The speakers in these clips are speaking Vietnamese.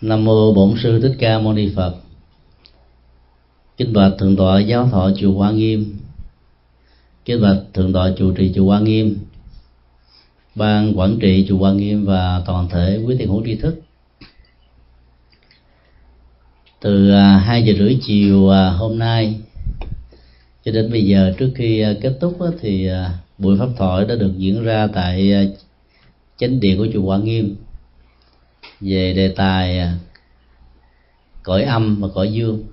Nam mô Bổn sư Thích Ca Mâu Ni Phật. Kính bạch thượng tọa giáo thọ chùa Hoa Nghiêm. Kính bạch thượng tọa chủ trì chùa Hoa Nghiêm. Ban quản trị chùa Hoa Nghiêm và toàn thể quý thiền hữu tri thức. Từ à, 2 giờ rưỡi chiều à, hôm nay cho đến bây giờ trước khi à, kết thúc thì buổi pháp thoại đã được diễn ra tại chánh điện của chùa Hoa Nghiêm về đề tài à, cõi âm và cõi dương.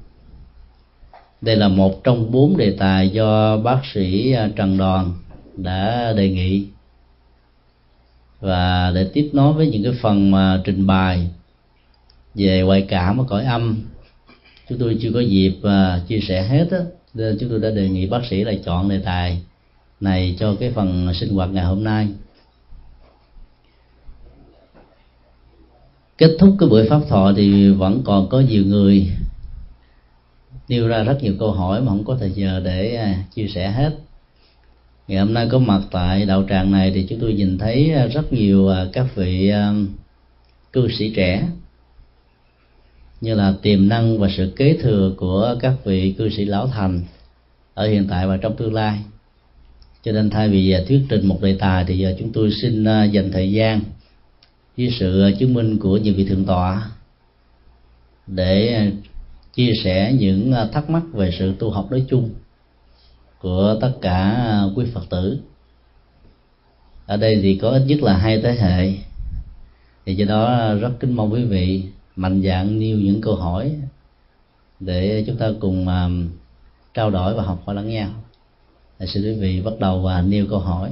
Đây là một trong bốn đề tài do bác sĩ à, Trần Đoàn đã đề nghị và để tiếp nối với những cái phần mà trình bày về ngoại cảm và cõi âm chúng tôi chưa có dịp uh, chia sẻ hết á. Nên chúng tôi đã đề nghị bác sĩ là chọn đề tài này cho cái phần sinh hoạt ngày hôm nay. Kết thúc cái buổi pháp thọ thì vẫn còn có nhiều người nêu ra rất nhiều câu hỏi mà không có thời giờ để à, chia sẻ hết. Ngày hôm nay có mặt tại đạo tràng này thì chúng tôi nhìn thấy à, rất nhiều à, các vị cư sĩ trẻ như là tiềm năng và sự kế thừa của các vị cư sĩ lão thành ở hiện tại và trong tương lai. Cho nên thay vì thuyết trình một đề tài thì giờ chúng tôi xin dành thời gian với sự chứng minh của nhiều vị thượng tọa để chia sẻ những thắc mắc về sự tu học nói chung của tất cả quý phật tử. Ở đây thì có ít nhất là hai thế hệ. Thì do đó rất kính mong quý vị mạnh dạn nêu những câu hỏi để chúng ta cùng à, trao đổi và học hỏi lẫn nhau xin quý vị bắt đầu và nêu câu hỏi.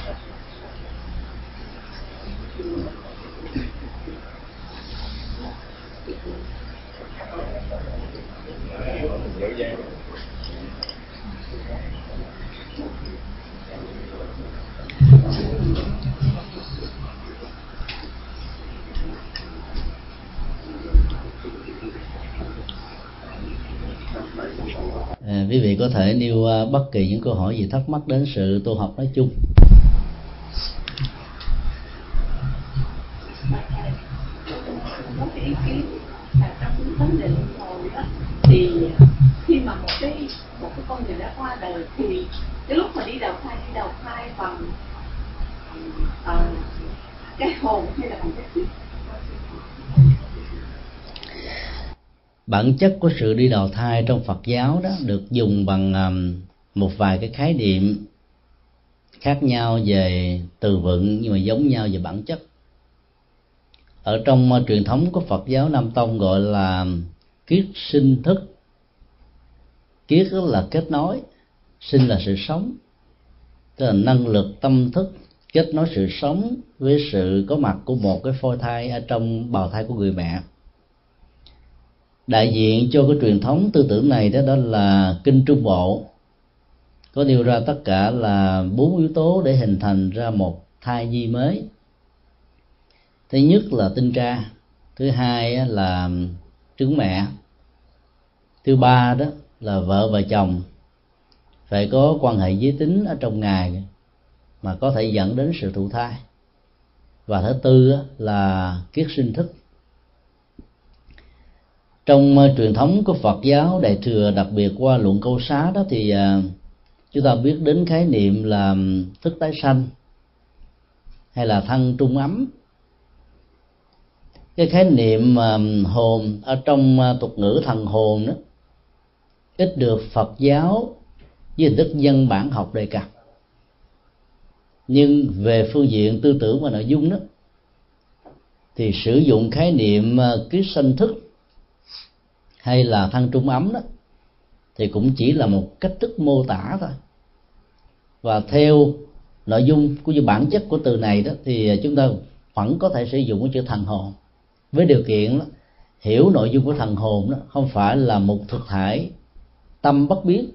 quý vị có thể nêu à, bất kỳ những câu hỏi gì thắc mắc đến sự tu học nói chung. Thì khi mà một cái một cái con người đã qua đời thì cái lúc mà đi đầu thai đi đầu thai bằng uh, cái hồn hay là bằng cái bản chất của sự đi đầu thai trong phật giáo đó được dùng bằng um, một vài cái khái niệm khác nhau về từ vựng nhưng mà giống nhau về bản chất. Ở trong uh, truyền thống của phật giáo nam tông gọi là um, kiết sinh thức. Kiết là kết nối, sinh là sự sống. Tức là năng lực tâm thức kết nối sự sống với sự có mặt của một cái phôi thai ở trong bào thai của người mẹ đại diện cho cái truyền thống tư tưởng này đó đó là kinh trung bộ. Có điều ra tất cả là bốn yếu tố để hình thành ra một thai nhi mới. Thứ nhất là tinh tra, thứ hai là trứng mẹ, thứ ba đó là vợ và chồng. Phải có quan hệ giới tính ở trong ngày mà có thể dẫn đến sự thụ thai. Và thứ tư là kiết sinh thức trong uh, truyền thống của Phật giáo đại thừa đặc biệt qua luận câu xá đó thì uh, chúng ta biết đến khái niệm là thức tái sanh hay là thân trung ấm. Cái khái niệm uh, hồn ở trong uh, tục ngữ thần hồn đó ít được Phật giáo với hình thức dân bản học đề cập. Nhưng về phương diện tư tưởng và nội dung đó thì sử dụng khái niệm ký sanh thức hay là thân trung ấm đó thì cũng chỉ là một cách thức mô tả thôi. Và theo nội dung cũng như bản chất của từ này đó thì chúng ta vẫn có thể sử dụng cái chữ thần hồn. Với điều kiện đó, hiểu nội dung của thần hồn đó không phải là một thực thể tâm bất biến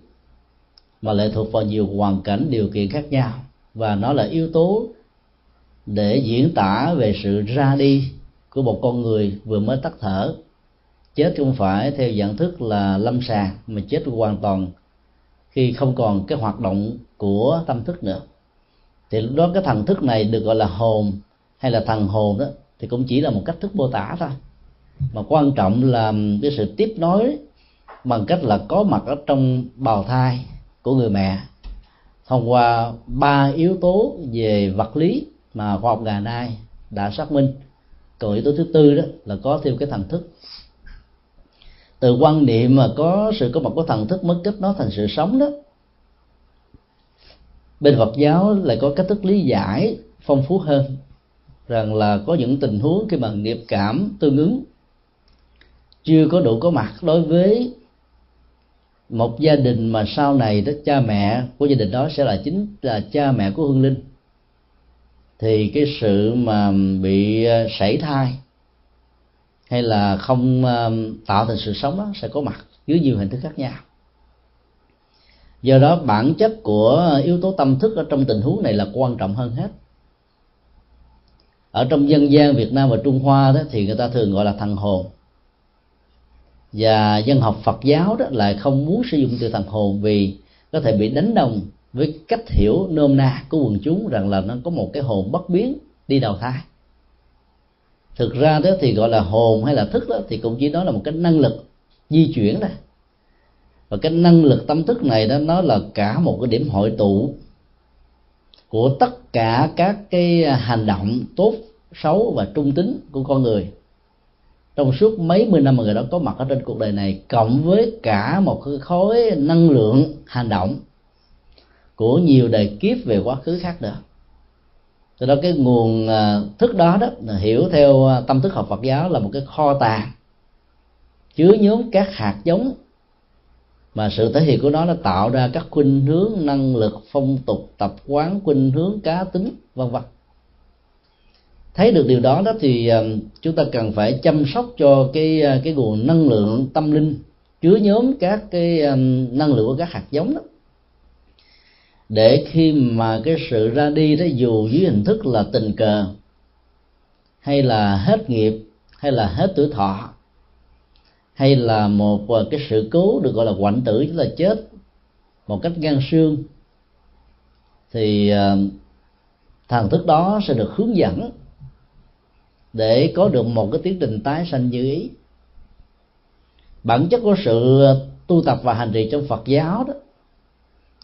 mà lệ thuộc vào nhiều hoàn cảnh điều kiện khác nhau. Và nó là yếu tố để diễn tả về sự ra đi của một con người vừa mới tắt thở chết không phải theo dạng thức là lâm sàng, mà chết hoàn toàn khi không còn cái hoạt động của tâm thức nữa. Thì lúc đó cái thần thức này được gọi là hồn hay là thần hồn đó, thì cũng chỉ là một cách thức mô tả thôi. Mà quan trọng là cái sự tiếp nối bằng cách là có mặt ở trong bào thai của người mẹ, thông qua ba yếu tố về vật lý mà khoa học ngày nay đã xác minh. Còn yếu tố thứ tư đó là có thêm cái thần thức từ quan niệm mà có sự có mặt của thần thức mới kết nối thành sự sống đó. Bên Phật giáo lại có cách thức lý giải phong phú hơn, rằng là có những tình huống khi mà nghiệp cảm tương ứng, chưa có đủ có mặt đối với một gia đình mà sau này đó cha mẹ của gia đình đó sẽ là chính là cha mẹ của hương linh, thì cái sự mà bị ờ, sảy thai hay là không ờ, tạo thành sự sống đó, sẽ có mặt dưới nhiều hình thức khác nhau. Do đó, bản chất của yếu tố tâm thức ở trong tình huống này là quan trọng hơn hết. Ở trong dân gian Việt Nam và Trung Hoa đó thì người ta thường gọi là thần hồn. Và dân học Phật giáo đó lại không muốn sử dụng từ thần hồn vì có thể bị đánh đồng với cách hiểu nôm na của quần chúng rằng là nó có một cái hồn bất biến đi đầu thai thực ra đó thì gọi là hồn hay là thức đó thì cũng chỉ nói là một cái năng lực di chuyển đó và cái năng lực tâm thức này đó, nó là cả một cái điểm hội tụ của tất cả các cái hành động tốt, xấu và trung tính của con người. Trong suốt mấy mươi năm mà người đó có mặt ở trên cuộc đời này, cộng với cả một cái khối năng lượng hành động của nhiều đời kiếp về quá khứ khác nữa do đó cái nguồn à, thức đó đó hiểu theo à, tâm thức học Phật giáo là một cái kho tàng chứa nhóm các hạt giống. Mà sự thể hiện của nó nó tạo ra các khuynh hướng, năng lực, phong tục, tập quán, khuynh hướng, cá tính, vân vân. Thấy được điều đó đó thì à, chúng ta cần phải chăm sóc cho cái cái nguồn năng lượng tâm linh chứa nhóm các cái năng lượng của các hạt giống đó để khi mà cái sự ra đi đó dù dưới hình thức là tình cờ, hay là hết nghiệp, hay là hết tuổi thọ, hay là một ờ, cái sự cố được gọi là quạnh tử, tức là chết một cách ngang xương, thì ờ, thần thức đó sẽ được hướng dẫn để có được một cái tiến trình tái sanh như ý. Bản chất của sự tu tập và hành trì trong Phật giáo đó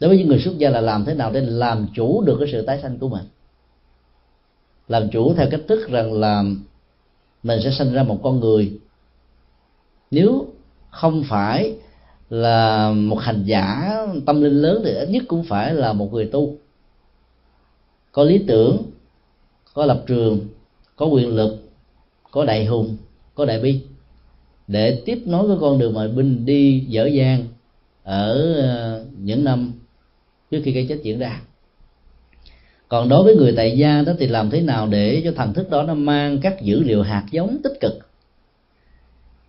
đối với những người xuất gia là làm thế nào để làm chủ được cái sự tái sanh của mình? Làm chủ theo cách thức rằng là mình sẽ sinh ra một con người. Nếu không phải là một hành giả, tâm linh lớn thì ít nhất cũng phải là một người tu. Có lý tưởng, có lập trường, có quyền lực, có đại hùng, có đại bi. Để tiếp nối cái con đường mà binh đi dở dang ở ờ, những năm trước khi cái chết diễn ra. Còn đối với người tại gia đó thì làm thế nào để cho thần thức đó nó mang các dữ liệu hạt giống tích cực?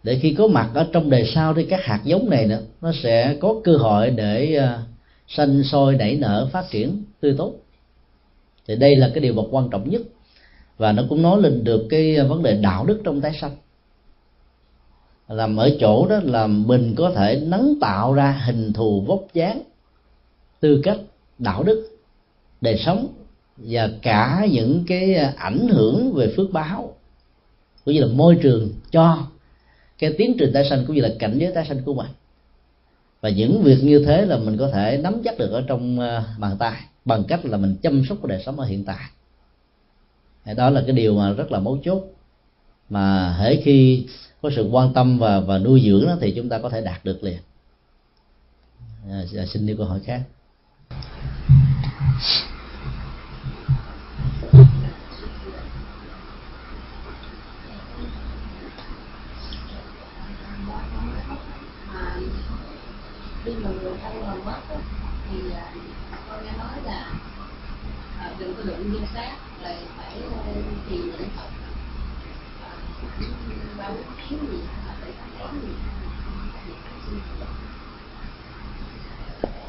Để khi có mặt ở trong đời sau thì các hạt giống này đó, nó sẽ có cơ hội để sinh sanh sôi nảy nở phát triển tươi tốt. Thì đây là cái điều một quan trọng nhất. Và nó cũng nói lên được cái vấn đề đạo đức trong tái sanh. Làm ở chỗ đó là mình có thể nắng tạo ra hình thù vóc dáng tư cách đạo đức đời sống và cả những cái ảnh hưởng về phước báo cũng như là môi trường cho cái tiến trình tái sanh cũng như là cảnh giới tái sanh của mình. Và những việc như thế là mình có thể nắm chắc được ở trong ờ, bàn tay bằng cách là mình chăm sóc cái đời sống ở hiện tại. Đó là cái điều mà rất là mấu chốt. Mà hễ khi có sự quan tâm và và nuôi dưỡng đó thì chúng ta có thể đạt được liền. À, xin đi câu hỏi khác khi mà người thân mà mất thì con nghe nói là đừng có đụng vô xác là phải trì niệm phật bao kiếm gì phải gì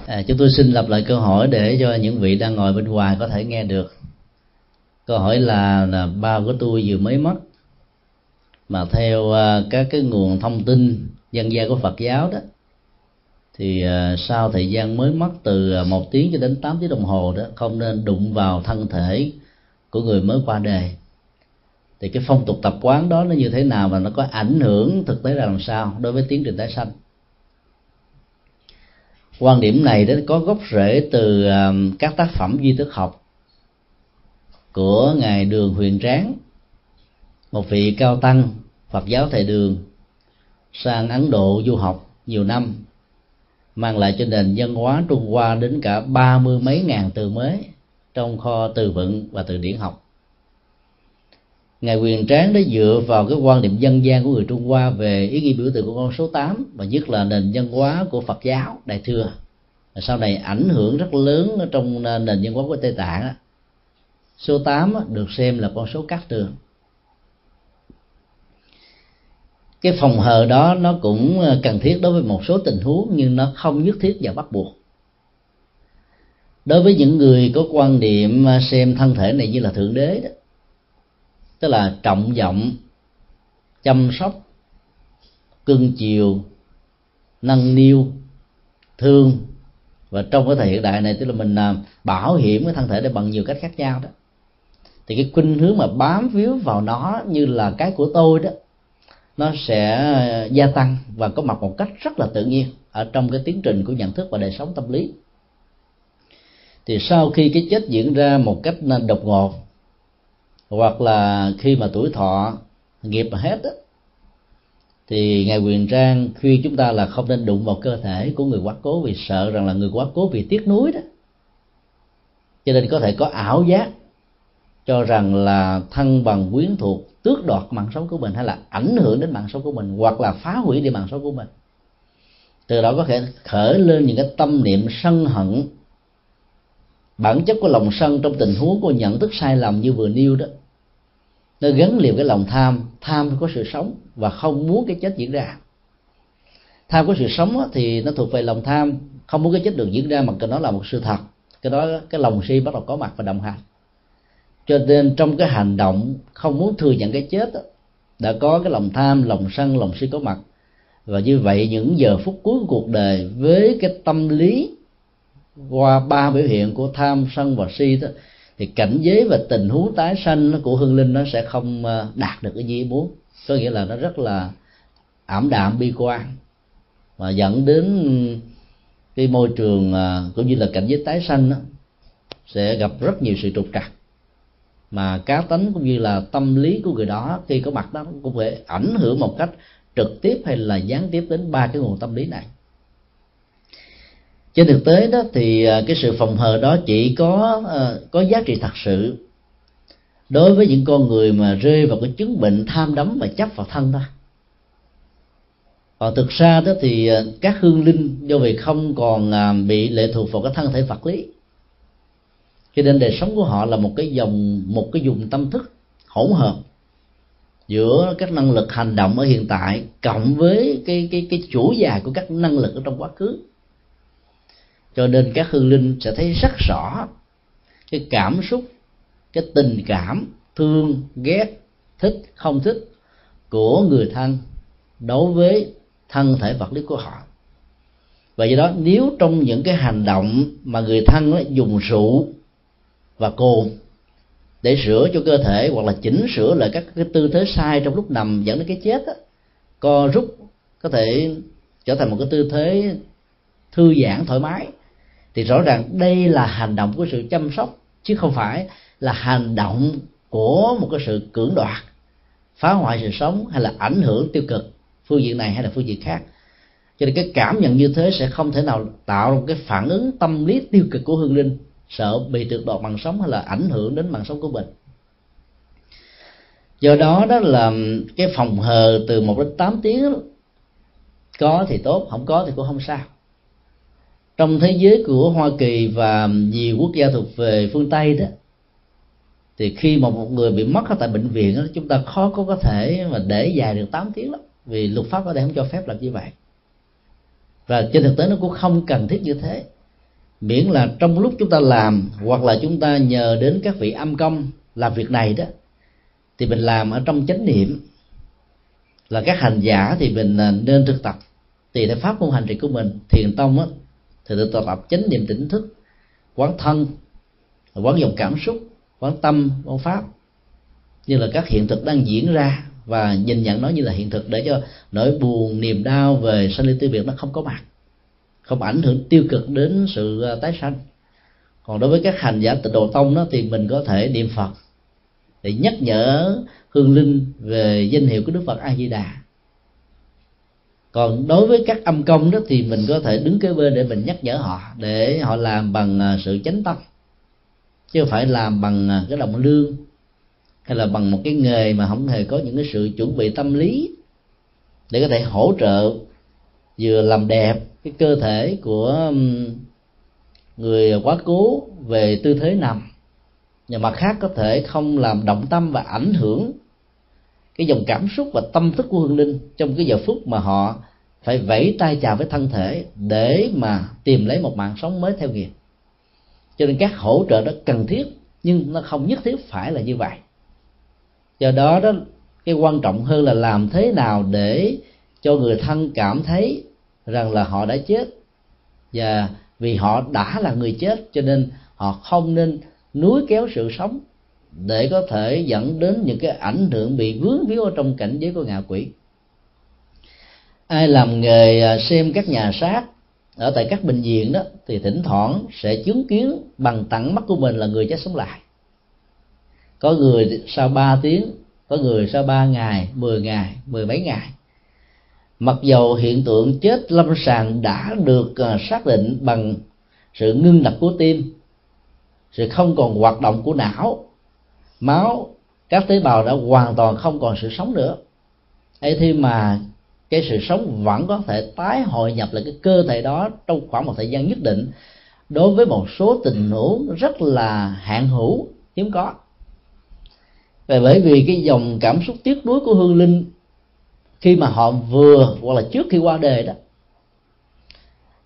À, chúng tôi xin lặp lại câu hỏi để cho những vị đang ngồi bên ngoài có thể nghe được. Câu hỏi là, là bao của tôi vừa mới mất? Mà theo uh, các cái nguồn thông tin dân gian của Phật giáo đó thì uh, sau thời gian mới mất từ à, một tiếng cho đến 8 tiếng đồng hồ đó không nên đụng vào thân thể của người mới qua đời. Thì cái phong tục tập quán đó nó như thế nào và nó có ảnh hưởng thực tế ra làm sao đối với tiến trình tái sanh? Quan điểm này đó có gốc rễ từ um, các tác phẩm di thức học của ngài đường huyền tráng, một vị cao tăng phật giáo thầy đường, sang ấn độ du học nhiều năm, mang lại cho nền văn hóa trung hoa đến cả ba mươi mấy ngàn từ mới trong kho từ vựng và từ điển học ngài quyền tráng đã dựa vào cái quan niệm dân gian của người trung hoa về ý nghĩa biểu tượng của con số 8 và nhất là nền văn hóa của phật giáo, đại thừa. Và sau này ảnh hưởng rất lớn trong nền văn hóa của tây tạng số 8 được xem là con số cát tường. Cái phòng hờ đó, nó cũng ờ, cần thiết đối với một số tình huống, nhưng nó không nhất thiết và bắt buộc. Đối với những người có quan điểm ờ, xem thân thể này như là thượng đế đó tức là trọng vọng chăm sóc, cưng chiều, nâng niu, thương. Và trong cái thời hiện đại này, tức là mình à, bảo hiểm cái thân thể để bằng nhiều cách khác nhau đó. Thì cái khuynh hướng mà bám víu vào nó như là cái của tôi đó, nó sẽ gia tăng và có mặt một cách rất là tự nhiên ở trong cái tiến trình của nhận thức và đời sống tâm lý. Thì sau khi cái chết diễn ra một cách à, đột ngột hoặc là khi mà tuổi thọ nghiệp mà hết đó, thì ngài quyền trang khuyên chúng ta là không nên đụng vào cơ thể của người quá cố vì sợ rằng là người quá cố vì tiếc nuối đó. Cho nên có thể có ảo giác cho rằng là thân bằng quyến thuộc tước đoạt mạng sống của mình hay là ảnh hưởng đến mạng sống của mình hoặc là phá hủy đi mạng sống của mình. Từ đó có thể khởi lên những cái tâm niệm sân hận. Bản chất của lòng sân trong tình huống của nhận thức sai lầm như vừa nêu đó nó gắn liền cái lòng tham. Tham có sự sống và không muốn cái chết diễn ra. Tham có sự sống thì nó thuộc về lòng tham. Không muốn cái chết được diễn ra, mà cái đó là một sự thật. Cái đó, cái lòng si bắt đầu có mặt và đồng hành cho nên trong cái hành động không muốn thừa nhận cái chết đã có cái lòng tham, lòng sân, lòng si có mặt. Và như vậy, những giờ phút cuối của cuộc đời với cái tâm lý qua ba biểu hiện của tham, sân và si đó thì cảnh giới và tình huống tái sanh của hương linh nó sẽ không ờ, đạt được cái gì muốn. Có nghĩa là nó rất là ảm đạm bi quan. Và dẫn đến cái môi trường ờ, cũng như là cảnh giới tái sanh đó, sẽ gặp rất nhiều sự trục trặc. Mà cá tính cũng như là tâm lý của người đó khi có mặt đó cũng phải ảnh hưởng một cách trực tiếp hay là gián tiếp đến ba cái nguồn tâm lý này trên thực tế đó thì à, cái sự phòng hờ đó chỉ có à, có giá trị thật sự. Đối với những con người mà rơi vào cái chứng bệnh tham đắm và chấp vào thân thôi. Còn thực ra đó thì à, các hương linh do vì không còn bị lệ thuộc vào cái thân thể vật lý. Cho nên đời sống của họ là một cái dòng, một cái dùng tâm thức hỗn hợp giữa các năng lực hành động ở hiện tại cộng với cái cái cái chủ dài của các năng lực ở trong quá khứ cho nên các hương linh sẽ thấy rất rõ cái cảm xúc cái tình cảm thương ghét thích không thích của người thân đối với thân thể vật lý của họ. Và do đó nếu trong những cái hành động mà người thân ấy, dùng rượu và cồn để sửa cho cơ thể hoặc là chỉnh sửa lại các cái tư thế sai trong lúc nằm dẫn đến cái chết đó, co rút có thể trở thành một cái tư thế thư giãn thoải mái thì rõ ràng đây là hành động của sự chăm sóc, chứ không phải là hành động của một cái sự cưỡng đoạt, phá hoại sự sống hay là ảnh hưởng tiêu cực, phương diện này hay là phương diện khác. Cho nên cái cảm nhận như thế sẽ không thể nào tạo một cái phản ứng tâm lý tiêu cực của hương linh, sợ bị tuyệt đoạt mạng sống hay là ảnh hưởng đến mạng sống của mình. Do đó đó là cái phòng hờ từ một đến tám tiếng. Có thì tốt, không có thì cũng không sao trong thế giới của hoa kỳ và nhiều quốc gia thuộc về phương tây đó thì khi mà một người bị mất ở tại bệnh viện đó, chúng ta khó có có thể mà để dài được 8 tiếng lắm vì luật pháp ở đây không cho phép làm như vậy. Và trên thực tế nó cũng không cần thiết như thế. Miễn là trong lúc chúng ta làm hoặc là chúng ta nhờ đến các vị âm công làm việc này đó thì mình làm ở trong chánh niệm. Là các hành giả thì mình à, nên thực tập tùy theo pháp môn hành trì của mình thiền tông á thì tự tập chánh niệm tỉnh thức, quán thân, quán dòng cảm xúc, quán tâm, quán pháp. Như là các hiện thực đang diễn ra và nhìn nhận nó như là hiện thực để cho nỗi buồn, niềm đau về sanh ly tiêu biệt nó không có mặt, không ảnh hưởng tiêu cực đến sự à, tái sanh. Còn đối với các hành giả tịnh độ tông đó thì mình có thể niệm phật để nhắc nhở, hương linh về danh hiệu của đức phật a di đà còn đối với các âm công đó thì mình có thể đứng kế bên để mình nhắc nhở họ, để họ làm bằng à, sự chánh tâm. Chứ không phải làm bằng à, cái đồng lương, hay là bằng một cái nghề mà không hề có những cái sự chuẩn bị tâm lý để có thể hỗ trợ, vừa làm đẹp cái cơ thể của người quá cố về tư thế nằm. Nhưng mặt khác có thể không làm động tâm và ảnh hưởng cái dòng cảm xúc và tâm thức của hương linh trong cái giờ phút mà họ phải vẫy tay chào với thân thể để mà tìm lấy một mạng sống mới theo nghiệp cho nên các hỗ trợ đó cần thiết, nhưng nó không nhất thiết phải là như vậy. Do đó đó, cái quan trọng hơn là làm thế nào để cho người thân cảm thấy rằng là họ đã chết. Và vì họ đã là người chết, cho nên họ không nên núi kéo sự sống để có thể dẫn đến những cái ảnh hưởng bị vướng víu ở trong cảnh giới của ngạ quỷ. Ai làm nghề à, xem các nhà xác ở tại các bệnh viện đó, thì thỉnh thoảng sẽ chứng kiến bằng tận mắt của mình là người chết sống lại. Có người sau 3 tiếng, có người sau 3 ngày 10 ngày, mười mấy ngày. Mặc dầu hiện tượng chết lâm sàng đã được à, xác định bằng sự ngưng đập của tim, sự không còn hoạt động của não máu, các tế bào đã hoàn toàn không còn sự sống nữa. Hay khi mà cái sự sống vẫn có thể tái hội nhập lại cái cơ thể đó trong khoảng một thời gian nhất định. Đối với một số tình huống rất là hạn hữu, hiếm có. Và bởi vì cái dòng cảm xúc tiếc nuối của hương linh khi mà họ vừa, hoặc là trước khi qua đời đó,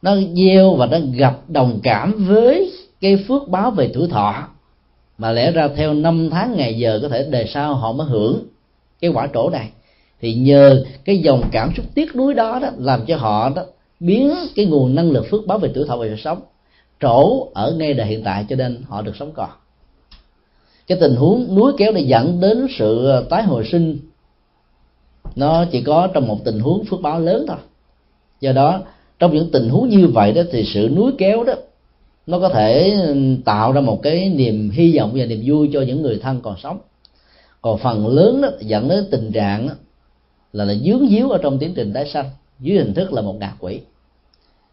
nó gieo và nó gặp đồng cảm với cái phước báo về tuổi thọ mà lẽ ra theo năm tháng ngày giờ có thể đề sau họ mới hưởng cái quả trổ này. Thì nhờ cái dòng cảm xúc tiếc nuối đó đó làm cho họ đó biến cái nguồn năng lực phước báo về tuổi thọ về sự sống. Trổ ở ngay đời hiện tại cho nên họ được sống còn. Cái tình huống núi kéo để dẫn đến sự tái hồi sinh. Nó chỉ có trong một tình huống phước báo lớn thôi. Do đó, trong những tình huống như vậy đó thì sự núi kéo đó nó có thể tạo ra một cái niềm hy vọng và niềm vui cho những người thân còn sống. Còn phần lớn đó dẫn đến tình trạng đó, là là dướng díu ở trong tiến trình tái sanh dưới hình thức là một ngạ quỷ.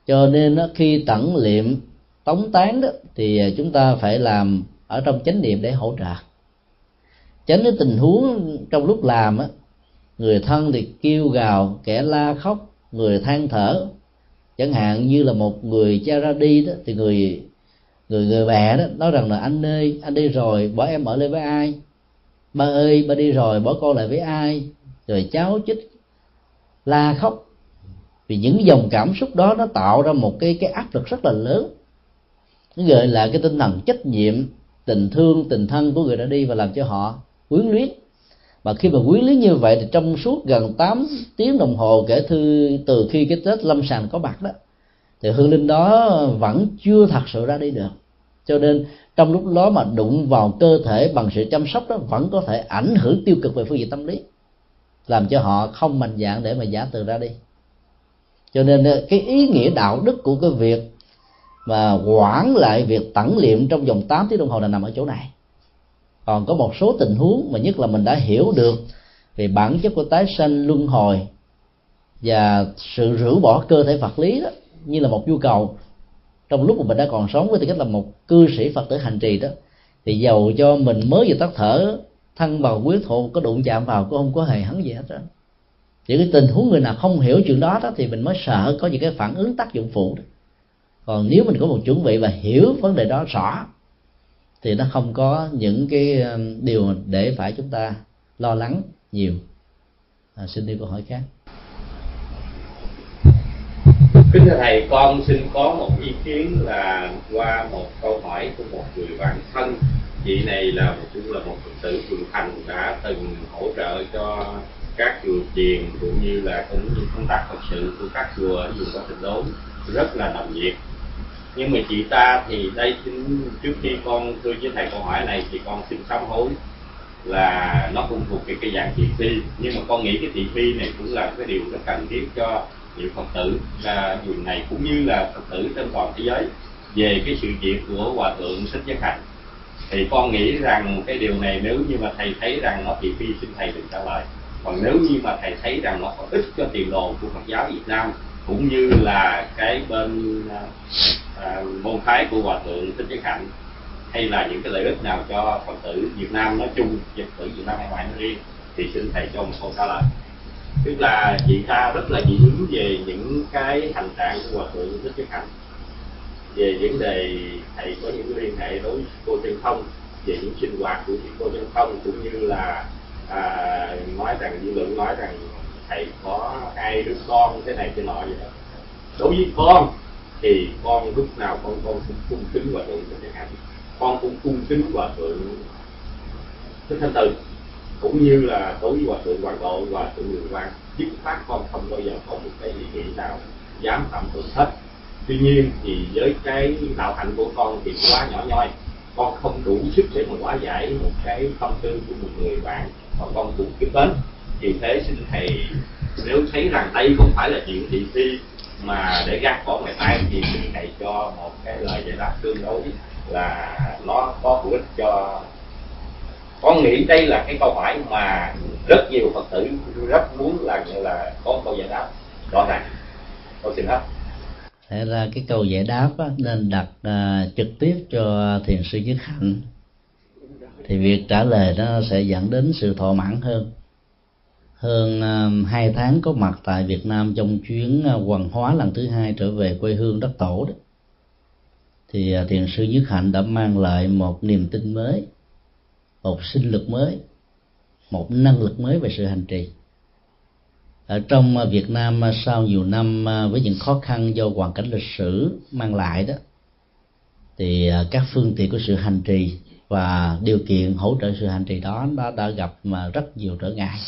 Cho nên đó, khi tẩn liệm tống tán đó thì chúng ta phải làm ở trong chánh niệm để hỗ trợ. Tránh cái tình huống trong lúc làm á người thân thì kêu gào kẻ la khóc người than thở chẳng hạn như là một người cha ra đi đó, thì người người người mẹ đó nói rằng là, anh ơi, anh đi rồi, bỏ em ở lại với ai? Ba ơi, ba đi rồi, bỏ con lại với ai? Rồi cháu chích, la khóc. Vì những dòng cảm xúc đó nó tạo ra một cái cái áp lực rất là lớn. Nó gợi lại cái tinh thần trách nhiệm, tình thương, tình thân của người đã đi và làm cho họ quyến luyến mà khi mà quyến lý như vậy thì trong suốt gần 8 tiếng đồng hồ kể từ từ khi cái tết lâm sàng có mặt đó, thì hương linh đó vẫn chưa thật sự ra đi được. Cho nên trong lúc đó mà đụng vào cơ thể bằng sự chăm sóc đó, vẫn có thể ảnh hưởng tiêu cực về phương diện tâm lý, làm cho họ không mạnh dạng để mà giả từ ra đi. Cho nên ờ, cái ý nghĩa đạo đức của cái việc mà quản lại việc tẩn liệm trong vòng 8 tiếng đồng hồ là nằm ở chỗ này còn có một số tình huống mà nhất là mình đã hiểu được về bản chất của tái sanh luân hồi và sự rũ bỏ cơ thể vật lý đó, như là một nhu cầu trong lúc mà mình đã còn sống với tư cách là một cư sĩ phật tử hành trì đó, thì giàu cho mình mới vừa tắt thở thân vào quyết thụ có đụng chạm vào, cũng không có hề hấn gì hết đó những cái tình huống người nào không hiểu chuyện đó đó thì mình mới sợ có những cái phản ứng tác dụng phụ đó. còn nếu mình có một chuẩn bị và hiểu vấn đề đó rõ thì nó không có những cái điều để phải chúng ta lo lắng nhiều. À, xin đi câu hỏi khác. Kính thưa thầy con xin có một ý kiến là qua một câu hỏi của một người bạn thân. Chị này là cũng là một phật tử thượng thành đã từng hỗ trợ cho các chùa chiền cũng như là cũng như công tác phật sự của các chùa ở vùng có tình đốn. Rất là nồng nhiệt nhưng mà chị ta thì đây trước khi con tôi với thầy câu hỏi này thì con xin sám hối là nó cũng thuộc cái cái dạng thị phi. Nhưng mà con nghĩ cái thị phi này cũng là cái điều rất cần thiết cho nhiều phật tử. Là vùng này cũng như là phật tử trên toàn thế giới. Về cái sự việc của hòa thượng thích giác hạnh thì con nghĩ rằng cái điều này nếu như mà thầy thấy rằng nó thị phi, xin thầy đừng trả lời. Còn nếu như mà thầy thấy rằng nó có ích cho tiền đồ của Phật giáo Việt Nam, cũng như là cái bên à, à, môn phái của hòa thượng thích nhất hạnh hay là những cái lợi ích nào cho phật tử Việt Nam nói chung phật tử Việt Nam hải ngoại nói riêng thì xin thầy cho một câu trả lời. Tức là chị ta rất là dị ứng về những cái hành trạng của hòa thượng thích nhất hạnh về vấn đề thầy có những liên hệ đối với cô chân không về những sinh hoạt của cô chân không cũng như là à, nói rằng dư luận nói rằng thầy có hai đứa con thế này thế nọ vậy đó. Đối với con thì con lúc nào con con cũng cung kính hòa thượng thích hạnh con cũng cung kính hòa thượng thích thanh từ, cũng như là đối với hòa thượng hoàng độ và thượng đường quan dứt khoát con không bao giờ có một cái ý nghĩ nào dám phạm thượng hết. Tuy nhiên thì với cái đạo hạnh của con thì quá nhỏ nhoi, con không đủ sức để mà hóa giải một cái tâm tư của một người bạn mà con cũng kính đến vì thế xin thầy, nếu thấy rằng đây không phải là chuyện thị phi mà để gác bỏ ngày mai thì mình thầy cho một cái lời giải đáp tương đối là nó có hữu ích cho con nghĩ đây là cái câu hỏi mà rất nhiều phật tử rất muốn là là có câu giải đáp rõ ràng. Con xin hết Thế ra cái câu giải đáp á, nên đặt à, trực tiếp cho thiền sư nhất hạnh. Thì việc trả lời nó sẽ dẫn đến sự thỏa mãn hơn hơn um, hai tháng có mặt tại Việt Nam trong chuyến uh, hoàng hóa lần thứ hai trở về quê hương đất tổ đó. Thì uh, thiền sư nhất hạnh đã mang lại một niềm tin mới một sinh lực mới một năng lực mới về sự hành trì. Ở trong uh, Việt Nam uh, sau nhiều năm với những khó khăn do hoàn cảnh lịch sử mang lại đó thì các phương tiện của sự hành trì và điều kiện hỗ trợ sự hành trì đó đã, đã gặp mà rất nhiều trở ngại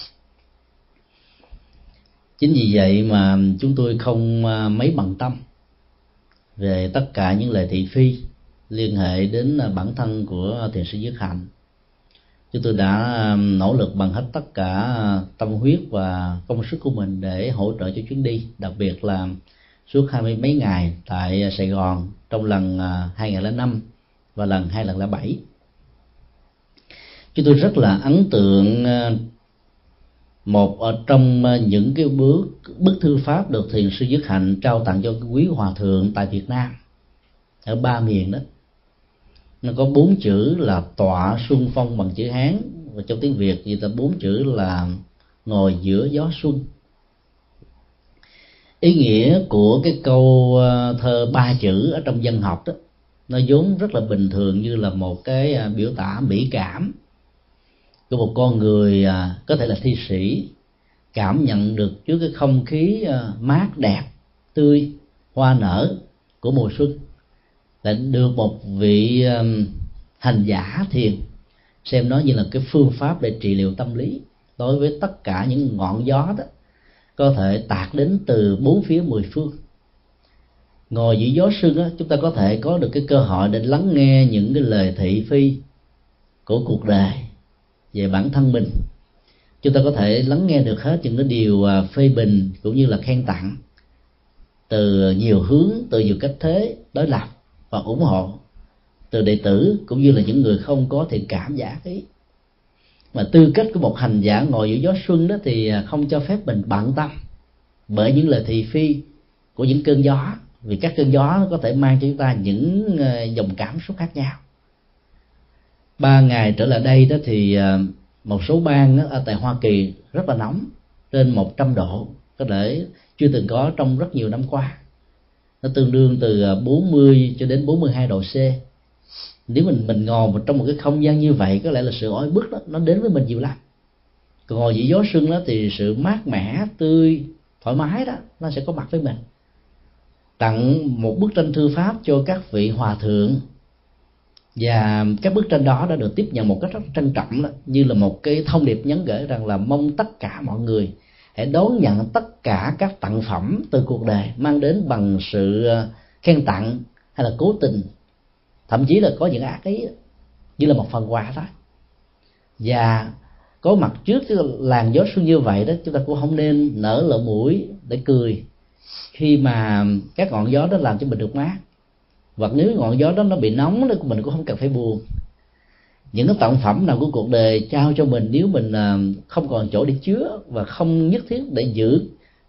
chính vì vậy mà chúng tôi không à, mấy bằng tâm về tất cả những lời thị phi liên hệ đến à, bản thân của thiền sư dứt hạnh. Chúng tôi đã à, nỗ lực bằng hết tất cả tâm huyết và công sức của mình để hỗ trợ cho chuyến đi, đặc biệt là suốt hai mươi mấy ngày tại Sài Gòn trong lần 2005 năm và lần 2007 chúng tôi rất là ấn tượng một ở trong ờ, những cái bước, bức thư pháp được thiền sư dứt hạnh trao tặng cho quý hòa thượng tại Việt Nam, ở ba miền đó. Nó có bốn chữ là tọa xuân phong bằng chữ hán, và trong tiếng việt thì ta bốn chữ là ngồi giữa gió xuân ý nghĩa của cái câu ờ, thơ ba chữ ở trong dân học đó, nó vốn rất là bình thường như là một cái ờ, biểu tả mỹ cảm của một con người à, có thể là thi sĩ, cảm nhận được trước cái không khí à, mát đẹp, tươi, hoa nở của mùa xuân là được một vị à, hành giả thiền xem nó như là cái phương pháp để trị liệu tâm lý đối với tất cả những ngọn gió đó, có thể tạt đến từ bốn phía mười phương. Ngồi giữa gió sương á, chúng ta có thể có được cái cơ hội để lắng nghe những cái lời thị phi của cuộc đời về bản thân mình. Chúng ta có thể lắng nghe được hết những cái điều à, phê bình cũng như là khen tặng từ nhiều hướng, từ nhiều cách thế, đối lập và ủng hộ từ đệ tử cũng như là những người không có thiện cảm, giả ý. Mà tư cách của một hành giả ngồi giữa gió xuân đó thì à, không cho phép mình bận tâm bởi những lời thị phi của những cơn gió, vì các cơn gió có thể mang cho chúng ta những à, dòng cảm xúc khác nhau ba ngày trở lại đây đó thì à, một số bang ở tại Hoa Kỳ rất là nóng, trên 100 độ, có thể chưa từng có trong rất nhiều năm qua. Nó tương đương từ à, 40 cho đến 42 độ C. Nếu mình mình ngồi một trong một cái không gian như vậy, có lẽ là sự oi bức đó, nó đến với mình nhiều lắm. Còn ngồi dưới gió sương đó thì sự mát mẻ, tươi, thoải mái đó, nó sẽ có mặt với mình. Tặng một bức tranh thư pháp cho các vị hòa thượng và các bức tranh đó đã được tiếp nhận một cách rất trân trọng đó, như là một cái thông điệp nhắn gửi rằng là mong tất cả mọi người hãy đón nhận tất cả các tặng phẩm từ cuộc đời mang đến bằng sự ờ, khen tặng hay là cố tình. Thậm chí là có những ác ý như là một phần quà thôi và có mặt trước cái làn gió xuân như vậy đó chúng ta cũng không nên nở lỗ mũi để cười khi mà các ngọn gió đó làm cho mình được mát hoặc nếu ngọn gió đó nó bị nóng thì mình cũng không cần phải buồn. Những cái tặng phẩm nào của cuộc đời trao cho mình, nếu mình à, không còn chỗ để chứa và không nhất thiết để giữ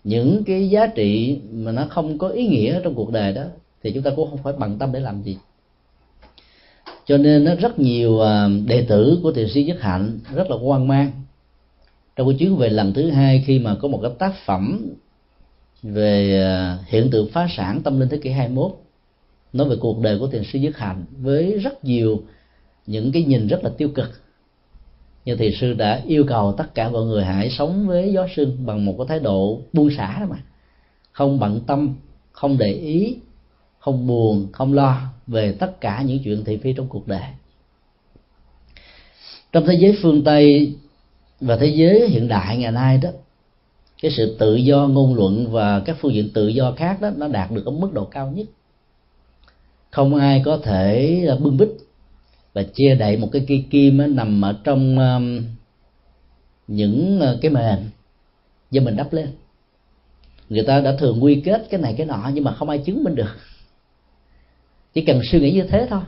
những cái giá trị mà nó không có ý nghĩa trong cuộc đời đó, thì chúng ta cũng không phải bằng tâm để làm gì. Cho nên nó rất nhiều à, đệ tử của thiền sư nhất hạnh rất là hoang mang. Trong cái chuyến về lần thứ hai khi mà có một cái tác phẩm về à, hiện tượng phá sản tâm linh thế kỷ 21 nói về cuộc đời của thiền sư Dứt hạnh với rất nhiều những cái nhìn rất là tiêu cực. Như thiền sư đã yêu cầu tất cả mọi người hãy sống với gió sương bằng một cái thái độ buông xả đó mà. Không bận tâm, không để ý, không buồn, không lo về tất cả những chuyện thị phi trong cuộc đời. Trong thế giới phương tây và thế giới hiện đại ngày nay đó, cái sự tự do ngôn luận và các phương diện tự do khác đó, nó đạt được ở mức độ cao nhất không ai có thể à, bưng bít và che đậy một cái cây kim nằm ở trong um, những ờ, cái mền do mình đắp lên. Người ta đã thường quy kết cái này cái nọ nhưng mà không ai chứng minh được. Chỉ cần suy nghĩ như thế thôi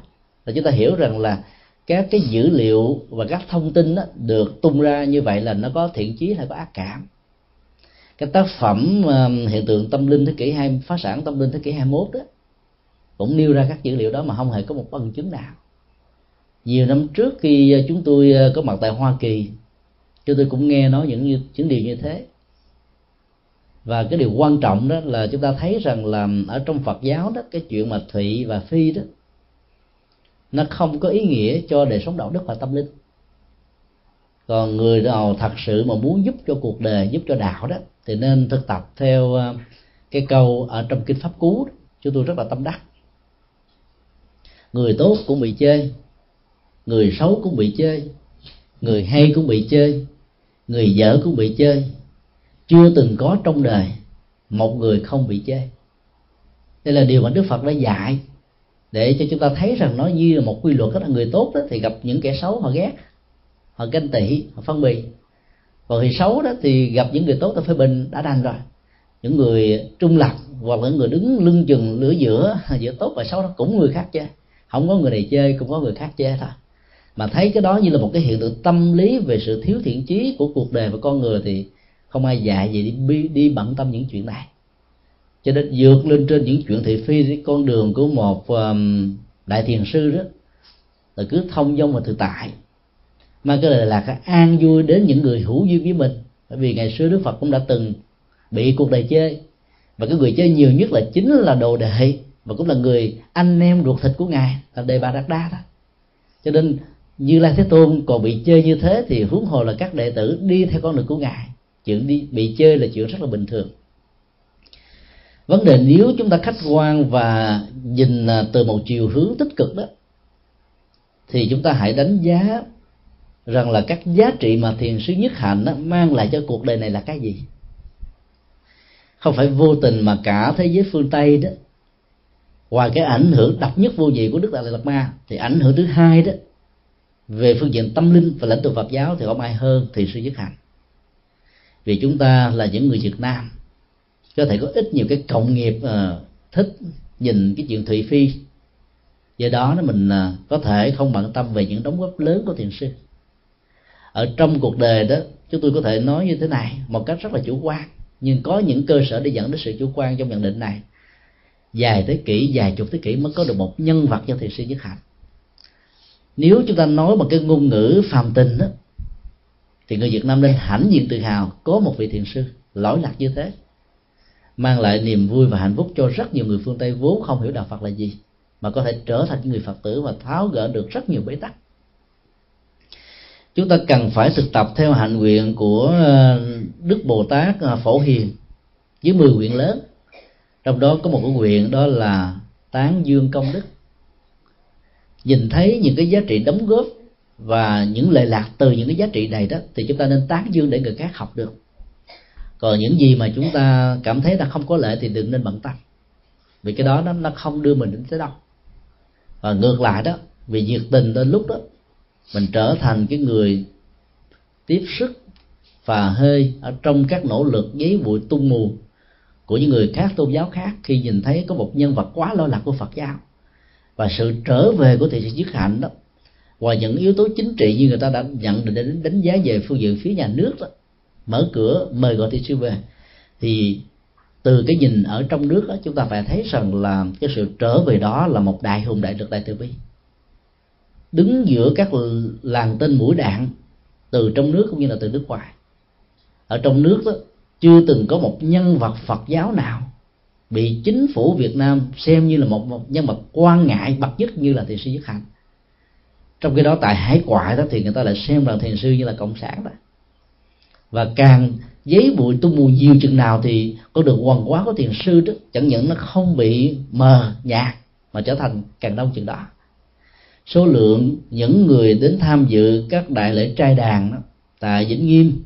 là chúng ta hiểu rằng là các cái dữ liệu và các thông tin đó được tung ra như vậy là nó có thiện chí hay có ác cảm. Cái tác phẩm hiện tượng tâm linh thế kỷ hai phá sản tâm linh thế kỷ 21 đó cũng nêu ra các dữ liệu đó mà không hề có một bằng chứng nào. Nhiều năm trước khi ờ, chúng tôi ờ, có mặt tại Hoa Kỳ, chúng tôi cũng nghe nói những những điều như thế. Và cái điều quan trọng đó là chúng ta thấy rằng là ở trong Phật giáo đó, cái chuyện mà thụy và phi đó, nó không có ý nghĩa cho đời sống đạo đức và tâm linh. Còn người nào thật sự mà muốn giúp cho cuộc đời, giúp cho đạo đó, thì nên thực tập theo ờ, cái câu ở trong kinh pháp cú đó. chúng tôi rất là tâm đắc người tốt cũng bị chơi người xấu cũng bị chơi người hay cũng bị chơi người dở cũng bị chơi chưa từng có trong đời một người không bị chơi đây là điều mà đức phật đã dạy để cho chúng ta thấy rằng nó như là một quy luật đó là người tốt đó, thì gặp những kẻ xấu họ ghét, họ ganh tị, họ phân bì. Còn người xấu đó thì gặp những người tốt ta phê bình đã đành rồi. Những người trung lập hoặc là những người đứng lưng chừng lửa giữa giữa tốt và xấu đó cũng người khác chơi không có người này chơi cũng có người khác chơi thôi. Mà thấy cái đó như là một cái hiện tượng tâm lý về sự thiếu thiện chí của cuộc đời và con người thì không ai dạy gì đi đi bận tâm những chuyện này. Cho nên vượt lên trên những chuyện thị phi cái con đường của một um, đại thiền sư đó là cứ thông dong và tự tại. Mà cái lời lạc an vui đến những người hữu duyên với mình. Bởi vì ngày xưa đức phật cũng đã từng bị cuộc đời chơi. Và cái người chơi nhiều nhất là chính là đồ đệ và cũng là người anh em ruột thịt của ngài là đề bà đạt đa đó. Cho nên như lai thế tôn còn bị chơi như thế thì huống hồ là các đệ tử đi theo con đường của ngài. Chuyện đi bị chơi là chuyện rất là bình thường. Vấn đề nếu chúng ta khách quan và nhìn à, từ một chiều hướng tích cực đó thì chúng ta hãy đánh giá rằng là các giá trị mà thiền sư nhất hạnh đó, mang lại cho cuộc đời này là cái gì. Không phải vô tình mà cả thế giới phương tây đó ngoài cái ảnh hưởng độc nhất vô nhị của đức đại lạt ma thì ảnh hưởng thứ hai đó về phương diện tâm linh và lãnh tụ phật giáo thì không ai hơn thì sư nhất hạnh vì chúng ta là những người việt nam có thể có ít nhiều cái cộng nghiệp uh, thích nhìn cái chuyện thị phi. Do đó nó mình uh, có thể không bận tâm về những đóng góp lớn của thiền sư. Ở trong cuộc đời đó chúng tôi có thể nói như thế này một cách rất là chủ quan nhưng có những cơ sở để dẫn đến sự chủ quan trong nhận định này dài thế kỷ dài chục thế kỷ mới có được một nhân vật như thiền sư nhất hạnh. Nếu chúng ta nói bằng cái ngôn ngữ phàm tình đó thì người Việt Nam nên hãnh diện tự hào có một vị thiền sư lỗi lạc như thế, mang lại niềm vui và hạnh phúc cho rất nhiều người phương Tây vốn không hiểu đạo Phật là gì, mà có thể trở thành người Phật tử và tháo gỡ được rất nhiều bế tắc. Chúng ta cần phải thực tập theo hạnh nguyện của ờ, Đức Bồ Tát ờ, Phổ Hiền với 10 nguyện lớn trong đó có một cái nguyện đó là tán dương công đức. Nhìn thấy những cái giá trị đóng góp và những lệ lạc từ những cái giá trị này đó, thì chúng ta nên tán dương để người khác học được. Còn những gì mà chúng ta cảm thấy là không có lệ thì đừng nên bận tâm. Vì cái đó nó nó không đưa mình đến tới đâu. Và ngược lại đó, vì nhiệt tình đến lúc đó, mình trở thành cái người tiếp sức và hơi ở trong các nỗ lực giấy bụi tung mù của những người khác tôn giáo khác khi nhìn thấy có một nhân vật quá lo lạc của Phật giáo. Và sự trở về của thị sĩ dứt hạnh đó và những yếu tố chính trị như người ta đã nhận định đến đánh giá về phương diện phía nhà nước đó mở cửa mời gọi thị sư về thì từ cái nhìn ở trong nước đó, chúng ta phải thấy rằng là cái sự trở về đó là một đại hùng đại lực đại từ bi. Đứng giữa các làng tên mũi đạn từ trong nước cũng như là từ nước ngoài. Ở trong nước đó chưa từng có một nhân vật Phật giáo nào bị chính phủ Việt Nam xem như là một, một nhân vật quan ngại bậc nhất như là thiền sư Nhất Hạnh trong khi đó tại hải ngoại đó thì người ta lại xem rằng thiền sư như là cộng sản đó. Và càng giấy bụi tung mù nhiều chừng nào thì có được quần quá của thiền sư đó chẳng những nó không bị mờ nhạt mà trở thành càng đông chừng đó. Số lượng những người đến tham dự các đại lễ trai đàn đó, tại Vĩnh Nghiêm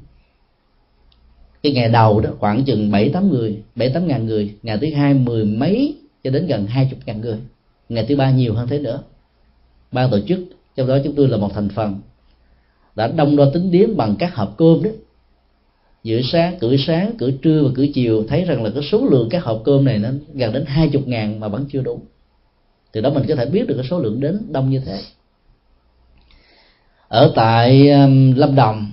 cái ngày đầu đó khoảng chừng bảy tám người bảy tám ngàn người ngày thứ hai mười mấy cho đến gần hai chục ngàn người ngày thứ ba nhiều hơn thế nữa. Ban tổ chức trong đó chúng tôi là một thành phần đã đông đo tính điếm bằng các hộp cơm đó. Giữa sáng cử sáng cử trưa và cử chiều thấy rằng là cái số lượng các hộp cơm này nó gần đến hai chục ngàn mà vẫn chưa đủ. Từ đó mình có thể biết được cái số lượng đến đông như thế. Ở tại um, lâm đồng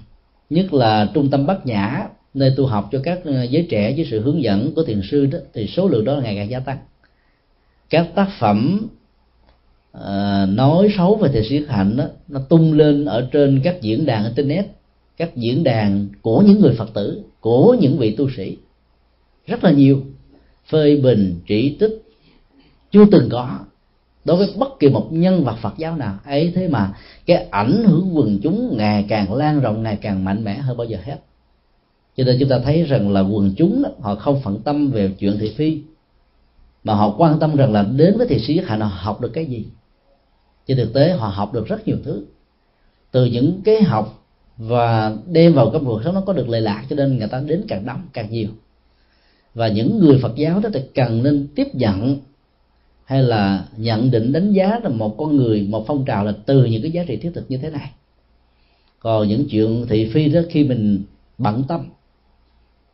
nhất là trung tâm bắc nhã nơi tu học cho các ờ, giới trẻ với sự hướng dẫn của thiền sư đó thì số lượng đó ngày càng gia tăng. Các tác phẩm uh, nói xấu về thiền sư hạnh đó nó tung lên ở trên các diễn đàn internet các diễn đàn của những người phật tử của những vị tu sĩ. Rất là nhiều. Phê bình chỉ trích chưa từng có. Đối với bất kỳ một nhân vật Phật giáo nào ấy thế mà cái ảnh hưởng quần chúng ngày càng lan rộng ngày càng mạnh mẽ hơn bao giờ hết cho nên chúng ta thấy rằng là quần chúng đó, họ không phận tâm về chuyện thị phi mà họ quan tâm rằng là đến với thị sĩ họ học được cái gì. Trên thực tế họ học được rất nhiều thứ. Từ những cái học và đem vào cái cuộc sống nó có được lệ lạc cho nên người ta đến càng đông càng nhiều. Và những người Phật giáo đó thì cần nên tiếp nhận hay là nhận định đánh giá là một con người một phong trào là từ những cái giá trị thiết thực như thế này. Còn những chuyện thị phi đó khi mình bận tâm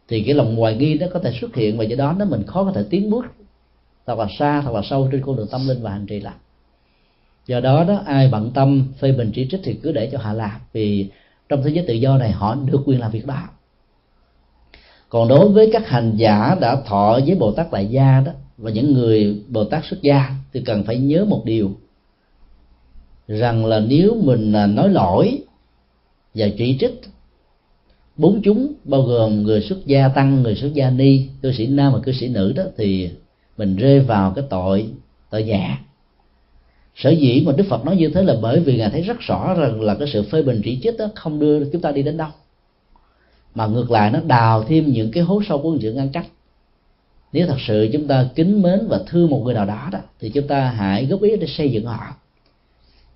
thì cái lòng hoài nghi nó có thể xuất hiện và do đó nó mình khó có thể tiến bước thật là xa, thật là sâu trên con đường tâm linh và hành trì lành do đó đó, ai bận tâm phê bình chỉ trích thì cứ để cho họ làm, vì trong thế giới tự do này họ được quyền làm việc đó. Còn đối với các hành giả đã thọ với bồ tát đại gia đó, và những người bồ tát xuất gia, thì cần phải nhớ một điều, rằng là nếu mình à, nói lỗi và chỉ trích bốn chúng bao gồm người xuất gia tăng, người xuất gia ni, cư sĩ nam và cư sĩ nữ đó, thì mình rơi vào cái tội tội nhẹ sở dĩ mà đức phật nói như thế là bởi vì ngài thấy rất rõ rằng là cái sự phê bình chỉ trích đó không đưa chúng ta đi đến đâu. Mà ngược lại, nó đào thêm những cái hố sâu của sự ngăn cách nếu thật sự chúng ta kính mến và thương một người nào đó đó, thì chúng ta hãy góp ý để xây dựng họ.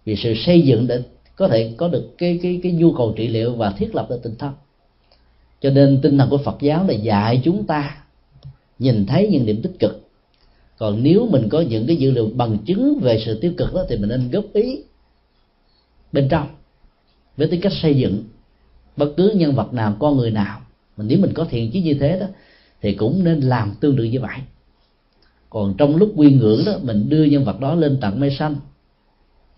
Vì sự xây dựng để có thể có được cái cái cái nhu cầu trị liệu và thiết lập được tình thân cho nên tinh thần của Phật giáo là dạy chúng ta nhìn thấy những điểm tích cực. Còn nếu mình có những cái dữ liệu bằng chứng về sự tiêu cực đó thì mình nên góp ý bên trong với tính cách xây dựng. Bất cứ nhân vật nào con người nào mà nếu mình có thiện chí như thế đó thì cũng nên làm tương tự như vậy. Còn trong lúc quy ngưỡng đó mình đưa nhân vật đó lên tận mây xanh.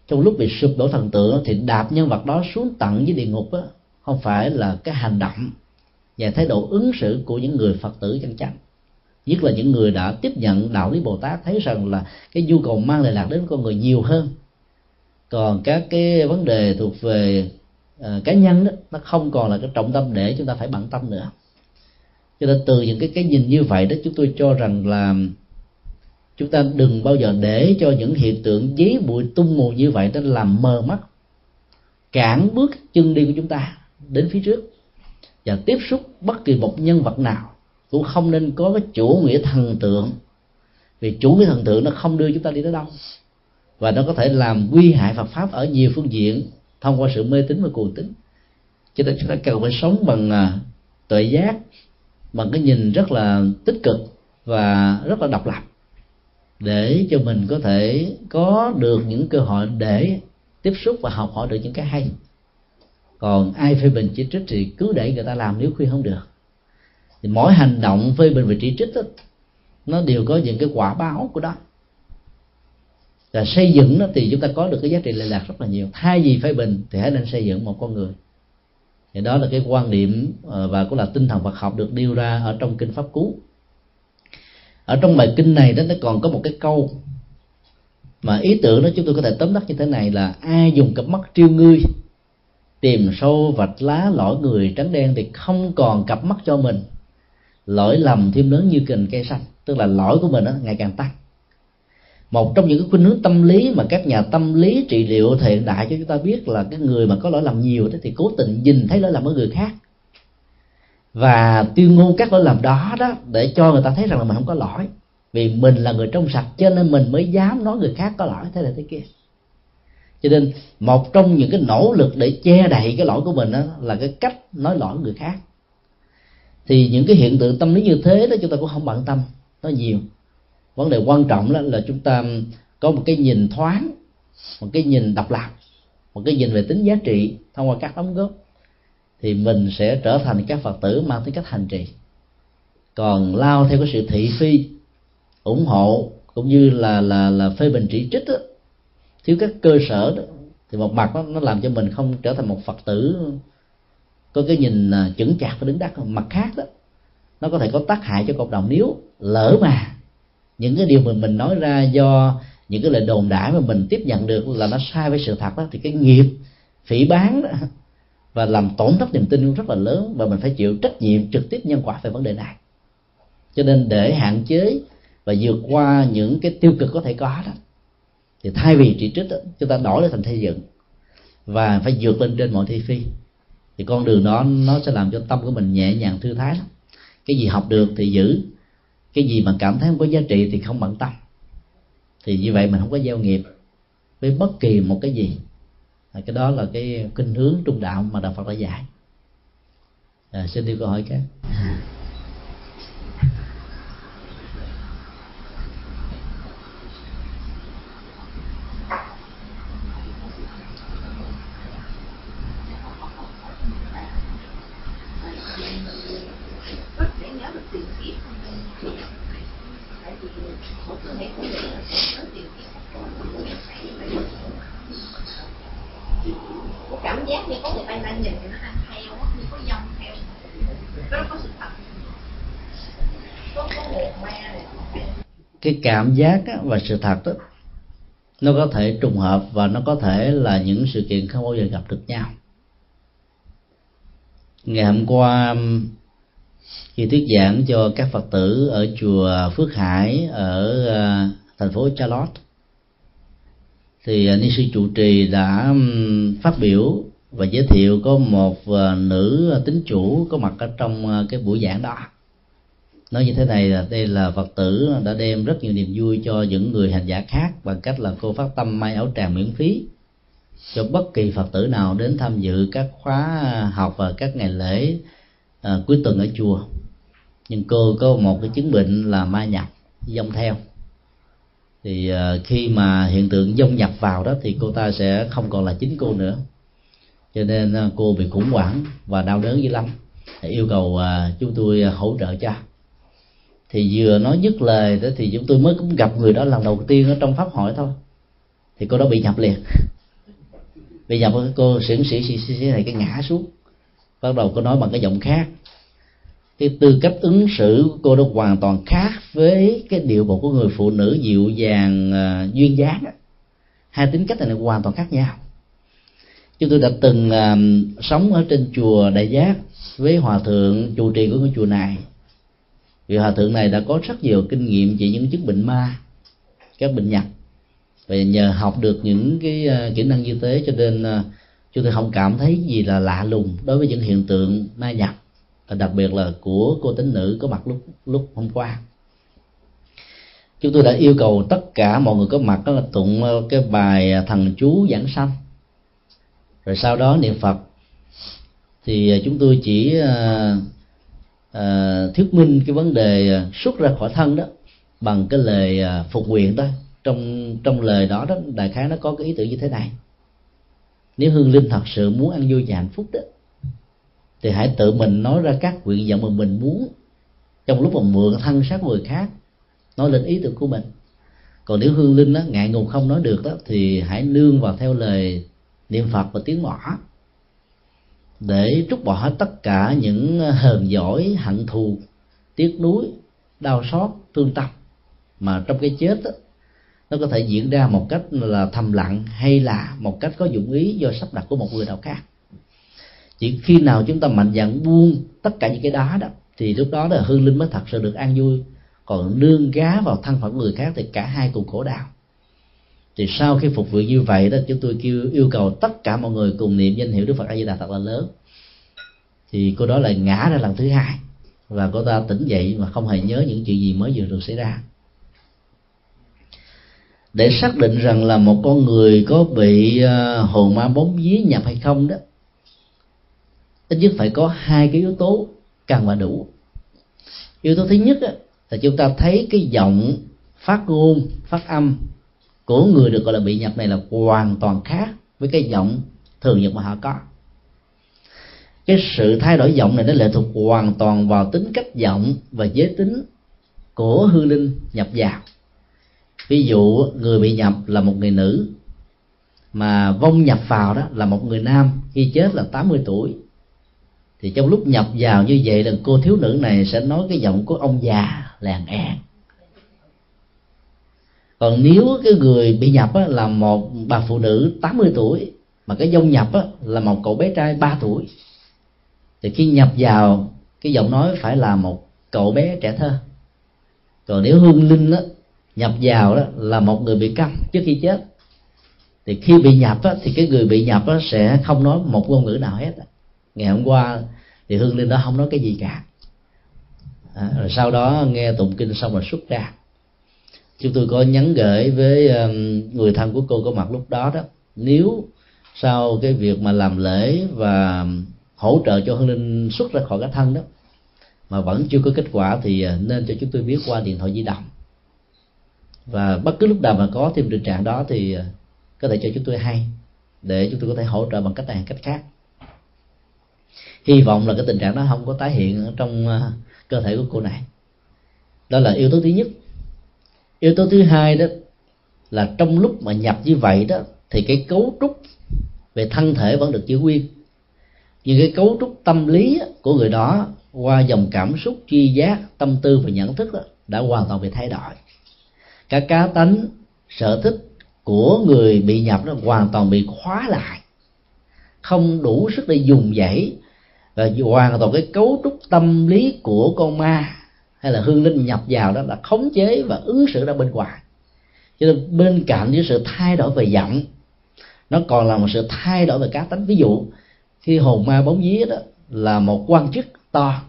Trong lúc bị sụp đổ thần tượng thì đạp nhân vật đó xuống tận với địa ngục đó, không phải là cái hành động và thái độ ứng xử của những người phật tử chân chánh nhất là những người đã tiếp nhận đạo lý bồ tát thấy rằng là cái nhu cầu mang lại lạc đến con người nhiều hơn. Còn các cái vấn đề thuộc về uh, cá nhân đó nó không còn là cái trọng tâm để chúng ta phải bận tâm nữa. Cho nên từ những cái cái nhìn như vậy đó chúng tôi cho rằng là chúng ta đừng bao giờ để cho những hiện tượng giấy bụi tung mù như vậy nó làm mờ mắt cản bước chân đi của chúng ta đến phía trước và tiếp xúc bất kỳ một nhân vật nào cũng không nên có cái chủ nghĩa thần tượng. Vì chủ nghĩa thần tượng nó không đưa chúng ta đi tới đâu. Và nó có thể làm nguy hại Phật pháp ở nhiều phương diện thông qua sự mê tín và cuồng tín. Cho nên chúng ta cần phải sống bằng à, tuệ giác bằng cái nhìn rất là tích cực và rất là độc lập để cho mình có thể có được những cơ hội để tiếp xúc và học hỏi được những cái hay còn ai phê bình chỉ trích thì cứ để người ta làm nếu khuyên không được. Thì mỗi hành động phê bình và chỉ trích đó, nó đều có những cái quả báo của đó. Và xây dựng đó thì chúng ta có được cái giá trị lệ lạc rất là nhiều. Thay vì phê bình thì hãy nên xây dựng một con người. Thì đó là cái quan điểm ờ, và cũng là tinh thần Phật học được nêu ra ở trong kinh pháp cú. Ở trong bài kinh này đó nó còn có một cái câu mà ý tưởng đó chúng tôi có thể tóm tắt như thế này là ai dùng cặp mắt triêu ngươi tìm sâu vạch lá lỗi người trắng đen thì không còn cặp mắt cho mình. Lỗi lầm thêm lớn như cành cây xanh tức là lỗi của mình đó, ngày càng tăng. Một trong những cái khuynh hướng tâm lý mà các nhà tâm lý trị liệu hiện đại cho chúng ta biết là cái người mà có lỗi lầm nhiều đó thì cố tình nhìn thấy lỗi lầm ở người khác. Và tuyên ngôn các lỗi lầm đó đó để cho người ta thấy rằng là mình không có lỗi. Vì mình là người trong sạch cho nên mình mới dám nói người khác có lỗi thế này thế kia cho nên một trong những cái nỗ lực để che đậy cái lỗi của mình đó là cái cách nói lỗi người khác. Thì những cái hiện tượng tâm lý như thế đó chúng ta cũng không bận tâm nó nhiều. Vấn đề quan trọng đó là chúng ta có một cái nhìn thoáng một cái nhìn độc lập một cái nhìn về tính giá trị thông qua các đóng góp thì mình sẽ trở thành các phật tử mang tính cách hành trì. Còn lao theo cái sự thị phi ủng hộ cũng như là là là phê bình chỉ trích đó, thiếu các cơ sở đó, thì một mặt đó, nó làm cho mình không trở thành một phật tử. Có cái nhìn à, chững chạc và đứng đắn. Mặt khác đó nó có thể có tác hại cho cộng đồng nếu lỡ mà những cái điều mà mình nói ra do những cái lời đồn đãi mà mình tiếp nhận được là nó sai với sự thật đó thì cái nghiệp phỉ bán đó, và làm tổn thất niềm tin rất là lớn và mình phải chịu trách nhiệm trực tiếp nhân quả về vấn đề này. Cho nên để hạn chế và vượt qua những cái tiêu cực có thể có đó thì thay vì chỉ trích đó, chúng ta đổi lại thành xây dựng. Và phải vượt lên trên mọi thi phi. Thì con đường đó nó sẽ làm cho tâm của mình nhẹ nhàng thư thái lắm. Cái gì học được thì giữ. Cái gì mà cảm thấy không có giá trị thì không bận tâm. Thì như vậy mình không có gieo nghiệp với bất kỳ một cái gì. À, cái đó là cái kinh hướng trung đạo mà đạo phật đã dạy. À, xin đi câu hỏi khác. À. cảm giác và sự thật đó nó có thể trùng hợp và nó có thể là những sự kiện không bao giờ gặp được nhau. Ngày hôm qua um, khi thuyết giảng cho các phật tử ở chùa phước hải ở uh, thành phố charlotte. Thì uh, ni sư trụ trì đã um, phát biểu và giới thiệu có một uh, nữ tín chủ có mặt ở trong cái buổi giảng đó nói như thế này là đây là phật tử đã đem rất nhiều niềm vui cho những người hành giả khác bằng cách là cô phát tâm may áo tràng miễn phí. Cho bất kỳ phật tử nào đến tham dự các khóa học và các ngày lễ à, cuối tuần ở chùa. Nhưng cô có một cái chứng bệnh là ma nhập dông theo. Thì à, khi mà hiện tượng dông nhập vào đó thì cô ta sẽ không còn là chính cô nữa. Cho nên à, cô bị khủng hoảng và đau đớn dữ lắm. Yêu cầu à, chúng tôi hỗ trợ cho thì vừa nói dứt lời đó thì chúng tôi mới cũng gặp người đó lần đầu tiên ở trong pháp hội thôi. Thì cô đó bị nhập liền. Bị nhập cô sững sĩ sĩ sĩ này cái ngã xuống. Bắt đầu cô nói bằng cái giọng khác. Cái tư cách ứng xử của cô đó hoàn toàn khác với cái điệu bộ của người phụ nữ dịu dàng uh, duyên dáng hai tính cách này hoàn toàn khác nhau. Chúng tôi đã từng uh, sống ở trên chùa đại giác với hòa thượng chủ trì của ngôi chùa này vị hòa thượng này đã có rất nhiều kinh nghiệm trị những chứng bệnh ma, các bệnh nhặt và nhờ học được những cái ờ, kỹ năng như thế cho nên ờ, chúng tôi không cảm thấy gì là lạ lùng đối với những hiện tượng ma nhập, và đặc biệt là của cô tính nữ có mặt lúc lúc hôm qua. Chúng tôi đã yêu cầu tất cả mọi người có mặt đó là tụng ờ, cái bài thần chú giảng sanh. Rồi sau đó niệm phật. Thì chúng tôi chỉ uh, thuyết minh cái vấn đề ờ, xuất ra khỏi thân đó bằng cái lời ờ, phục nguyện đó. Trong trong lời đó đó đại khái nó có cái ý tưởng như thế này. Nếu hương linh thật sự muốn ăn vui và hạnh phúc đó thì hãy tự mình nói ra các nguyện vọng mà mình muốn. Trong lúc mà mượn thân xác người khác nói lên ý tưởng của mình. Còn nếu hương linh đó, ngại ngùng không nói được đó thì hãy nương vào theo lời niệm phật và tiếng mõ để trút bỏ hết tất cả những ờ, hờn giỏi hận thù tiếc nuối đau xót thương tâm mà trong cái chết đó, nó có thể diễn ra một cách là thầm lặng hay là một cách có dụng ý do sắp đặt của một người nào khác. Chỉ khi nào chúng ta mạnh dạn buông tất cả những cái đó đó thì lúc đó là hương linh mới thật sự được an vui. Còn nương gá vào thân phận người khác thì cả hai cùng khổ đau thì sau khi phục vụ như vậy đó chúng tôi kêu yêu cầu tất cả mọi người cùng niệm danh hiệu đức phật a di đà thật là lớn. Thì cô đó lại ngã ra lần thứ hai. Và cô ta tỉnh dậy mà không hề nhớ những chuyện gì mới vừa được xảy ra. Để xác định rằng là một con người có bị ờ, hồn ma bóng vía nhập hay không đó ít nhất phải có hai cái yếu tố cần và đủ. Yếu tố thứ nhất đó, là chúng ta thấy cái giọng phát ngôn phát âm của người được gọi là bị nhập này là hoàn toàn khác với cái giọng thường nhật mà họ có. Cái sự thay đổi giọng này nó lệ thuộc hoàn toàn vào tính cách giọng và giới tính của hư linh nhập vào. Ví dụ, người bị nhập là một người nữ, mà vong nhập vào đó là một người nam, khi chết là 80 tuổi. Thì trong lúc nhập vào như vậy là cô thiếu nữ này sẽ nói cái giọng của ông già làng an còn nếu cái người bị nhập á, là một bà phụ nữ 80 tuổi mà cái dông nhập á, là một cậu bé trai 3 tuổi thì khi nhập vào cái giọng nói phải là một cậu bé trẻ thơ. Còn nếu hương linh á, nhập vào đó là một người bị câm trước khi chết. Thì khi bị nhập á, thì cái người bị nhập á, sẽ không nói một ngôn ngữ nào hết ngày hôm qua thì hương linh đó không nói cái gì cả. À, rồi sau đó nghe tụng kinh xong rồi xuất ra chúng tôi có nhắn gửi với um, người thân của cô có mặt lúc đó đó. Nếu sau cái việc mà làm lễ và hỗ trợ cho hương linh xuất ra khỏi cái thân đó, mà vẫn chưa có kết quả thì uh, nên cho chúng tôi biết qua điện thoại di động. Và bất cứ lúc nào mà có thêm tình trạng đó thì uh, có thể cho chúng tôi hay, để chúng tôi có thể hỗ trợ bằng cách này cách khác. Hy vọng là cái tình trạng đó không có tái hiện ở trong uh, cơ thể của cô này. Đó là yếu tố thứ nhất yếu tố thứ hai đó là trong lúc mà nhập như vậy đó thì cái cấu trúc về thân thể vẫn được giữ nguyên. Nhưng cái cấu trúc tâm lý của người đó qua dòng cảm xúc tri giác tâm tư và nhận thức đó, đã hoàn toàn bị thay đổi. Các cá tánh sở thích của người bị nhập nó hoàn toàn bị khóa lại. Không đủ sức để dùng dãy và hoàn toàn cái cấu trúc tâm lý của con ma hay là hương linh nhập vào đó là khống chế và ứng xử ra bên ngoài. Cho nên bên cạnh với sự thay đổi về giọng, nó còn là một sự thay đổi về cá tính. Ví dụ, khi hồn ma bóng vía đó là một quan chức to,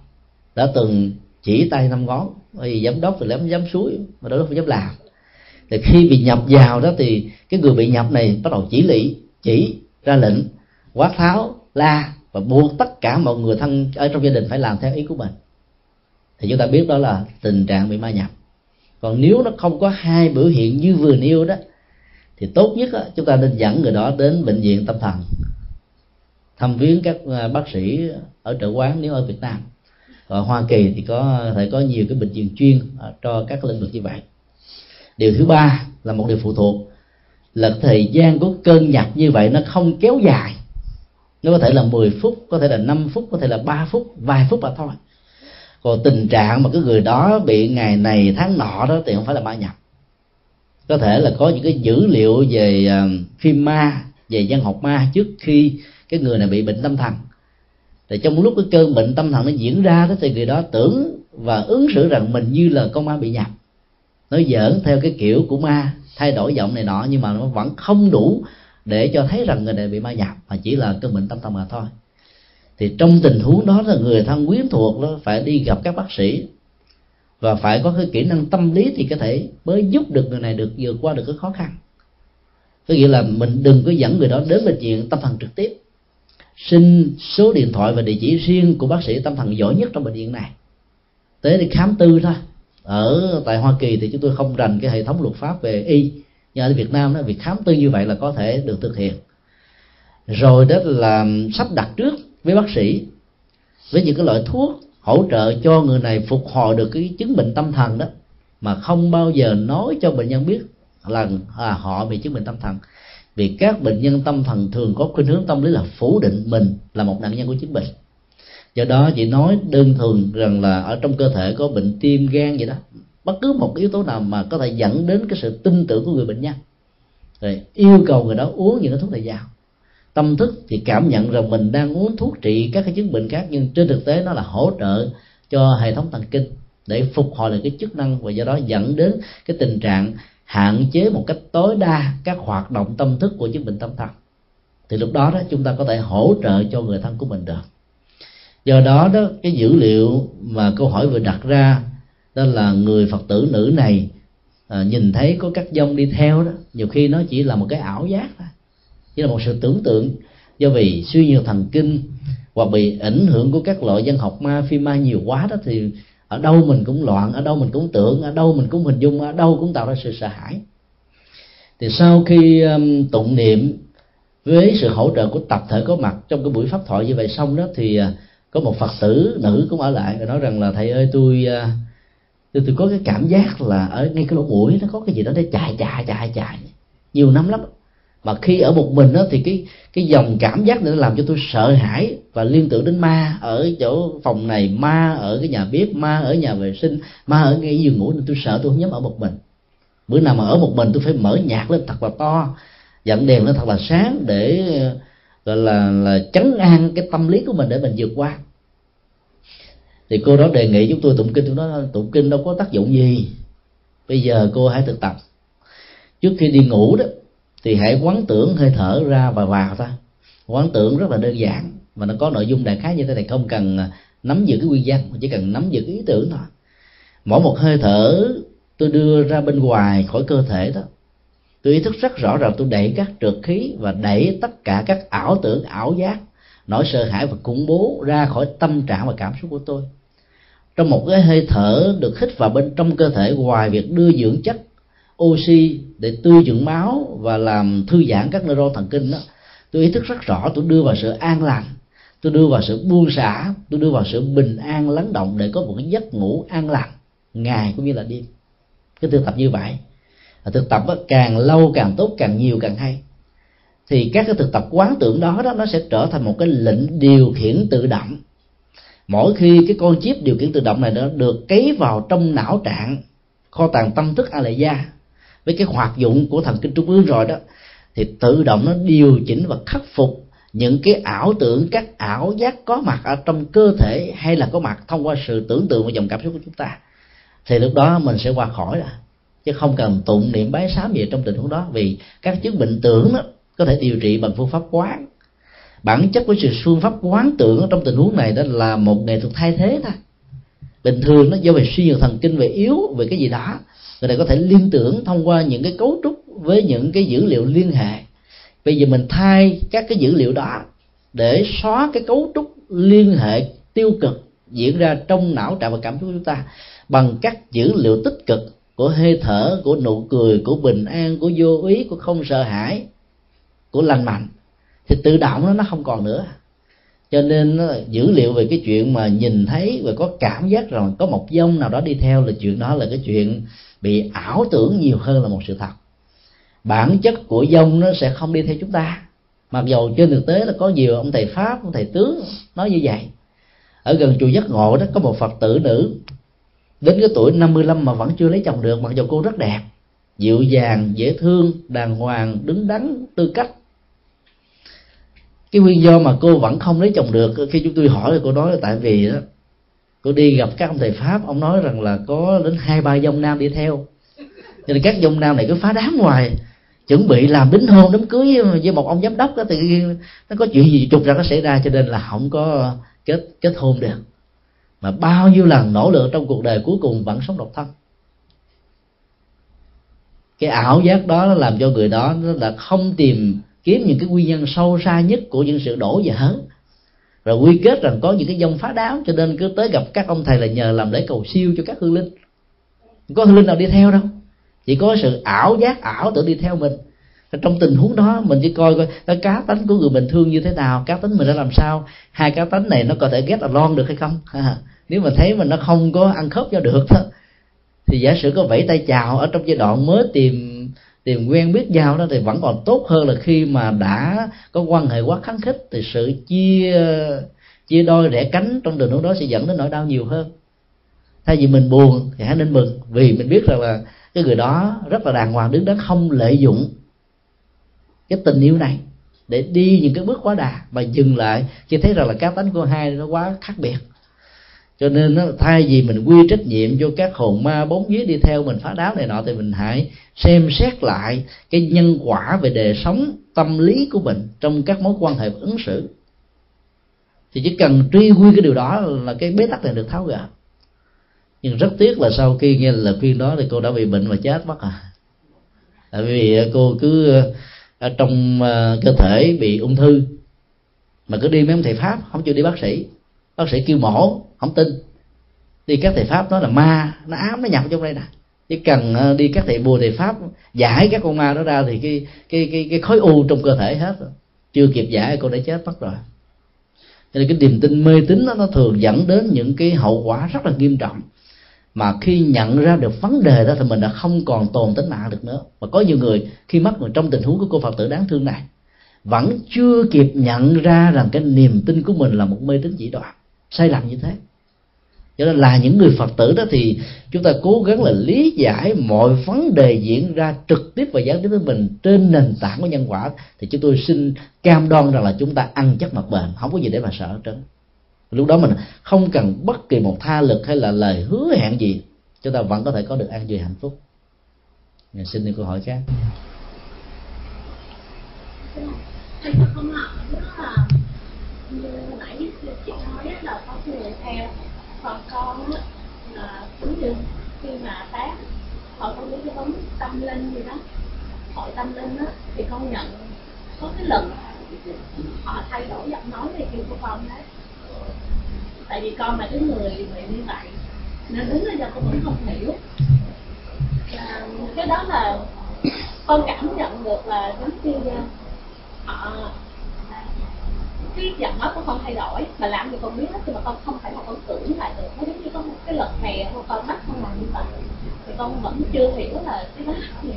đã từng chỉ tay năm ngón vì giám đốc thì lắm dám suối, mà đó phải dám làm. Thì khi bị nhập vào đó thì cái người bị nhập này bắt đầu chỉ lị, chỉ ra lệnh, quát tháo, la và buộc tất cả mọi người thân ở trong gia đình phải làm theo ý của mình thì chúng ta biết đó là tình trạng bị ma nhập. Còn nếu nó không có hai biểu hiện như vừa nêu đó thì tốt nhất đó, chúng ta nên dẫn người đó đến bệnh viện tâm thần thăm viếng các à, bác sĩ ở trợ quán nếu ở Việt Nam. Ở Hoa Kỳ thì có thể có nhiều cái bệnh viện chuyên à, cho các lĩnh vực như vậy. Điều thứ ba là một điều phụ thuộc là thời gian của cơn nhập như vậy nó không kéo dài. Nó có thể là 10 phút có thể là 5 phút có thể là 3 phút vài phút mà thôi còn tình trạng mà cái người đó bị ngày này, tháng nọ đó thì không phải là ma nhập. Có thể là có những cái dữ liệu về à, phim ma, về dân học ma trước khi cái người này bị bệnh tâm thần. Thì trong lúc cái cơn bệnh tâm thần nó diễn ra đó thì người đó tưởng và ứng xử rằng mình như là con ma bị nhập. Nó giỡn theo cái kiểu của ma, thay đổi giọng này nọ nhưng mà nó vẫn không đủ để cho thấy rằng người này bị ma nhập, mà chỉ là cơn bệnh tâm thần mà thôi thì trong tình huống đó là người thân quyến thuộc đó phải đi gặp các bác sĩ. Và phải có cái kỹ năng tâm lý thì có thể mới giúp được người này được vượt qua được cái khó khăn. Có nghĩa là mình đừng có dẫn người đó đến bệnh viện tâm thần trực tiếp. Xin số điện thoại và địa chỉ riêng của bác sĩ tâm thần giỏi nhất trong bệnh viện này. Tới đi khám tư thôi. Ở tại Hoa Kỳ thì chúng tôi không rành cái hệ thống luật pháp về y. Nhưng ở Việt Nam đó, việc khám tư như vậy là có thể được thực hiện. Rồi đó là sắp đặt trước với bác sĩ với những cái loại thuốc hỗ trợ cho người này phục hồi được cái chứng bệnh tâm thần đó mà không bao giờ nói cho bệnh nhân biết là à, họ bị chứng bệnh tâm thần. Vì các bệnh nhân tâm thần thường có khuynh hướng tâm lý là phủ định mình là một nạn nhân của chứng bệnh. Do đó chỉ nói đơn thuần rằng là ở trong cơ thể có bệnh tim gan vậy đó bất cứ một yếu tố nào mà có thể dẫn đến cái sự tin tưởng của người bệnh nhân. Rồi yêu cầu người đó uống những cái thuốc này vào tâm thức thì cảm nhận rằng mình đang uống thuốc trị các cái chứng bệnh khác nhưng trên thực tế nó là hỗ trợ cho hệ thống thần kinh để phục hồi lại cái chức năng và do đó dẫn đến cái tình trạng hạn chế một cách tối đa các hoạt động tâm thức của chứng bệnh tâm thần thì lúc đó đó chúng ta có thể hỗ trợ cho người thân của mình được do đó đó cái dữ liệu mà câu hỏi vừa đặt ra đó là người phật tử nữ này à, nhìn thấy có các dông đi theo đó nhiều khi nó chỉ là một cái ảo giác đó chỉ là một sự tưởng tượng do vì suy nhược thần kinh hoặc bị ảnh hưởng của các loại dân học ma phi ma nhiều quá đó thì ở đâu mình cũng loạn ở đâu mình cũng tưởng ở đâu mình cũng hình dung ở đâu cũng tạo ra sự sợ hãi. Thì sau khi um, tụng niệm với sự hỗ trợ của tập thể có mặt trong cái buổi pháp thoại như vậy xong đó thì uh, có một phật tử nữ cũng ở lại và nói rằng là thầy ơi tôi uh, tôi, tôi có cái cảm giác là ở ngay cái lỗ mũi nó có cái gì đó để chạy chạy chạy chạy. Nhiều năm lắm mà khi ở một mình đó thì cái cái dòng cảm giác nữa nó làm cho tôi sợ hãi và liên tưởng đến ma ở chỗ phòng này, ma ở cái nhà bếp, ma ở nhà vệ sinh, ma ở ngay giường ngủ. Nên tôi sợ tôi không dám ở một mình. Bữa nào mà ở một mình, tôi phải mở nhạc lên thật là to, dặn đèn lên thật là sáng để, gọi là là chấn an cái tâm lý của mình để mình vượt qua. Thì cô đó đề nghị chúng tôi tụng kinh. Chúng nó tụng kinh đâu có tác dụng gì. Bây giờ cô hãy thực tập. Trước khi đi ngủ đó thì hãy quán tưởng hơi thở ra và vào thôi. Quán tưởng rất là đơn giản và nó có nội dung đại khái như thế này, không cần à, nắm giữ cái nguyên văn chỉ cần nắm giữ cái ý tưởng thôi. Mỗi một hơi thở tôi đưa ra bên ngoài khỏi cơ thể đó, tôi ý thức rất rõ rằng tôi đẩy các trượt khí và đẩy tất cả các ảo tưởng, ảo giác, nỗi sợ hãi và khủng bố ra khỏi tâm trạng và cảm xúc của tôi. Trong một cái hơi thở được hít vào bên trong cơ thể, ngoài việc đưa dưỡng chất oxy để tươi dưỡng máu và làm thư giãn các neuron thần kinh đó. Tôi ý thức rất rõ tôi đưa vào sự an lành tôi đưa vào sự buông xả tôi đưa vào sự bình an lắng động để có một cái giấc ngủ an lành. Ngày cũng như là đêm. Cái thực tập như vậy. Và thực tập đó, càng lâu càng tốt càng nhiều càng hay. Thì các cái thực tập quán tưởng đó đó nó sẽ trở thành một cái lệnh điều khiển tự động. Mỗi khi cái con chip điều khiển tự động này nó được cấy vào trong não trạng kho tàng tâm thức a lệ gia với cái hoạt dụng của thần kinh trung ương rồi đó, thì tự động nó điều chỉnh và khắc phục những cái ảo tưởng, các ảo giác có mặt ở trong cơ thể hay là có mặt thông qua sự tưởng tượng và dòng cảm xúc của chúng ta. Thì lúc đó mình sẽ qua khỏi rồi, chứ không cần tụng niệm bái sám gì trong tình huống đó, vì các chứng bệnh tưởng đó có thể điều trị bằng phương pháp quán. Bản chất của sự phương pháp quán tưởng trong tình huống này đó là một nghệ thuật thay thế thôi. Bình thường nó do về suy nhược thần kinh, về yếu, về cái gì đó người này có thể liên tưởng thông qua những cái cấu trúc với những cái dữ liệu liên hệ. Bây giờ mình thay các cái dữ liệu đó để xóa cái cấu trúc liên hệ tiêu cực diễn ra trong não trạng và cảm xúc của chúng ta bằng các dữ liệu tích cực của hơi thở, của nụ cười, của bình an, của vô ý, của không sợ hãi, của lành mạnh. Thì tự động nó nó không còn nữa cho nên dữ liệu về cái chuyện mà nhìn thấy và có cảm giác rằng có một dông nào đó đi theo là chuyện đó là cái chuyện bị ảo tưởng nhiều hơn là một sự thật. Bản chất của dông nó sẽ không đi theo chúng ta. Mặc dù trên thực tế là có nhiều ông thầy pháp, ông thầy tướng nói như vậy. Ở gần chùa giác ngộ đó, có một phật tử nữ, đến cái tuổi 55 mà vẫn chưa lấy chồng được, mặc dù cô rất đẹp, dịu dàng, dễ thương, đàng hoàng, đứng đắn, tư cách cái nguyên do mà cô vẫn không lấy chồng được, khi chúng tôi hỏi thì cô nói là tại vì đó, cô đi gặp các ông thầy pháp, ông nói rằng là có đến hai, ba dông nam đi theo. Cho nên các dông nam này cứ phá đám ngoài chuẩn bị làm đính hôn đám cưới với một ông giám đốc đó. Thì nó có chuyện gì trục ra nó xảy ra, cho nên là không có kết kết hôn được. Mà bao nhiêu lần nỗ lực trong cuộc đời cuối cùng vẫn sống độc thân. Cái ảo giác đó nó làm cho người đó nó là không tìm kiếm những cái nguyên nhân sâu xa nhất của những sự đổ vỡ rồi quy kết rằng có những cái dông phá đáo cho nên cứ tới gặp các ông thầy là nhờ làm lễ cầu siêu cho các hương linh. Không có hương linh nào đi theo đâu? Chỉ có sự ảo giác ảo tưởng đi theo mình. Trong tình huống đó mình chỉ coi coi cái cá tánh của người bình thường như thế nào cá tính mình đã làm sao? Hai cá tánh này nó có thể ghét lon được hay không? Nếu mà thấy mà nó không có ăn khớp cho được đó, thì giả sử có vẫy tay chào ở trong giai đoạn mới tìm tìm quen biết nhau đó thì vẫn còn tốt hơn là khi mà đã có quan hệ quá kháng khích thì sự chia chia đôi rẽ cánh trong đường hướng đó sẽ dẫn đến nỗi đau nhiều hơn. Thay vì mình buồn thì hãy nên mừng, vì mình biết rằng là cái người đó rất là đàng hoàng, đứng đó không lợi dụng cái tình yêu này để đi những cái bước quá đà mà dừng lại khi thấy rằng là cá tánh của hai nó quá khác biệt cho nên nó, thay vì mình quy trách nhiệm cho các hồn ma bốn vía đi theo mình phá đáo này nọ thì mình hãy xem xét lại cái nhân quả về đời sống tâm lý của mình trong các mối quan hệ ứng xử. Thì chỉ cần truy quy cái điều đó là cái bế tắc này được tháo gỡ. Nhưng rất tiếc là sau khi nghe lời khuyên đó thì cô đã bị bệnh và chết mất à. Tại vì cô cứ ở trong ờ, cơ thể bị ung thư mà cứ đi mấy ông thầy pháp không chịu đi bác sĩ bác sĩ kêu mổ, không tin. Đi các thầy pháp nói là ma, nó ám, nó nhập trong đây nè. Chỉ cần ờ, đi các thầy bùa thầy pháp giải các con ma đó ra thì cái cái cái cái khối u trong cơ thể hết rồi. Chưa kịp giải cô đã chết, mất rồi. Cho nên cái niềm tin mê tín nó thường dẫn đến những cái hậu quả rất là nghiêm trọng. Mà khi nhận ra được vấn đề đó thì mình đã không còn tồn tính mạng được nữa. Mà có nhiều người khi mất người trong tình huống của cô phật tử đáng thương này, vẫn chưa kịp nhận ra rằng cái niềm tin của mình là một mê tín chỉ đoạn sai lầm như thế. Cho nên là những người phật tử đó thì chúng ta cố gắng là lý giải mọi vấn đề diễn ra trực tiếp và gián tiếp với mình trên nền tảng của nhân quả. Thì chúng tôi xin cam đoan rằng là chúng ta ăn chắc mặt bền, không có gì để mà sợ hết trơn. Lúc đó mình không cần bất kỳ một tha lực hay là lời hứa hẹn gì, chúng ta vẫn có thể có được an vui hạnh phúc. Nhà xin đi câu hỏi khác là như nãy chị nói là có người theo còn con là giống như khi mà tác họ có cái bóng tâm linh gì đó hội tâm linh á thì con nhận có cái lần họ thay đổi giọng nói này kia của con đấy. Tại vì con là cái người bị như vậy nên đứng bây giờ con vẫn không hiểu. À, cái đó là con cảm nhận được là giống như họ cái giọng nói của con thay đổi mà làm cho con biết hết nhưng mà con không phải là con tưởng lại được. Nó giống như có một cái lần hè của con mắt con làm như vậy. Thì con vẫn chưa hiểu là cái đó gì.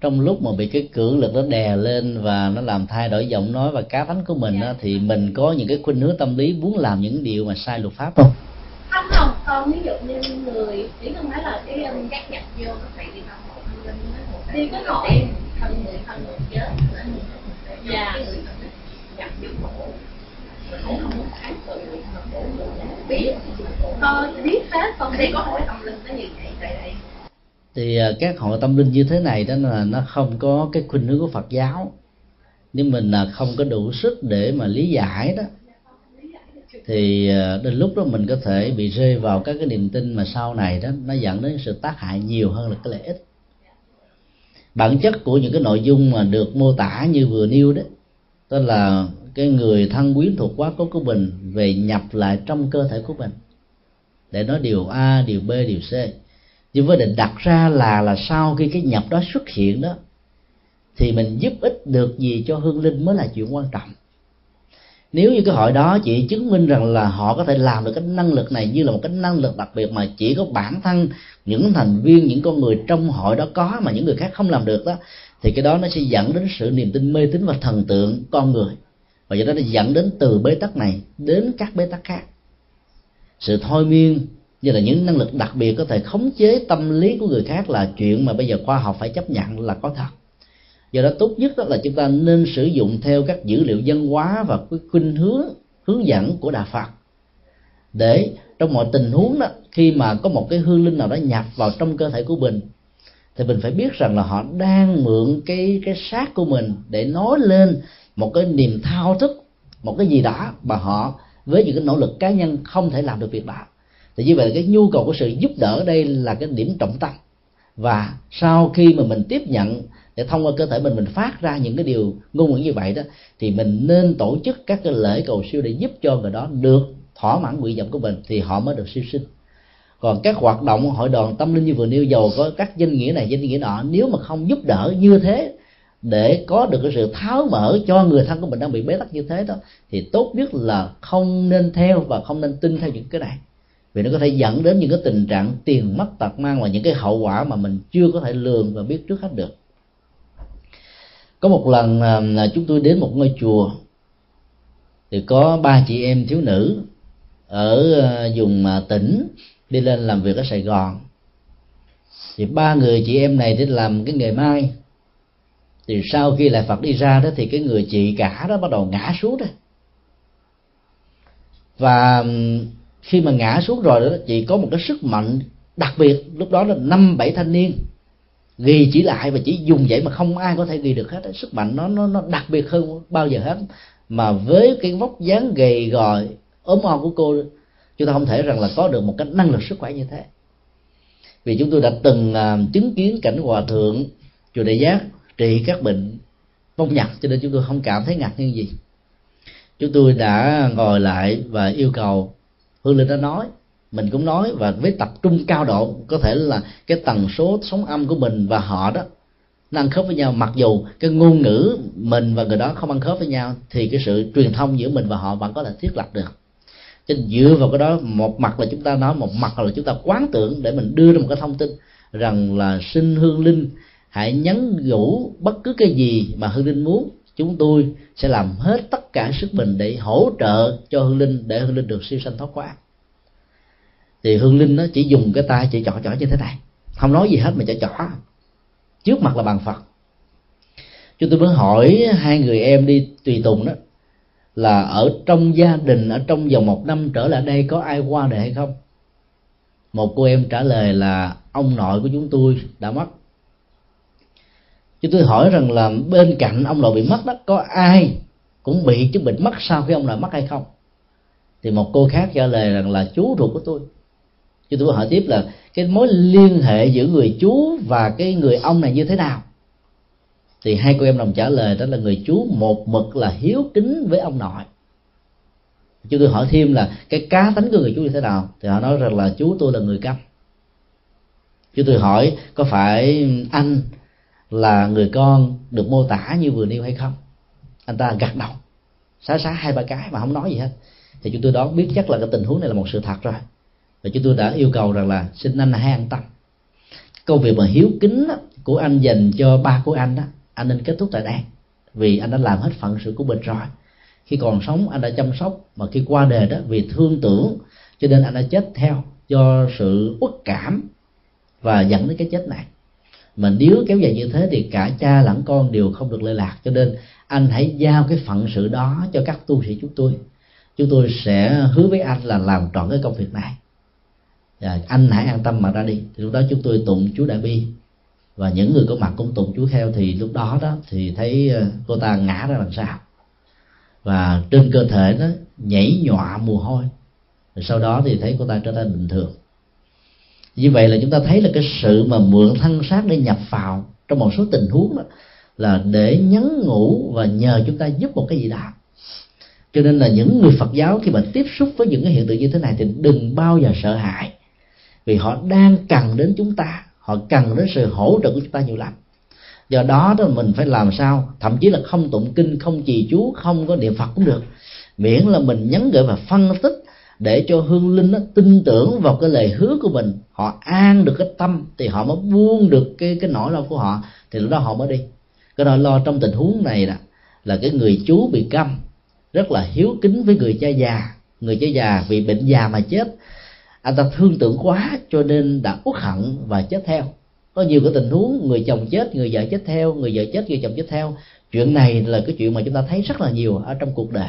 Trong lúc mà bị cái cưỡng lực nó đè lên và nó làm thay đổi giọng nói và cá tánh của mình á, thì mình có những cái khuynh hướng tâm lý muốn làm những điều mà sai luật pháp không? Không không. Con ví dụ như người chỉ không phải là cái um, các nhập vô nó phải đi vào hội đi cái hội thân người thân người chết. Dạ nhập vô cũng không muốn kháng cự biết con biết hết con đi có hội tâm linh nó như vậy tại đây thì à, các hội tâm linh như thế này đó là nó không có cái khuynh hướng của Phật giáo. Nhưng mình là không có đủ sức để mà lý giải đó, thì à, đến lúc đó mình có thể bị rơi vào các cái niềm tin mà sau này đó nó dẫn đến sự tác hại nhiều hơn là cái lợi ích. Bản chất của những cái nội dung mà được mô tả như vừa nêu đó tức là cái người thân quyến thuộc quá cố của mình về nhập lại trong cơ thể của mình. Để nói điều a, điều b, điều c. Nhưng vấn đề đặt ra là là sau khi cái nhập đó xuất hiện đó, thì mình giúp ích được gì cho hương linh mới là chuyện quan trọng. Nếu như cái hội đó chỉ chứng minh rằng là họ có thể làm được cái năng lực này như là một cái năng lực đặc biệt mà chỉ có bản thân, những thành viên, những con người trong hội đó có mà những người khác không làm được đó thì cái đó nó sẽ dẫn đến sự niềm tin mê tín và thần tượng con người. Và do đó nó dẫn đến từ bế tắc này đến các bế tắc khác. Sự thôi miên như là những năng lực đặc biệt có thể khống chế tâm lý của người khác là chuyện mà bây giờ khoa học phải chấp nhận là có thật. Do đó tốt nhất đó là chúng ta nên sử dụng theo các dữ liệu dân hóa và cái khuynh hướng hướng dẫn của đạo phật. Để trong mọi tình huống đó, khi mà có một cái hương linh nào đó nhập vào trong cơ thể của mình thì mình phải biết rằng là họ đang mượn cái cái xác của mình để nói lên một cái niềm thao thức, một cái gì đó mà họ với những cái nỗ lực cá nhân không thể làm được việc đó. Thì như vậy cái nhu cầu của sự giúp đỡ ở đây là cái điểm trọng tâm. Và sau khi mà mình tiếp nhận để thông qua cơ thể mình mình phát ra những cái điều ngôn ngữ như vậy đó, thì mình nên tổ chức các cái lễ cầu siêu để giúp cho người đó được thỏa mãn nguyện vọng của mình, thì họ mới được siêu sinh còn các hoạt động hội đoàn tâm linh như vừa nêu dầu có các danh nghĩa này, danh nghĩa nọ, nếu mà không giúp đỡ như thế, để có được cái sự tháo mở cho người thân của mình đang bị bế tắc như thế đó, thì tốt nhất là không nên theo và không nên tin theo những cái này. Vì nó có thể dẫn đến những cái tình trạng tiền mất tật mang và những cái hậu quả mà mình chưa có thể lường và biết trước hết được. Có một lần là chúng tôi đến một ngôi chùa, thì có ba chị em thiếu nữ ở ờ, vùng à, tỉnh đi lên làm việc ở sài gòn. Thì ba người chị em này đi làm cái nghề mai thì sau khi lại phật đi ra đó thì cái người chị cả đó bắt đầu ngã xuống đó. Và khi mà ngã xuống rồi đó, chị có một cái sức mạnh đặc biệt. Lúc đó là năm bảy thanh niên. Ghi chỉ lại và chỉ dùng vậy mà không ai có thể ghi được hết sức mạnh nó nó nó đặc biệt hơn bao giờ hết. Mà với cái vóc dáng gầy gò ốm o của cô chúng ta không thể rằng là có được một cái năng lực sức khỏe như thế. Vì chúng tôi đã từng à, chứng kiến cảnh hòa thượng chùa đại giác trị các bệnh phong nhặt cho nên chúng tôi không cảm thấy ngạc nhiên gì. Chúng tôi đã ngồi lại và yêu cầu hương linh đã nói, mình cũng nói, và với tập trung cao độ, có thể là cái tần số sóng âm của mình và họ đó, nó ăn khớp với nhau. Mặc dù cái ngôn ngữ mình và người đó không ăn khớp với nhau, thì cái sự truyền thông giữa mình và họ vẫn có thể thiết lập được cho dựa vào cái đó, một mặt là chúng ta nói, một mặt là chúng ta quán tưởng để mình đưa ra một cái thông tin rằng là sinh hương linh hãy nhắn nhủ bất cứ cái gì mà hương linh muốn, chúng tôi sẽ làm hết tất cả sức mình để hỗ trợ cho hương linh, để hương linh được siêu sanh thoát quá thì hương linh nó chỉ dùng cái tay chỉ chỏ chỏ như thế này. Không nói gì hết mà chỏ chỏ. Trước mặt là bàn phật. Chúng tôi mới hỏi hai người em đi tùy tùng đó là ở trong gia đình ở trong vòng một năm trở lại đây có ai qua đời hay không? Một cô em trả lời là ông nội của chúng tôi đã mất. Chúng tôi hỏi rằng là bên cạnh ông nội bị mất đó có ai cũng bị chứng bệnh mất sau khi ông nội mất hay không? Thì một cô khác trả lời rằng là chú ruột của tôi. Chúng tôi hỏi tiếp là cái mối liên hệ giữa người chú và cái người ông này như thế nào thì hai cô em đồng trả lời, đó là người chú một mực là hiếu kính với ông nội. Chúng tôi hỏi thêm là cái cá tính của người chú như thế nào? Thì họ nói rằng là chú tôi là người câm. Chúng tôi hỏi có phải anh là người con được mô tả như vừa nêu hay không? Anh ta gật đầu, xá xá hai ba cái mà không nói gì hết. Thì chúng tôi đoán biết chắc là cái tình huống này là một sự thật rồi. Và chúng tôi đã yêu cầu rằng là xin anh hãy an tâm. Công việc mà hiếu kính của anh dành cho ba của anh đó anh nên kết thúc tại đây, vì anh đã làm hết phận sự của mình rồi. Khi còn sống, anh đã chăm sóc, mà khi qua đời đó, vì thương tưởng, cho nên anh đã chết theo do sự uất cảm và dẫn đến cái chết này. Mà nếu kéo dài như thế thì cả cha lẫn con đều không được lệ lạc, cho nên anh hãy giao cái phận sự đó cho các tu sĩ chúng tôi. Chúng tôi sẽ hứa với anh là làm trọn cái công việc này. Và anh hãy an tâm mà ra đi. Thì lúc đó chúng tôi tụng chú đại bi và những người có mặt cũng tụng chú heo thì lúc đó đó thì thấy ờ, cô ta ngã ra làm sao. Và trên cơ thể nó nhảy nhọa mồ hôi. Rồi sau đó thì thấy cô ta trở nên bình thường. Như vậy là chúng ta thấy là cái sự mà mượn thân xác để nhập vào trong một số tình huống đó là để nhắn ngủ và nhờ chúng ta giúp một cái gì đó. Cho nên là những người phật giáo khi mà tiếp xúc với những cái hiện tượng như thế này thì đừng bao giờ sợ hãi. Vì họ đang cần đến chúng ta họ cần đến sự hỗ trợ của chúng ta nhiều lắm. Do đó đó mình phải làm sao? Thậm chí là không tụng kinh, không trì chú, không có niệm phật cũng được. Miễn là mình nhắn gửi và phân tích để cho hương linh nó tin tưởng vào cái lời hứa của mình. Họ an được cái tâm thì họ mới buông được cái cái nỗi lo của họ. Thì lúc đó họ mới đi. Cái nỗi lo trong tình huống này là là cái người chú bị câm, rất là hiếu kính với người cha già. Người cha già vì bệnh già mà chết anh ta thương tưởng quá cho nên đã uất hận và chết theo. Có nhiều cái tình huống, người chồng chết, người vợ chết theo, người vợ chết, người chồng chết theo. Chuyện này là cái chuyện mà chúng ta thấy rất là nhiều ở trong cuộc đời.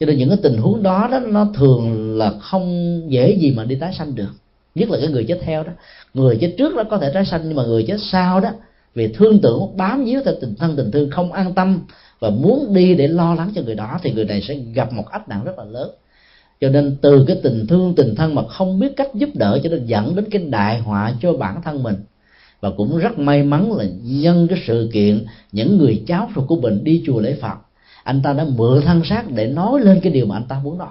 Cho nên những cái tình huống đó đó, nó thường là không dễ gì mà đi tái sanh được. Nhất là cái người chết theo đó. Người chết trước đó có thể tái sanh, nhưng mà người chết sau đó, vì thương tưởng, bám víu theo tình thân tình thương, không an tâm và muốn đi để lo lắng cho người đó, thì người này sẽ gặp một ách nạn rất là lớn cho nên từ cái tình thương tình thân mà không biết cách giúp đỡ cho nên dẫn đến cái đại họa cho bản thân mình. Và cũng rất may mắn là nhân cái sự kiện những người cháu ruột của mình đi chùa lễ phật anh ta đã mượn thân xác để nói lên cái điều mà anh ta muốn nói.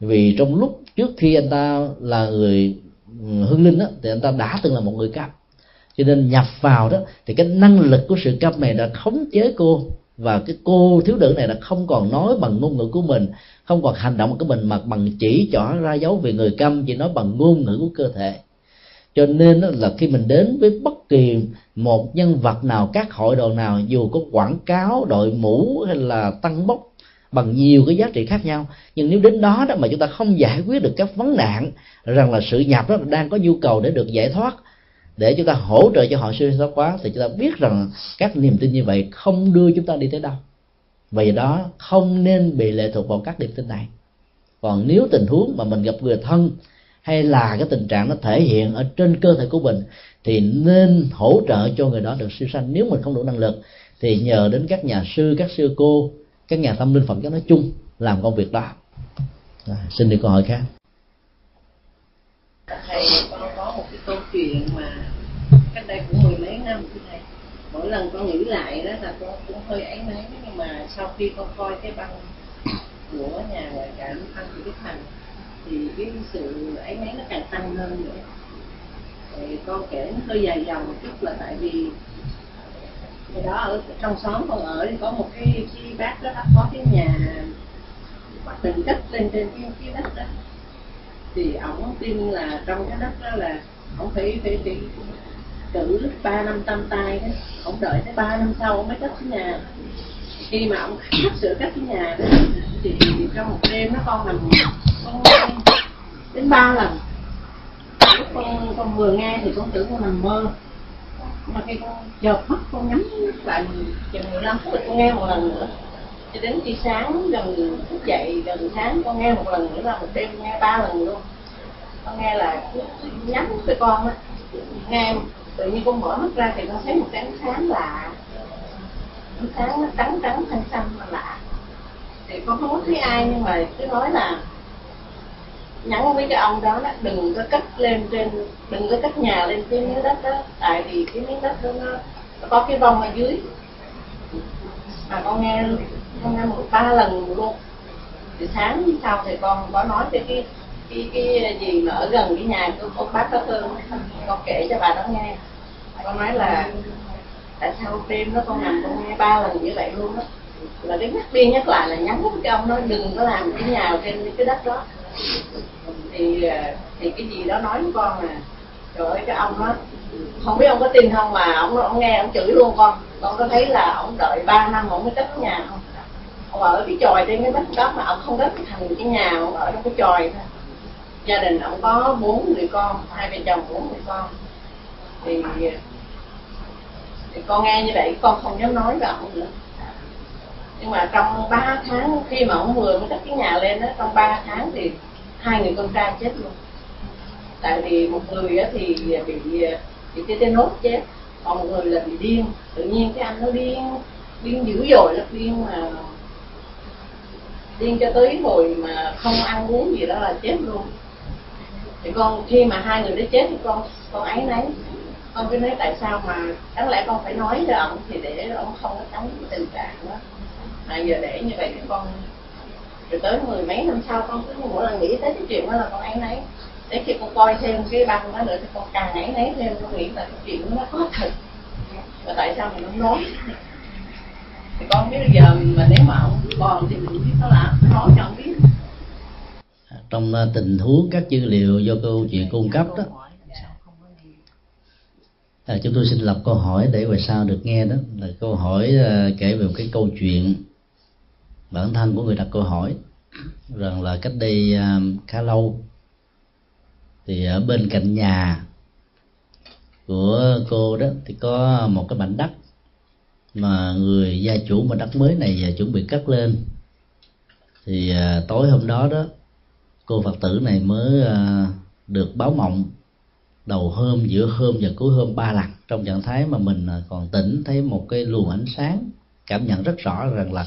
Vì trong lúc trước khi anh ta là người ừ, hương linh đó, thì anh ta đã từng là một người câm cho nên nhập vào đó thì cái năng lực của sự cấp này đã khống chế cô và cái cô thiếu nữ này là không còn nói bằng ngôn ngữ của mình không còn hành động của mình mà bằng chỉ trỏ ra dấu về người câm chỉ nói bằng ngôn ngữ của cơ thể. Cho nên là khi mình đến với bất kỳ một nhân vật nào các hội đoàn nào dù có quảng cáo đội mũ hay là tăng bốc bằng nhiều cái giá trị khác nhau nhưng nếu đến đó đó mà chúng ta không giải quyết được các vấn nạn rằng là sự nhập đó đang có nhu cầu để được giải thoát để chúng ta hỗ trợ cho họ siêu thoát quá thì chúng ta biết rằng các niềm tin như vậy không đưa chúng ta đi tới đâu. Vì đó không nên bị lệ thuộc vào các niềm tin này. Còn nếu tình huống mà mình gặp người thân hay là cái tình trạng nó thể hiện ở trên cơ thể của mình thì nên hỗ trợ cho người đó được siêu sanh. Nếu mình không đủ năng lực thì nhờ đến các nhà sư các sư cô các nhà tâm linh phật giáo nói chung làm công việc đó. À, xin được câu hỏi khác. Thầy con có một cái câu chuyện mà cách đây cũng mười mấy năm như này. Mỗi lần con nghĩ lại đó là con cũng hơi áy náy nhưng mà sau khi con coi cái băng của nhà ngoại cảm anh thì đức thành thì cái sự áy náy nó càng tăng lên nữa. Thì con kể nó hơi dài dòng một chút là tại vì thì đó ở trong xóm con ở thì có một cái, cái bác đó có cái nhà từng đất lên trên cái, cái đất đó. Thì ổng tin là trong cái đất đó là ổng phải phải phải cử ba năm tam tai đó, ông đợi tới ba năm sau ông mới cất cái nhà. Khi mà ông sắp sửa cất cái nhà đó, thì trong một đêm nó con nằm, con đến ba lần. Lúc con con vừa nghe thì con tưởng con nằm mơ. Mà khi con chợp mắt, con nhắm lại chừng 15 phút con nghe một lần nữa. Cho đến khi sáng gần thức dậy, gần sáng con nghe một lần nữa là một đêm nghe ba lần luôn. Con nghe là nhắm với con á, nghe tự nhiên con mở mắt ra thì con thấy một cái ánh sáng lạ. Ánh sáng nó trắng trắng xanh xanh mà lạ. Thì con không có thấy ai nhưng mà cứ nói là nhắn với cái ông đó, đó đừng có cất lên trên đừng có cất nhà lên cái miếng đất đó. Tại vì cái miếng đất đó nó, nó có cái vong ở dưới. Mà con nghe con nghe một ba lần luôn. Thì sáng sau thì con có nói với cái cái cái gì mà ở gần cái nhà của con bác đó thương con kể cho bà đó nghe. Con nói là tại sao đêm đó con nằm con nghe ba lần như vậy luôn đó là cái nhắc đi nhắc lại là nhắn với cái ông nói đừng có làm cái nhà trên cái đất đó. Thì ờ, thì cái gì đó nói với con là, trời ơi, cái ông đó không biết ông có tin không mà ông ông nghe ông chửi luôn con. Con có thấy là ông đợi 3 năm ông mới cất nhà không? Ông ở cái chòi trên cái đất đó mà ông không cất thành cái nhà ông ở trong cái chòi thôi gia đình ông có bốn người con hai vợ chồng bốn người con. Thì, thì con nghe như vậy con không dám nói với ông nữa. Nhưng mà trong 3 tháng khi mà ông vừa mới cất cái nhà lên đó trong 3 tháng thì hai người con trai chết luôn. Tại vì một người thì bị bị cái tên nốt chết còn một người là bị điên. Tự nhiên cái anh nó điên điên dữ dội lắm điên mà điên cho tới hồi mà không ăn uống gì đó là chết luôn thì con, khi mà hai người đó chết thì con con ấy nấy, con cứ nói tại sao mà đáng lẽ con phải nói cho ông thì để ông không có tránh tình trạng đó. Mà giờ để như vậy thì con, rồi tới mười mấy năm sau con cứ mỗi lần nghĩ tới cái chuyện đó là con ấy nấy. Để khi con coi thêm cái băng đó nữa thì con càng ấy nấy thêm, con nghĩ là cái chuyện đó nó có thật. Và tại sao mình không nói? Thì con biết bây giờ mà nếu mà ông còn thì mình biết nó là nói cho ông biết trong à, tình huống các dữ liệu do câu chuyện cung cấp đó. À, chúng tôi xin lập câu hỏi để về sau được nghe đó. Là câu hỏi à, kể về một cái câu chuyện bản thân của người đặt câu hỏi rằng là cách đây à, khá lâu thì ở bên cạnh nhà của cô đó thì có một cái mảnh đất mà người gia chủ mà đất mới này chuẩn bị cắt lên. Thì à, tối hôm đó đó cô phật tử này mới à, được báo mộng đầu hôm, giữa hôm và cuối hôm ba lần. Trong trạng thái mà mình à, còn tỉnh, thấy một cái luồng ánh sáng, cảm nhận rất rõ rằng là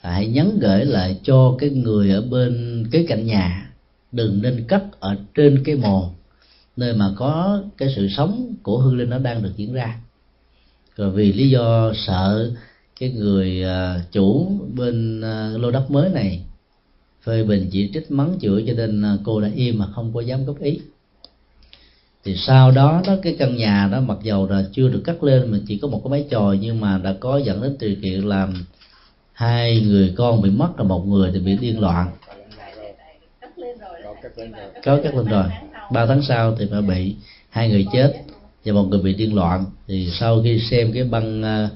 hãy nhắn gửi lại cho cái người ở bên cái cạnh nhà. Đừng nên cất ở trên cái mồ nơi mà có cái sự sống của hương linh nó đang được diễn ra. Rồi vì lý do sợ cái người à, chủ bên lô đất mới này phê bình chỉ trích mắng chửi cho nên à, cô đã im mà không có dám góp ý. Thì sau đó đó cái căn nhà đó mặc dầu là chưa được cắt lên mà chỉ có một cái máy chòi nhưng mà đã có dẫn đến điều kiện làm hai người con bị mất và một người thì bị điên loạn. Có cắt lên rồi. Ba tháng sau thì phải bị hai người chết và một người bị điên loạn. Thì sau khi xem cái băng uh,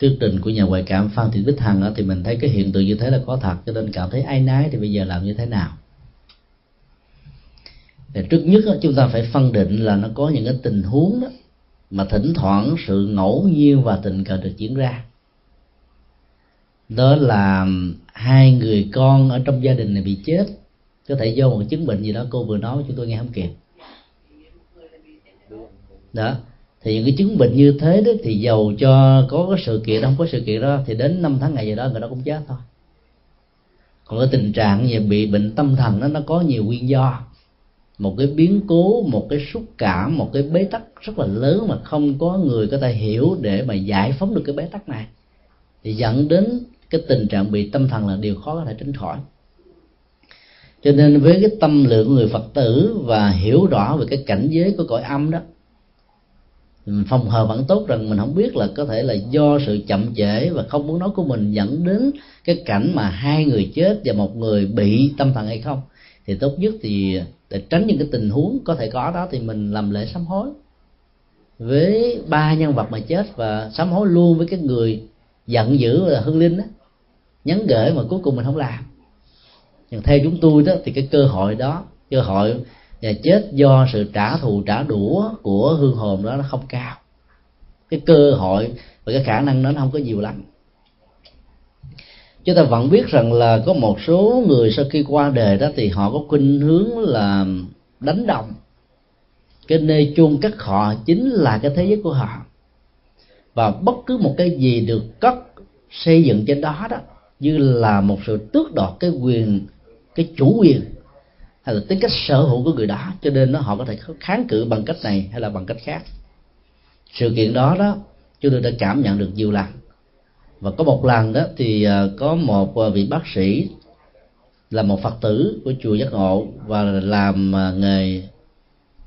thuyết trình của nhà ngoại cảm phan thị bích hằng đó, thì mình thấy cái hiện tượng như thế là có thật cho nên cảm thấy ai nái thì bây giờ làm như thế nào? Thì trước nhất đó, chúng ta phải phân định là nó có những cái tình huống đó mà thỉnh thoảng sự ngẫu nhiên và tình cờ được diễn ra. Đó là hai người con ở trong gia đình này bị chết có thể do một chứng bệnh gì đó cô vừa nói chúng tôi nghe không kịp. Đó thì những cái chứng bệnh như thế đó thì giàu cho có cái sự kiện, không có sự kiện đó thì đến năm tháng ngày gì đó người đó cũng chết thôi. Còn cái tình trạng về bị bệnh tâm thần đó, nó có nhiều nguyên do. Một cái biến cố, một cái xúc cảm, một cái bế tắc rất là lớn mà không có người có thể hiểu để mà giải phóng được cái bế tắc này. Thì dẫn đến cái tình trạng bị tâm thần là điều khó có thể tránh khỏi. Cho nên với cái tâm lượng người phật tử và hiểu rõ về cái cảnh giới của cõi âm đó phòng hờ vẫn tốt rằng mình không biết là có thể là do sự chậm trễ và không muốn nói của mình dẫn đến cái cảnh mà hai người chết và một người bị tâm thần hay không. Thì tốt nhất thì để tránh những cái tình huống có thể có đó thì mình làm lễ sám hối với ba nhân vật mà chết và sám hối luôn với cái người giận dữ là hương linh đó nhắn gửi mà cuối cùng mình không làm. Nhưng theo chúng tôi đó thì cái cơ hội đó, cơ hội và chết do sự trả thù, trả đũa của hương hồn đó nó không cao. Cái cơ hội và cái khả năng đó nó không có nhiều lắm. Chúng ta vẫn biết rằng là có một số người sau khi qua đời đó thì họ có khuynh hướng là đánh đồng. Cái nơi chôn cất họ chính là cái thế giới của họ. Và bất cứ một cái gì được cất, xây dựng trên đó đó, như là một sự tước đoạt cái quyền, cái chủ quyền hay là tính cách sở hữu của người đó, cho nên nó họ có thể kháng cự bằng cách này hay là bằng cách khác. Sự kiện đó đó, chúng tôi đã cảm nhận được nhiều lần. Và có một lần đó thì à, có một à, vị bác sĩ là một phật tử của chùa giác ngộ và làm à, nghề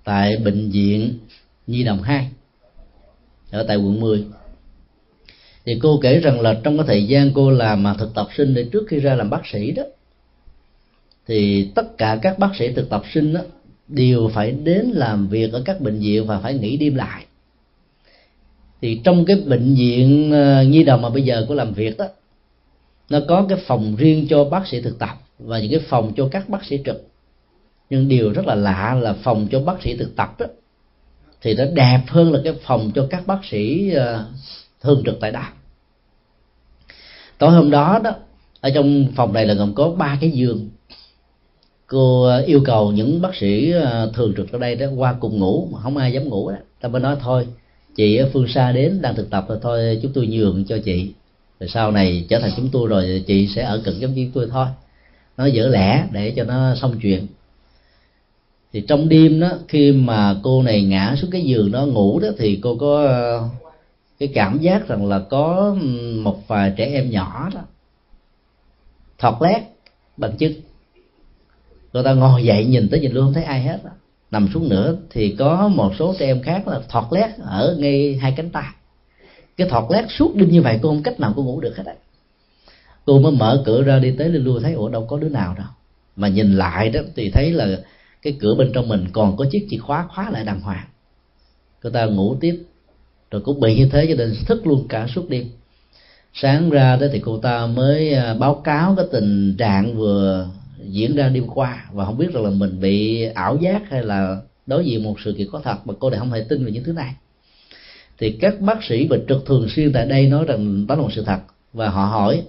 tại bệnh viện nhi đồng 2 ở tại quận 10 thì cô kể rằng là trong cái thời gian cô làm mà thực tập sinh để trước khi ra làm bác sĩ đó thì tất cả các bác sĩ thực tập sinh đó, đều phải đến làm việc ở các bệnh viện và phải nghỉ đêm lại. Thì trong cái bệnh viện ờ, nhi đồng mà bây giờ có làm việc đó nó có cái phòng riêng cho bác sĩ thực tập và những cái phòng cho các bác sĩ trực. Nhưng điều rất là lạ là phòng cho bác sĩ thực tập đó thì nó đẹp hơn là cái phòng cho các bác sĩ ờ, thường trực tại đó tối hôm đó đó ở trong phòng này là gồm có ba cái giường cô ờ, yêu cầu những bác sĩ ờ, thường trực ở đây đó qua cùng ngủ, mà không ai dám ngủ đó. Ta mới nói, thôi, chị ở phương xa đến, đang thực tập rồi, thôi, chúng tôi nhường cho chị. Rồi sau này trở thành chúng tôi rồi, chị sẽ ở cận giống như tôi thôi. Nó dở lẽ để cho nó xong chuyện. Thì trong đêm đó, khi mà cô này ngã xuống cái giường đó ngủ đó, thì cô có ờ, cái cảm giác rằng là có một vài trẻ em nhỏ đó, thọt lét bằng chứng người ta ngồi dậy nhìn tới nhìn luôn không thấy ai hết đó. nằm xuống nữa thì có một số trẻ em khác là thọt lét ở ngay hai cánh tay. Cái thọt lét suốt đêm như vậy cô không cách nào cô ngủ được hết đấy cô mới mở cửa ra đi tới lên lui, thấy ủa, đâu có đứa nào đâu. Mà nhìn lại đó thì thấy là cái cửa bên trong mình còn có chiếc chìa khóa khóa lại đàng hoàng. Cô ta ngủ tiếp. Rồi cũng bị như thế cho nên thức luôn cả suốt đêm. Sáng ra đó thì cô ta mới à, báo cáo cái tình trạng vừa diễn ra đêm qua và không biết rằng là mình bị ảo giác hay là đối diện một sự kiện có thật mà cô lại không thể tin về những thứ này. Thì các bác sĩ bệnh trực thường xuyên tại đây nói rằng đó là một sự thật và họ hỏi,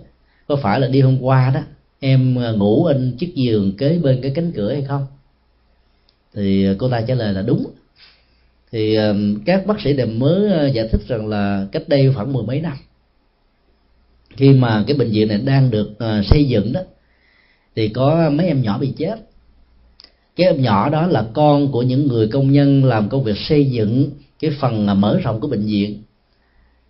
có phải là đi hôm qua đó em à, ngủ trên chiếc giường kế bên cái cánh cửa hay không? Thì cô ta trả lời là đúng. Thì à, các bác sĩ đều mới à, giải thích rằng là cách đây khoảng mười mấy năm, khi mà cái bệnh viện này đang được xây dựng đó thì có mấy em nhỏ bị chết. Cái em nhỏ đó là con của những người công nhân làm công việc xây dựng cái phần mở rộng của bệnh viện.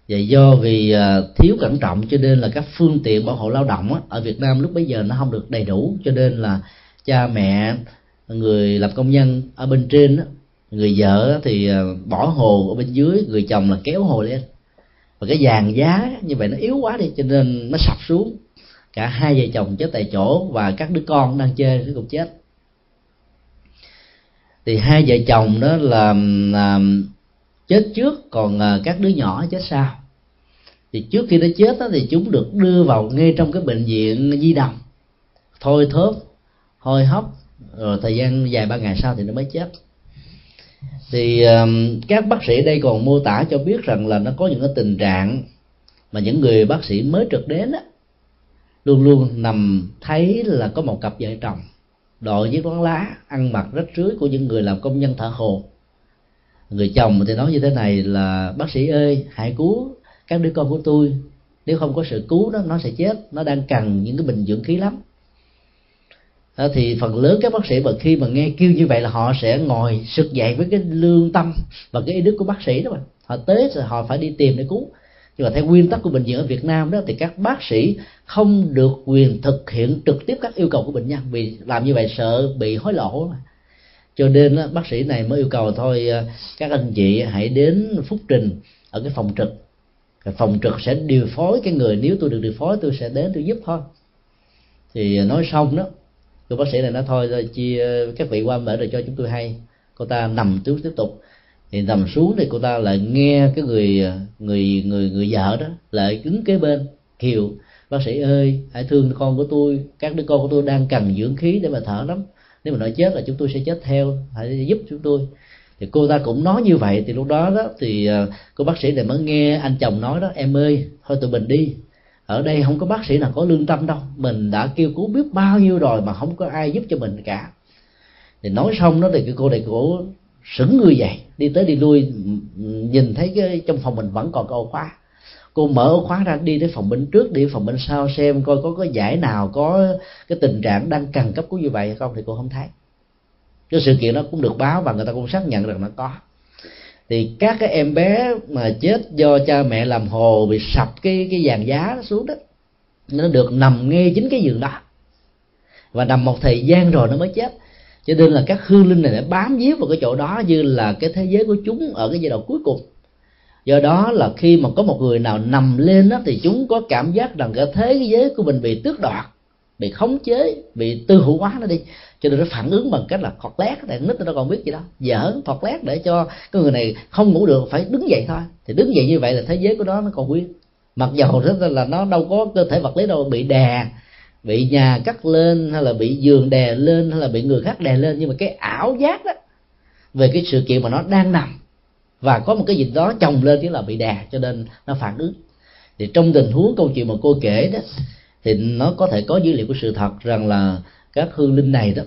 Và do vì à, thiếu cẩn trọng cho nên là các phương tiện bảo hộ lao động á, ở Việt Nam lúc bấy giờ nó không được đầy đủ cho nên là cha mẹ người làm công nhân ở bên trên á, người vợ thì à, bỏ hồ ở bên dưới người chồng là kéo hồ lên. Và cái dàn giá như vậy nó yếu quá đi cho nên nó sập xuống cả hai vợ chồng chết tại chỗ và các đứa con đang chơi cũng chết. Thì hai vợ chồng đó là, là chết trước còn à, các đứa nhỏ chết sau. Thì trước khi nó chết đó, thì chúng được đưa vào ngay trong cái bệnh viện di động thôi thớp hôi hốc rồi thời gian dài ba ngày sau thì nó mới chết. Thì à, các bác sĩ đây còn mô tả cho biết rằng là nó có những cái tình trạng mà những người bác sĩ mới trực đến á luôn luôn nằm thấy là có một cặp vợ chồng, đội với quán lá, ăn mặc rách rưới của những người làm công nhân thợ hồ. Người chồng thì nói như thế này là, bác sĩ ơi, hãy cứu các đứa con của tôi. Nếu không có sự cứu đó, nó sẽ chết. Nó đang cần những cái bình dưỡng khí lắm. Đó thì phần lớn các bác sĩ mà khi mà nghe kêu như vậy là họ sẽ ngồi sực dậy với cái lương tâm và cái ý đức của bác sĩ đó mà họ tới rồi họ phải đi tìm để cứu nhưng mà theo nguyên tắc của bệnh viện ở Việt Nam đó thì các bác sĩ không được quyền thực hiện trực tiếp các yêu cầu của bệnh nhân. Vì làm như vậy sợ bị hối lộ mà. Cho nên đó, bác sĩ này mới yêu cầu thôi à, các anh chị hãy đến phúc trình ở cái phòng trực. Phòng trực sẽ điều phối cái người nếu tôi được điều phối tôi sẽ đến tôi giúp thôi. Thì nói xong đó cô bác sĩ này nói thôi, rồi chia các vị qua mở rồi cho chúng tôi hay. Cô ta nằm xuống tiếp tục thì nằm xuống thì cô ta lại nghe cái người người người người vợ đó lại đứng kế bên kiều bác sĩ ơi, hãy thương con của tôi. Các đứa con của tôi đang cần dưỡng khí để mà thở lắm. Nếu mà nói chết là chúng tôi sẽ chết theo. Hãy giúp chúng tôi. Thì cô ta cũng nói như vậy. Thì lúc đó đó thì à, cô bác sĩ này mới nghe anh chồng nói đó, em ơi, thôi tụi mình đi. Ở đây không có bác sĩ nào có lương tâm đâu. Mình đã kêu cứu biết bao nhiêu rồi mà không có ai giúp cho mình cả. Thì nói xong đó thì cái cô này cổ sững người dậy đi tới đi lui, nhìn thấy cái, trong phòng mình vẫn còn cái ổ khóa. Cô mở ổ khóa ra, đi tới phòng bên trước, đi phòng bên sau xem coi có cái giải nào, có cái tình trạng đang cần cấp cứu như vậy hay không, thì cô không thấy. Cái sự kiện đó cũng được báo và người ta cũng xác nhận rằng nó có. Thì các cái em bé mà chết do cha mẹ làm hồ bị sập cái cái dàn giá xuống đó, nó được nằm ngay chính cái giường đó. Và nằm một thời gian rồi nó mới chết cho nên là các hương linh này đã bám víu vào cái chỗ đó như là cái thế giới của chúng ở cái giai đoạn cuối cùng. Do đó là khi mà có một người nào nằm lên đó thì chúng có cảm giác rằng cái thế giới của mình bị tước đoạt, bị khống chế, bị tư hữu hóa nó đi. Cho nên nó phản ứng bằng cách là thọt lét này nít nó còn biết gì đâu dở thọt lét để cho cái người này không ngủ được, phải đứng dậy thôi. Thì đứng dậy như vậy là thế giới của nó nó còn nguyên. Mặc dầu rất là nó đâu có cơ thể vật lý đâu, bị đè bị nhà cắt lên hay là bị giường đè lên hay là bị người khác đè lên. Nhưng mà cái ảo giác đó về cái sự kiện mà nó đang nằm và có một cái gì đó chồng lên chứ là bị đè cho nên nó phản ứng. Thì trong tình huống câu chuyện mà cô kể đó thì nó có thể có dữ liệu của sự thật rằng là các hương linh này đó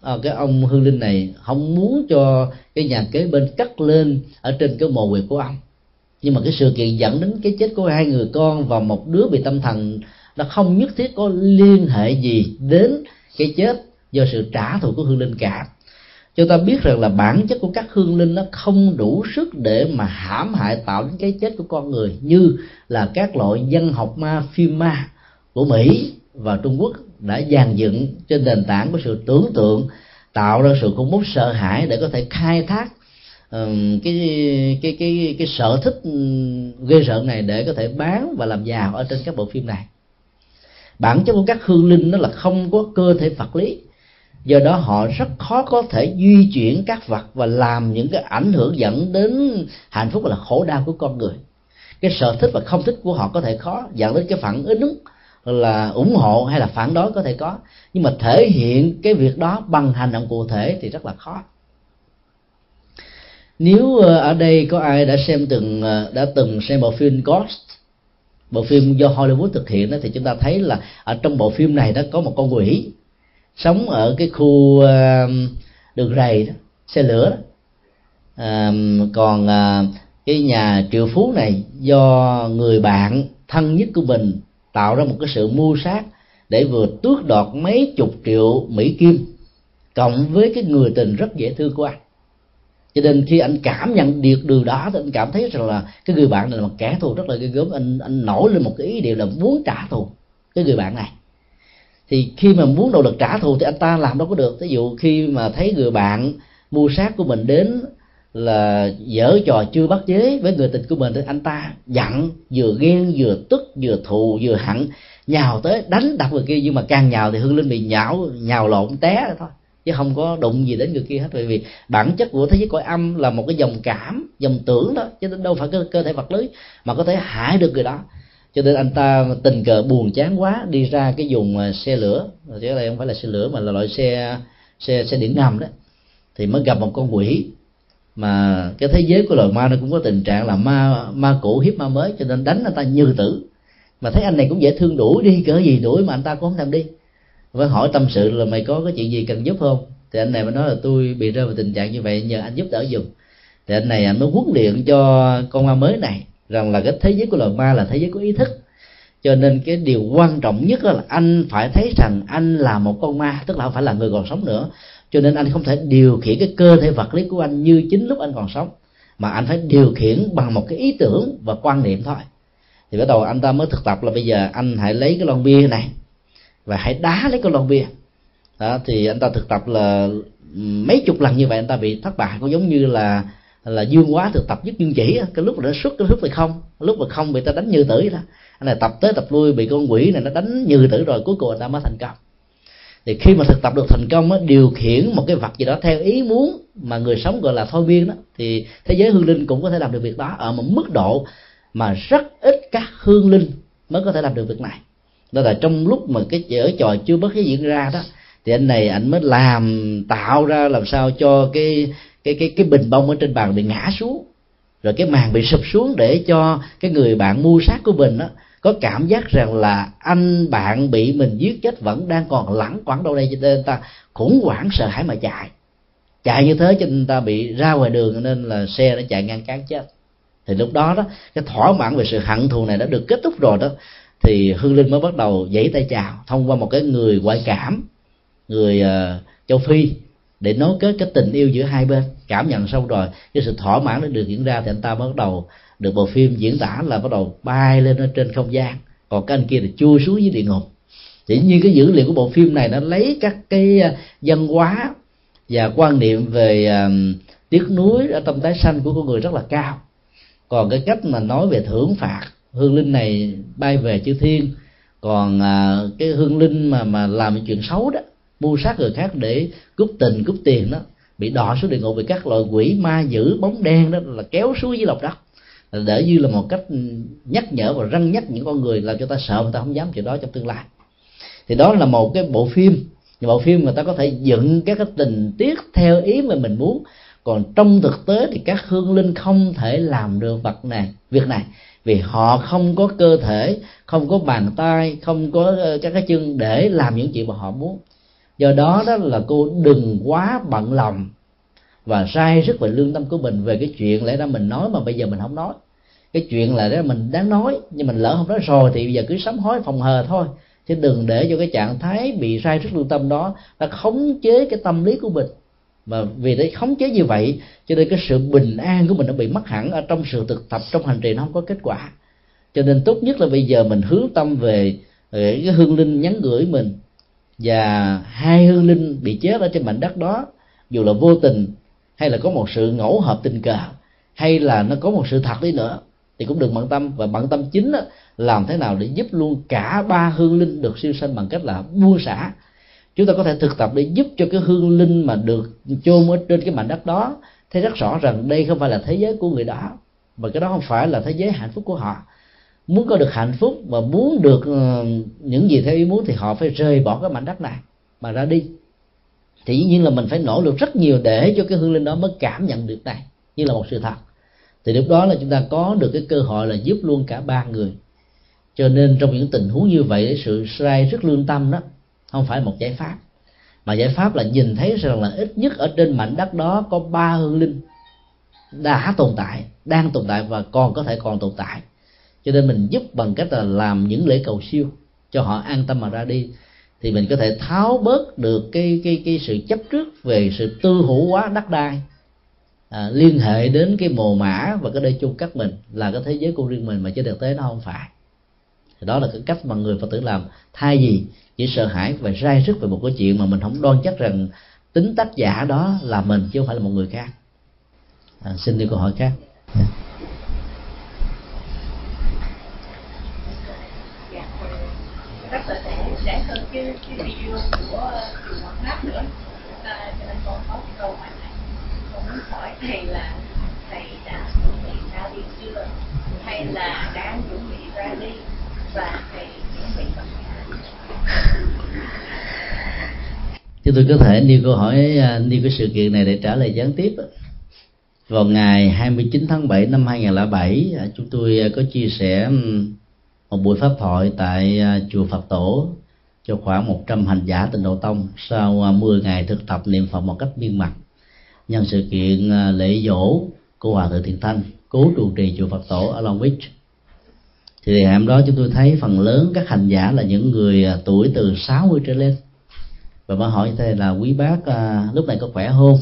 à, cái ông hương linh này không muốn cho cái nhà kế bên cắt lên ở trên cái mồ huyệt của ông. Nhưng mà cái sự kiện dẫn đến cái chết của hai người con và một đứa bị tâm thần nó không nhất thiết có liên hệ gì đến cái chết do sự trả thù của hương linh cả. Cho ta biết rằng là bản chất của các hương linh nó không đủ sức để mà hãm hại tạo đến cái chết của con người như là các loại dân học ma phim ma của mỹ và trung quốc đã dàn dựng trên nền tảng của sự tưởng tượng tạo ra sự khủng bố sợ hãi để có thể khai thác um, cái cái cái cái sở thích ghê sợ này để có thể bán và làm giàu ở trên các bộ phim này bản chất của các hương linh nó là không có cơ thể vật lý. Do đó họ rất khó có thể di chuyển các vật và làm những cái ảnh hưởng dẫn đến hạnh phúc và là khổ đau của con người. Cái sở thích và không thích của họ có thể khó, dẫn đến cái phản ứng là ủng hộ hay là phản đối có thể có. Nhưng mà thể hiện cái việc đó bằng hành động cụ thể thì rất là khó. Nếu ờ, ở đây có ai đã xem từng ờ, đã từng xem bộ phim Ghost? Bộ phim do Hollywood thực hiện đó thì chúng ta thấy là ở trong bộ phim này đó có một con quỷ sống ở cái khu đường rầy đó xe lửa đó. À, còn cái nhà triệu phú này do người bạn thân nhất của mình tạo ra một cái sự mưu sát để vừa tước đoạt mấy chục triệu mỹ kim cộng với cái người tình rất dễ thương của anh cho nên khi anh cảm nhận được điều đó, thì anh cảm thấy rằng là cái người bạn này là một kẻ thù, rất là ghê gớm. Anh anh nổi lên một cái ý điều là muốn trả thù cái người bạn này. Thì khi mà muốn nỗ lực trả thù thì anh ta làm đâu có được. Ví dụ khi mà thấy người bạn mua sát của mình đến là dở trò chưa bắt chế với người tình của mình, thì anh ta giận, vừa ghen, vừa tức, vừa thù, vừa hận, nhào tới đánh đập người kia. Nhưng mà càng nhào thì hương linh bị nhão, nhào lộn té rồi thôi chứ không có đụng gì đến người kia hết. Bởi vì bản chất của thế giới cõi âm là một cái dòng cảm dòng tưởng đó chứ đâu phải cơ, cơ thể vật lý mà có thể hại được người đó. Cho nên anh ta tình cờ buồn chán quá đi ra cái dùng à, xe lửa. Chứ đây không phải là xe lửa mà là loại xe xe xe điện ngầm đó. Thì mới gặp một con quỷ mà cái thế giới của loài ma nó cũng có tình trạng là ma ma cũ hiếp ma mới cho nên đánh anh ta như tử. Mà thấy anh này cũng dễ thương đuổi đi cỡ gì đuổi mà anh ta cũng không thèm đi mới hỏi tâm sự là mày có cái chuyện gì cần giúp không? Thì anh này mới nói là tôi bị rơi vào tình trạng như vậy, nhờ anh giúp đỡ giùm. Thì anh này anh mới huấn luyện cho con ma mới này rằng là cái thế giới của loài ma là thế giới của ý thức. Cho nên cái điều quan trọng nhất là anh phải thấy rằng anh là một con ma, tức là không phải là người còn sống nữa. Cho nên anh không thể điều khiển cái cơ thể vật lý của anh như chính lúc anh còn sống, mà anh phải điều khiển bằng một cái ý tưởng và quan niệm thôi. Thì bắt đầu anh ta mới thực tập là bây giờ anh hãy lấy cái lon bia này và hãy đá lấy cái lon bia. Đó thì anh ta thực tập là mấy chục lần như vậy anh ta bị thất bại. Cũng giống như là là dương quá thực tập nhất dương chỉ cái lúc mà nó xuất cái lúc thì không. Lúc mà không bị ta đánh như tử đó. Anh này tập tới tập lui bị con quỷ này nó đánh như tử rồi cuối cùng anh ta mới thành công. Thì khi mà thực tập được thành công á, điều khiển một cái vật gì đó theo ý muốn mà người sống gọi là thôi miên đó thì thế giới hương linh cũng có thể làm được việc đó ở một mức độ mà rất ít các hương linh mới có thể làm được việc này đó là trong lúc mà cái chở trò chưa bất diễn ra đó, thì anh này anh mới làm, tạo ra làm sao cho cái cái cái cái bình bông ở trên bàn bị ngã xuống. Rồi cái màn bị sụp xuống để cho cái người bạn mua sát của mình đó có cảm giác rằng là anh bạn bị mình giết chết vẫn đang còn lẳng quẳng đâu đây, cho nên ta khủng hoảng sợ hãi mà chạy. Chạy như thế cho nên ta bị ra ngoài đường nên là xe nó chạy ngang cán chết. Thì lúc đó đó, cái thỏa mãn về sự hận thù này đã được kết thúc rồi đó thì hương linh mới bắt đầu giãy tay chào thông qua một cái người ngoại cảm người uh, châu phi để nối kết cái tình yêu giữa hai bên. Cảm nhận xong rồi cái sự thỏa mãn nó được diễn ra thì anh ta bắt đầu được bộ phim diễn tả là bắt đầu bay lên ở trên không gian. Còn cái anh kia thì chui xuống dưới địa ngục. Chỉ như cái dữ liệu của bộ phim này nó lấy các cái ờ, văn hóa và quan niệm về uh, tiếc núi ở tâm tái sanh của con người rất là cao. Còn cái cách mà nói về thưởng phạt hương linh này bay về chư thiên. Còn à, cái hương linh mà mà làm chuyện xấu đó mua sát người khác để cướp tình cướp tiền đó bị đọa xuống địa ngục vì các loại quỷ ma dữ bóng đen đó là kéo xuống dưới lòng đất. Để như là một cách nhắc nhở và răng nhắc những con người làm cho ta sợ người ta không dám chuyện đó trong tương lai. Thì đó là một cái bộ phim. Bộ phim người ta có thể dựng các cái tình tiết theo ý mà mình muốn. Còn trong thực tế thì các hương linh không thể làm được vật này việc này vì họ không có cơ thể, không có bàn tay, không có ờ, các cái chân để làm những chuyện mà họ muốn. Do đó đó là cô đừng quá bận lòng và sai rất về lương tâm của mình về cái chuyện lẽ ra mình nói mà bây giờ mình không nói. Cái chuyện là đó mình đáng nói, nhưng mình lỡ không nói rồi thì bây giờ cứ sám hối phòng hờ thôi. Chứ đừng để cho cái trạng thái bị sai rất lương tâm đó, nó khống chế cái tâm lý của mình mà vì thế khống chế như vậy, cho nên cái sự bình an của mình nó bị mất hẳn ở trong sự thực tập, trong hành trì nó không có kết quả. Cho nên tốt nhất là bây giờ mình hướng tâm về cái hương linh nhắn gửi mình. Và hai hương linh bị chết ở trên mảnh đất đó, dù là vô tình, hay là có một sự ngẫu hợp tình cờ, hay là nó có một sự thật đi nữa, thì cũng đừng bận tâm. Và bận tâm chính là làm thế nào để giúp luôn cả ba hương linh được siêu sanh bằng cách là buông xả chúng ta có thể thực tập để giúp cho cái hương linh mà được chôn ở trên cái mảnh đất đó, thấy rất rõ rằng đây không phải là thế giới của người đó mà cái đó không phải là thế giới hạnh phúc của họ. Muốn có được hạnh phúc và muốn được ờ, những gì theo ý muốn thì họ phải rời bỏ cái mảnh đất này mà ra đi. Thì dĩ nhiên là mình phải nỗ lực rất nhiều để cho cái hương linh đó mới cảm nhận được này, như là một sự thật. Thì lúc đó là chúng ta có được cái cơ hội là giúp luôn cả ba người. Cho nên trong những tình huống như vậy, sự sai rất lương tâm đó không phải một giải pháp. Mà giải pháp là nhìn thấy rằng là ít nhất ở trên mảnh đất đó có ba hương linh đã tồn tại đang tồn tại và còn có thể còn tồn tại. Cho nên mình giúp bằng cách là làm những lễ cầu siêu cho họ an tâm mà ra đi. Thì mình có thể tháo bớt được cái cái cái sự chấp trước về sự tư hữu hóa đất đai. À, liên hệ đến cái mồ mã và cái đây chung cắt mình là cái thế giới của riêng mình mà trên thực tế nó không phải. Thì đó là cái cách mà người phật tử làm. Thay vì chỉ sợ hãi và rai rứt về một cái chuyện mà mình không đoan chắc rằng tính tác giả đó là mình chứ không phải là một người khác. À, xin đi câu hỏi khác. Sẽ hơn cái cái video của nữa cho nên con có câu hỏi này muốn hỏi thầy là thầy đã chuẩn bị ra đi chưa hay là đang chuẩn bị ra đi và thầy chuẩn bị bằng chúng tôi có thể nêu câu hỏi à, nêu cái sự kiện này để trả lời gián tiếp vào ngày 29 tháng 7 năm 2007 à, chúng tôi à, có chia sẻ một buổi pháp thoại tại chùa Phật Tổ cho khoảng 100 hành giả tịnh độ tông sau 10 ngày thực tập niệm Phật một cách miên mật nhân sự kiện lễ dỗ của hòa thượng thiện thanh, cố trụ trì chùa Phật Tổ ở Long Beach thì ngày hôm đó chúng tôi thấy phần lớn các hành giả là những người tuổi từ 60 trở lên và bà hỏi thế là quý bác à, lúc này có khỏe không?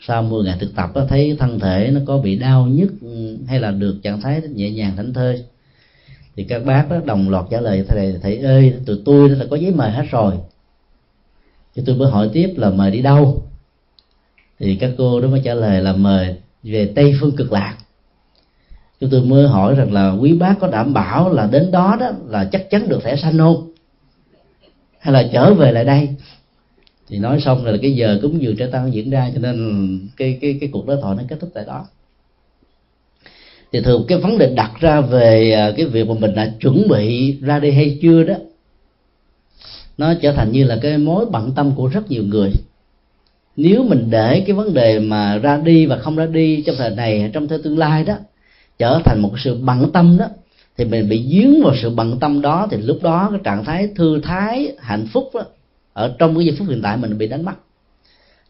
Sau 10 ngày thực tập đó, thấy thân thể nó có bị đau nhức ừ, hay là được trạng thái nhẹ nhàng thảnh thơi. Thì các bác đó đồng loạt trả lời thầy thầy ơi tụi tôi là có giấy mời hết rồi. Thì tôi mới hỏi tiếp là mời đi đâu? Thì các cô đó mới trả lời là mời về tây phương cực lạc. Chúng tôi mới hỏi rằng là quý bác có đảm bảo là đến đó đó là chắc chắn được thẻ xanh không? Hay là trở về lại đây? Thì nói xong rồi là cái giờ cúng dường trẻ tăng diễn ra cho nên cái cái cái cuộc đối thoại nó kết thúc tại đó. Thì thường cái vấn đề đặt ra về à, cái việc mà mình đã chuẩn bị ra đi hay chưa đó nó trở thành như là cái mối bận tâm của rất nhiều người. Nếu mình để cái vấn đề mà ra đi và không ra đi trong thời này trong thời tương lai đó trở thành một sự bận tâm đó thì mình bị dướng vào sự bận tâm đó thì lúc đó cái trạng thái thư thái hạnh phúc đó, ở trong cái giây phút hiện tại mình bị đánh mất.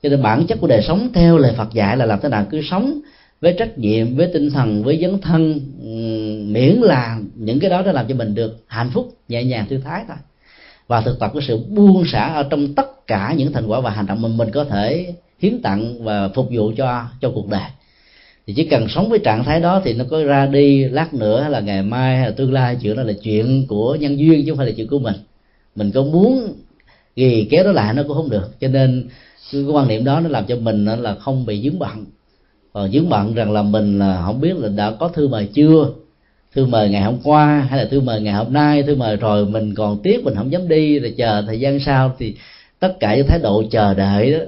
Cho nên bản chất của đời sống theo lời Phật dạy là làm thế nào cứ sống với trách nhiệm, với tinh thần, với dấn thân miễn là những cái đó đã làm cho mình được hạnh phúc, nhẹ nhàng, thư thái thôi. Và thực tập cái sự buông xả ở trong tất cả những thành quả và hành động mình mình có thể hiến tặng và phục vụ cho cho cuộc đời. Thì chỉ cần sống với trạng thái đó thì nó có ra đi lát nữa hay là ngày mai hay là tương lai, chuyện đó là chuyện của nhân duyên chứ không phải là chuyện của mình. Mình có muốn ghi kéo nó lại nó cũng không được. Cho nên cái quan niệm đó nó làm cho mình là không bị dướng bận. Còn dướng bận rằng là mình là không biết là đã có thư mời chưa, thư mời ngày hôm qua hay là thư mời ngày hôm nay, thư mời rồi mình còn tiếc mình không dám đi, rồi chờ thời gian sau thì tất cả những thái độ chờ đợi đó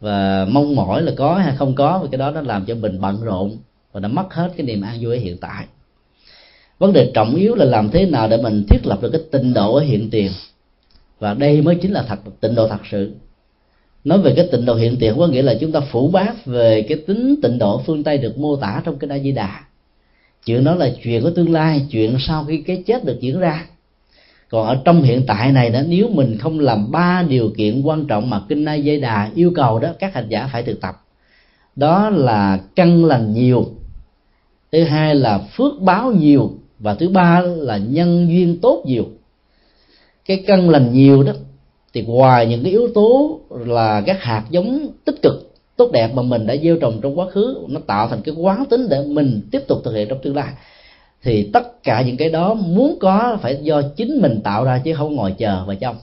và mong mỏi là có hay không có, và cái đó nó làm cho mình bận rộn và nó mất hết cái niềm an vui ở hiện tại. Vấn đề trọng yếu là làm thế nào để mình thiết lập được cái tinh độ ở hiện tiền và đây mới chính là thật, tịnh độ thật sự. Nói về cái tịnh độ hiện tiền có nghĩa là chúng ta phủ bác về cái tính tịnh độ phương tây được mô tả trong cái đại di đà chuyện đó là chuyện của tương lai, chuyện sau khi cái chết được diễn ra. Còn ở trong hiện tại này đó, nếu mình không làm ba điều kiện quan trọng mà kinh nay dây đà yêu cầu đó, các hành giả phải thực tập. Đó là căn lành nhiều, thứ hai là phước báo nhiều, và thứ ba là nhân duyên tốt nhiều cái cân lành nhiều đó, thì ngoài những cái yếu tố là các hạt giống tích cực, tốt đẹp mà mình đã gieo trồng trong quá khứ, nó tạo thành cái quán tính để mình tiếp tục thực hiện trong tương lai, thì tất cả những cái đó muốn có phải do chính mình tạo ra chứ không ngồi chờ và trong.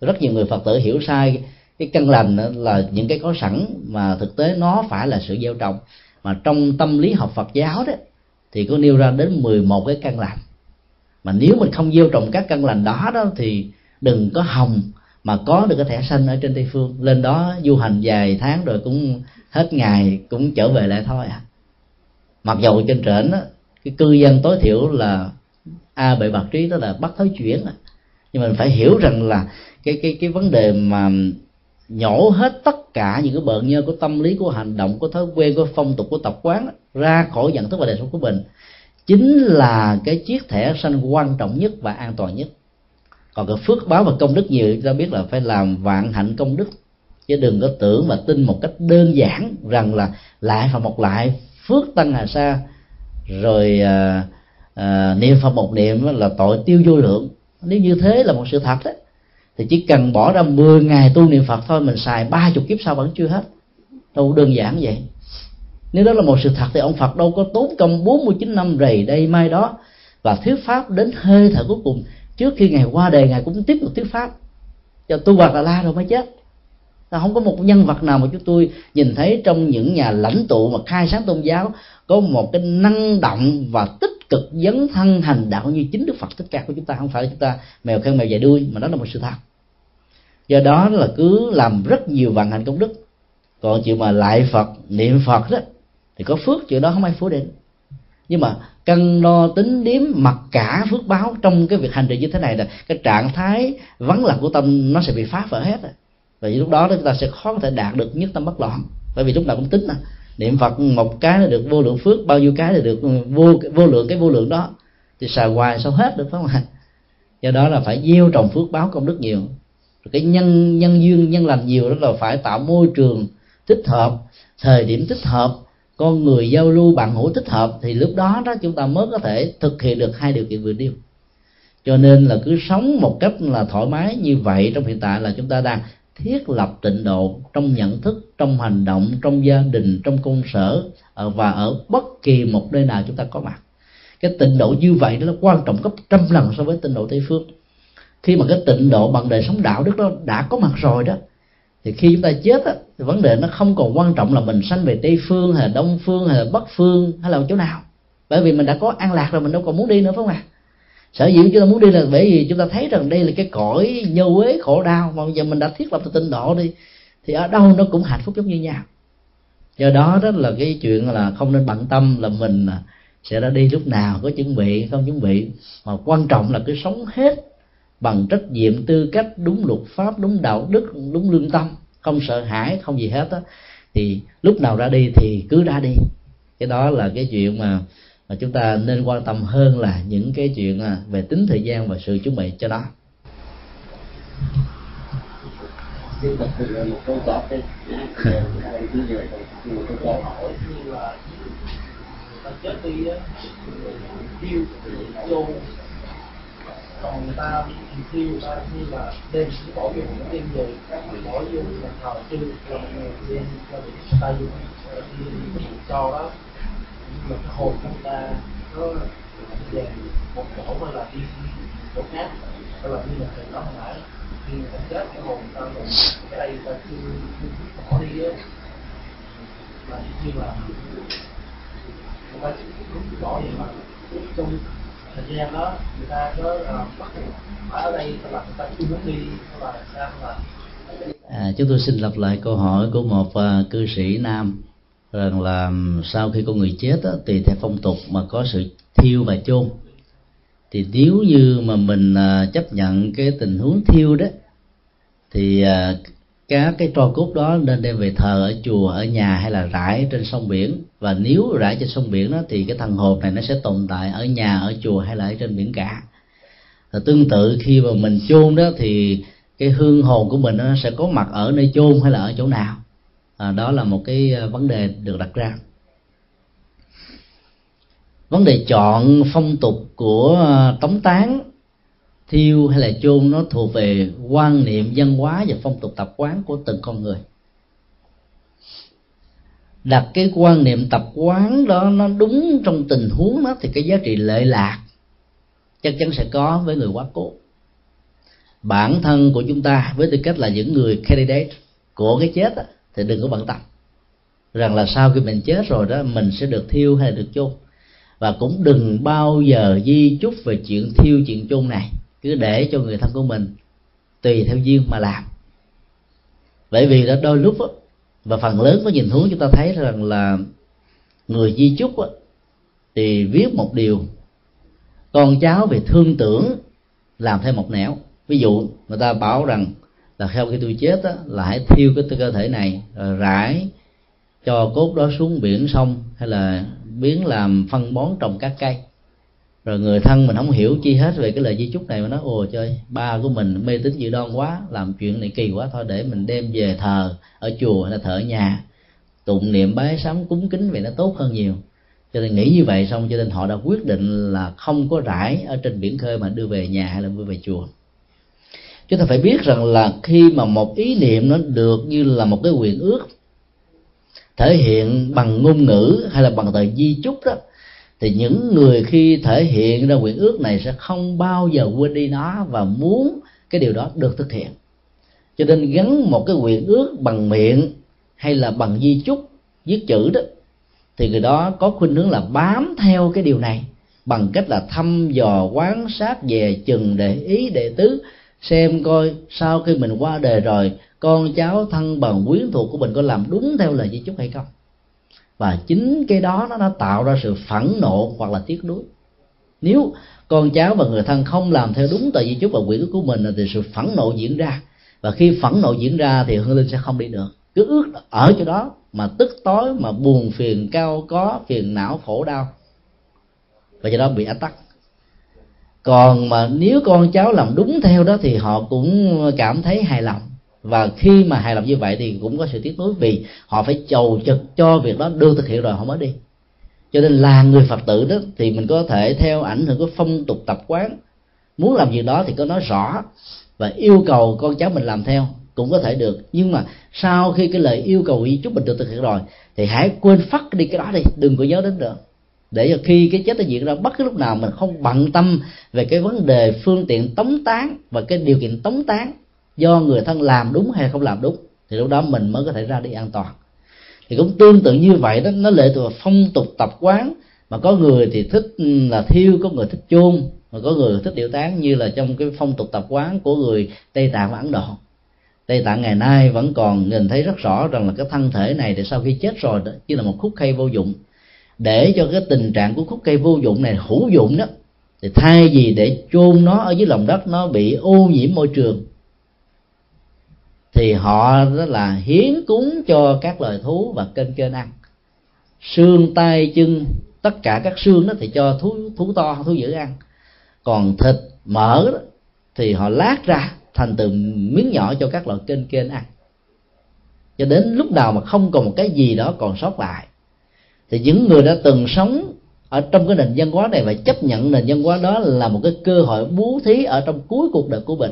Rất nhiều người phật tử hiểu sai cái căn lành là những cái có sẵn mà thực tế nó phải là sự gieo trồng. Mà trong tâm lý học Phật giáo đó, thì có nêu ra đến 11 cái căn lành mà nếu mình không gieo trồng các căn lành đó đó thì đừng có hồng, mà có được cái thẻ xanh ở trên tây phương lên đó du hành vài tháng rồi cũng hết ngày, cũng trở về lại thôi à mặc dầu trên trển á, cái cư dân tối thiểu là a, bệ bạc trí đó là bắt thói chuyển à. nhưng mình phải hiểu rằng là cái cái cái vấn đề mà nhổ hết tất cả những cái bợn nhơ của tâm lý, của hành động, của thói quen, của phong tục, của tập quán ra khỏi nhận thức và đời sống của mình chính là cái chiếc thẻ xanh quan trọng nhất và an toàn nhất. Còn cái phước báo và công đức nhiều chúng ta biết là phải làm vạn hạnh công đức. Chứ đừng có tưởng và tin một cách đơn giản rằng là lại phật một lại phước tăng hà sa. Rồi à, à, niệm phật một niệm là tội tiêu vô lượng. Nếu như thế là một sự thật đấy thì chỉ cần bỏ ra 10 ngày tu niệm phật thôi mình xài ba chục kiếp sau vẫn chưa hết. Đâu đơn giản vậy nếu đó là một sự thật thì ông phật đâu có tốn công 49 năm rầy đây mai đó và thuyết pháp đến hơi thở cuối cùng. Trước khi ngày qua đời, ngài cũng tiếp tục thuyết pháp. Cho tu hoặc là la rồi mới chết. Là không có một nhân vật nào mà chúng tôi nhìn thấy trong những nhà lãnh tụ mà khai sáng tôn giáo có một cái năng động và tích cực dấn thân hành đạo như chính đức phật thích ca của chúng ta. Không phải là chúng ta mèo khen mèo dài đuôi, mà đó là một sự thật. Do đó là cứ làm rất nhiều vận hành công đức. Còn chuyện mà lại phật, niệm phật đó thì có phước chuyện đó không ai phủ định. Nhưng mà cân đo tính điếm mặc cả phước báo trong cái việc hành trì như thế này là cái trạng thái vắng lặng của tâm nó sẽ bị phá vỡ hết rồi. Và lúc đó chúng ta sẽ khó có thể đạt được nhất tâm bất loạn. Bởi vì lúc nào cũng tính à niệm phật một cái là được vô lượng phước, bao nhiêu cái là được vô vô lượng cái vô lượng đó. Thì xài hoài sao hết được, phải không ạ? Do đó là phải gieo trồng phước báo công đức nhiều. Cái nhân nhân duyên, nhân lành nhiều đó là phải tạo môi trường thích hợp, thời điểm thích hợp con người giao lưu bạn hữu thích hợp thì lúc đó đó chúng ta mới có thể thực hiện được hai điều kiện vừa nêu. Cho nên là cứ sống một cách là thoải mái như vậy trong hiện tại là chúng ta đang thiết lập tịnh độ trong nhận thức, trong hành động, trong gia đình, trong công sở và ở bất kỳ một nơi nào chúng ta có mặt. Cái tịnh độ như vậy nó quan trọng gấp trăm lần so với tịnh độ tây phương. Khi mà cái tịnh độ bằng đời sống đạo đức đó đã có mặt rồi đó thì khi chúng ta chết á, thì vấn đề nó không còn quan trọng là mình sanh về tây phương hay là đông phương hay là bắc phương hay là chỗ nào. Bởi vì mình đã có an lạc rồi mình đâu còn muốn đi nữa phải không ạ? À? sở dĩ chúng ta muốn đi là bởi vì chúng ta thấy rằng đây là cái cõi nhơ uế khổ đau. Mà giờ mình đã thiết lập tinh độ đi thì ở đâu nó cũng hạnh phúc giống như nhau. Do đó đó là cái chuyện là không nên bận tâm là mình sẽ ra đi lúc nào có chuẩn bị không chuẩn bị. Mà quan trọng là cứ sống hết bằng trách nhiệm tư cách đúng luật pháp đúng đạo đức đúng lương tâm không sợ hãi không gì hết á thì lúc nào ra đi thì cứ ra đi cái đó là cái chuyện mà mà chúng ta nên quan tâm hơn là những cái chuyện về tính thời gian và sự chuẩn bị cho nó còn người ta tiêu người ta như là đem những bỏ vô những đem về bỏ vô nhà thờ tiêu đem cho người tay vô đi cho đó. Mà cái hồn chúng ta nó về một chỗ mà là đi chỗ khác, đó là như là thầy nói hồi nãy khi người ta chết cái hồn ta rồi cái đây ta chưa bỏ đi á là như là người ta đúng rõ vậy mà trong thời gian đó người ta có ờ, bắt ở đây là người ta chưa muốn đi là sao là À, chúng tôi xin lặp lại câu hỏi của một uh, cư sĩ nam rằng là sau khi con người chết á, tùy theo phong tục mà có sự thiêu và chôn. Thì nếu như mà mình uh, chấp nhận cái tình huống thiêu đó thì uh, các cái tro cốt đó nên đem về thờ ở chùa ở nhà hay là rải trên sông biển. Và nếu rải trên sông biển đó thì cái thần hồn này nó sẽ tồn tại ở nhà ở chùa hay là ở trên biển cả. Và tương tự khi mà mình chôn đó thì cái hương hồn của mình nó sẽ có mặt ở nơi chôn hay là ở chỗ nào. À, đó là một cái à, vấn đề được đặt ra. Vấn đề chọn phong tục của à, tống tán thiêu hay là chôn nó thuộc về quan niệm văn hóa và phong tục tập quán của từng con người. Đặt cái quan niệm tập quán đó nó đúng trong tình huống đó thì cái giá trị lệ lạc chắc chắn sẽ có với người quá cố. Bản thân của chúng ta với tư cách là những người candidate của cái chết đó, thì đừng có bận tâm. Rằng là sau khi mình chết rồi đó mình sẽ được thiêu hay được chôn. Và cũng đừng bao giờ di chúc về chuyện thiêu chuyện chôn này cứ để cho người thân của mình tùy theo duyên mà làm. Bởi vì đó đôi lúc đó, và phần lớn có nhìn hướng chúng ta thấy rằng là người di chúc đó, thì viết một điều con cháu về thương tưởng làm thêm một nẻo. Ví dụ người ta bảo rằng là sau khi tôi chết đó, là hãy thiêu cái cơ thể này rồi rải cho cốt đó xuống biển sông hay là biến làm phân bón trồng các cây rồi người thân mình không hiểu chi hết về cái lời di chúc này mà nói, ồ chơi ba của mình mê tín dị đoan quá, làm chuyện này kỳ quá, thôi để mình đem về thờ, ở chùa hay là thờ ở nhà. Tụng niệm bái sám cúng kính vậy nó tốt hơn nhiều. Cho nên nghĩ như vậy xong cho nên họ đã quyết định là không có rải ở trên biển khơi mà đưa về nhà hay là đưa về chùa. Chúng ta phải biết rằng là khi mà một ý niệm nó được như là một cái quyền ước thể hiện bằng ngôn ngữ hay là bằng tờ di chúc đó thì những người khi thể hiện ra nguyện ước này sẽ không bao giờ quên đi nó và muốn cái điều đó được thực hiện. Cho nên gắn một cái nguyện ước bằng miệng hay là bằng di chúc, viết chữ đó, thì người đó có khuynh hướng là bám theo cái điều này bằng cách là thăm dò, quan sát về chừng, để ý đệ tứ, xem coi sau khi mình qua đời rồi, con cháu, thân bằng quyến thuộc của mình có làm đúng theo lời di chúc hay không và chính cái đó nó đã tạo ra sự phẫn nộ hoặc là tiếc nuối. Nếu con cháu và người thân không làm theo đúng tờ di chúc và quyển ước của mình, thì sự phẫn nộ diễn ra. Và khi phẫn nộ diễn ra thì hương linh sẽ không đi được. Cứ ước ở chỗ đó mà tức tối, mà buồn phiền, cao có, phiền não, khổ đau. Và do đó bị ách tắc. Còn mà nếu con cháu làm đúng theo đó thì họ cũng cảm thấy hài lòng và khi mà hài lòng như vậy thì cũng có sự tiếc nuối vì họ phải chầu chực cho việc đó được thực hiện rồi, họ mới đi. Cho nên là người phật tử đó thì mình có thể theo ảnh hưởng của phong tục tập quán. Muốn làm gì đó thì có nói rõ và yêu cầu con cháu mình làm theo cũng có thể được. Nhưng mà sau khi cái lời yêu cầu ý chúc mình được thực hiện rồi thì hãy quên phát đi cái đó đi, đừng có nhớ đến nữa. Để cho khi cái chết nó diễn ra, bất cứ lúc nào mình không bận tâm về cái vấn đề phương tiện tống tán và cái điều kiện tống tán do người thân làm đúng hay không làm đúng, thì lúc đó mình mới có thể ra đi an toàn. Thì cũng tương tự như vậy đó, nó lệ thuộc phong tục tập quán. Mà có người thì thích ừ, là thiêu, có người thích chôn, mà có người thích điệu tán, như là trong cái phong tục tập quán của người tây tạng và ấn độ. Tây tạng ngày nay vẫn còn nhìn thấy rất rõ rằng là cái thân thể này thì sau khi chết rồi đó, chỉ là một khúc cây vô dụng. Để cho cái tình trạng của khúc cây vô dụng này hữu dụng đó, thì thay vì để chôn nó ở dưới lòng đất, nó bị ô nhiễm môi trường thì họ đó là hiến cúng cho các loài thú và kênh kênh ăn. Xương tay chân tất cả các xương đó thì cho thú thú to thú dữ ăn. Còn thịt mỡ đó, thì họ lát ra thành từng miếng nhỏ cho các loại kênh kênh ăn. Cho đến lúc nào mà không còn một cái gì đó còn sót lại thì những người đã từng sống ở trong cái nền văn hóa này và chấp nhận nền văn hóa đó là một cái cơ hội bố thí ở trong cuối cuộc đời của mình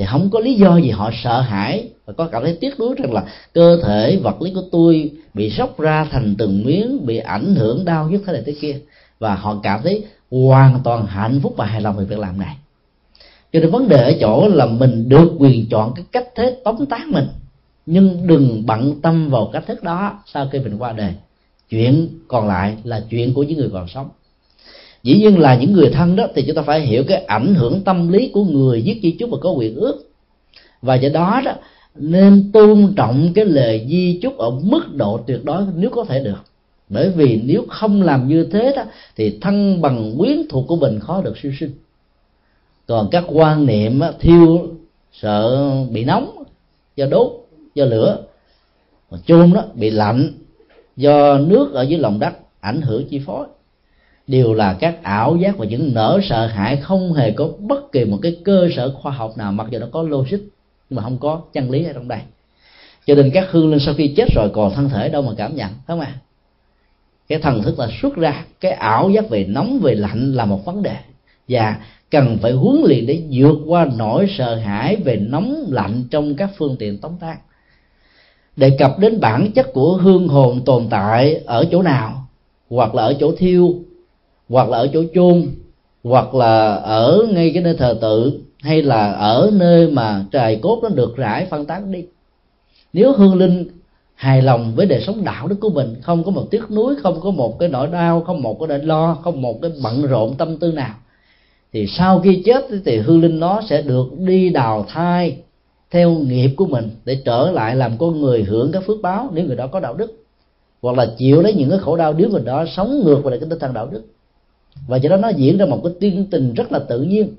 thì không có lý do gì họ sợ hãi và có cảm thấy tiếc nuối rằng là cơ thể, vật lý của tôi bị sốc ra thành từng miếng, bị ảnh hưởng đau nhất thế này thế kia. Và họ cảm thấy hoàn toàn hạnh phúc và hài lòng về việc làm này. Cho nên vấn đề ở chỗ là mình được quyền chọn cái cách thế tống tán mình. Nhưng đừng bận tâm vào cách thức đó sau khi mình qua đời. Chuyện còn lại là chuyện của những người còn sống dĩ nhiên là những người thân đó thì chúng ta phải hiểu cái ảnh hưởng tâm lý của người viết di chúc và có quyền ước. Và do đó đó nên tôn trọng cái lời di chúc ở mức độ tuyệt đối nếu có thể được. Bởi vì nếu không làm như thế đó thì thân bằng quyến thuộc của mình khó được siêu sinh. Còn các quan niệm á, thiêu sợ bị nóng do đốt do lửa còn chôn đó bị lạnh do nước ở dưới lòng đất ảnh hưởng chi phối đều là các ảo giác và những nỗi sợ hãi không hề có bất kỳ một cái cơ sở khoa học nào, mặc dù nó có logic, nhưng mà không có chân lý ở trong đây. Cho nên các hương linh sau khi chết rồi còn thân thể đâu mà cảm nhận, phải không ạ? Cái thần thức là xuất ra, cái ảo giác về nóng, về lạnh là một vấn đề. Và cần phải huấn luyện để vượt qua nỗi sợ hãi về nóng, lạnh trong các phương tiện tống tác đề cập đến bản chất của hương hồn tồn tại ở chỗ nào hoặc là ở chỗ thiêu hoặc là ở chỗ chôn, hoặc là ở ngay cái nơi thờ tự, hay là ở nơi mà trời cốt nó được rải phân tán đi. Nếu hương linh hài lòng với đời sống đạo đức của mình, không có một tiếc nuối, không có một cái nỗi đau, không một cái nỗi lo, không một cái bận rộn tâm tư nào, thì sau khi chết thì hương linh nó sẽ được đi đào thai theo nghiệp của mình để trở lại làm con người hưởng các phước báo nếu người đó có đạo đức, hoặc là chịu lấy những cái khổ đau nếu người đó sống ngược vào cái tinh thần đạo đức và do đó nó diễn ra một cái tiên tình rất là tự nhiên.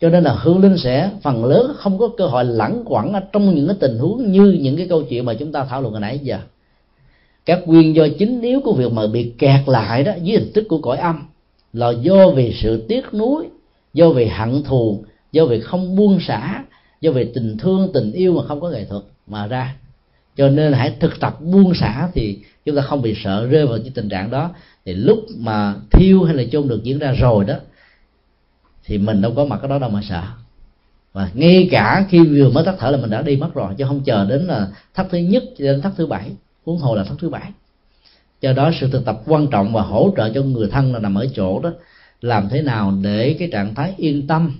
Cho nên là hương linh sẽ, phần lớn không có cơ hội lẳng quẩn ở trong những cái tình huống như những cái câu chuyện mà chúng ta thảo luận hồi nãy giờ. Các nguyên do chính yếu của việc mà bị kẹt lại đó dưới hình thức của cõi âm là do vì sự tiếc nuối, do vì hận thù, do vì không buông xả, do vì tình thương, tình yêu mà không có nghệ thuật mà ra. Cho nên hãy thực tập buông xả thì chúng ta không bị sợ rơi vào cái tình trạng đó thì lúc mà thiêu hay là chôn được diễn ra rồi đó, thì mình đâu có mặt ở đó đâu mà sợ. Và ngay cả khi vừa mới tắt thở là mình đã đi mất rồi, chứ không chờ đến là thắt thứ nhất đến thắt thứ bảy, huống hồ là thắt thứ bảy. Do đó sự thực tập quan trọng và hỗ trợ cho người thân là nằm ở chỗ đó, làm thế nào để cái trạng thái yên tâm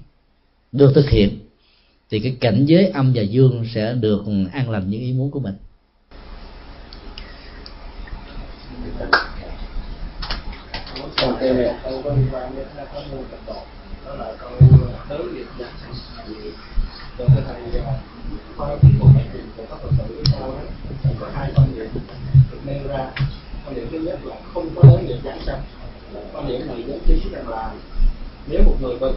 được thực hiện, thì cái cảnh giới âm và dương sẽ được an lành như ý muốn của mình còn cái này câu có liên quan đến các có môn tập độ đó là câu đớ nghiệp giác cho cái thầy qua cái bộ bài trình của các phật tử sau đó có hai quan điểm được nêu ra. Quan điểm thứ nhất là không có đớ nghiệp giảng sanh quan điểm này dẫn chứng rằng là nếu một người bệnh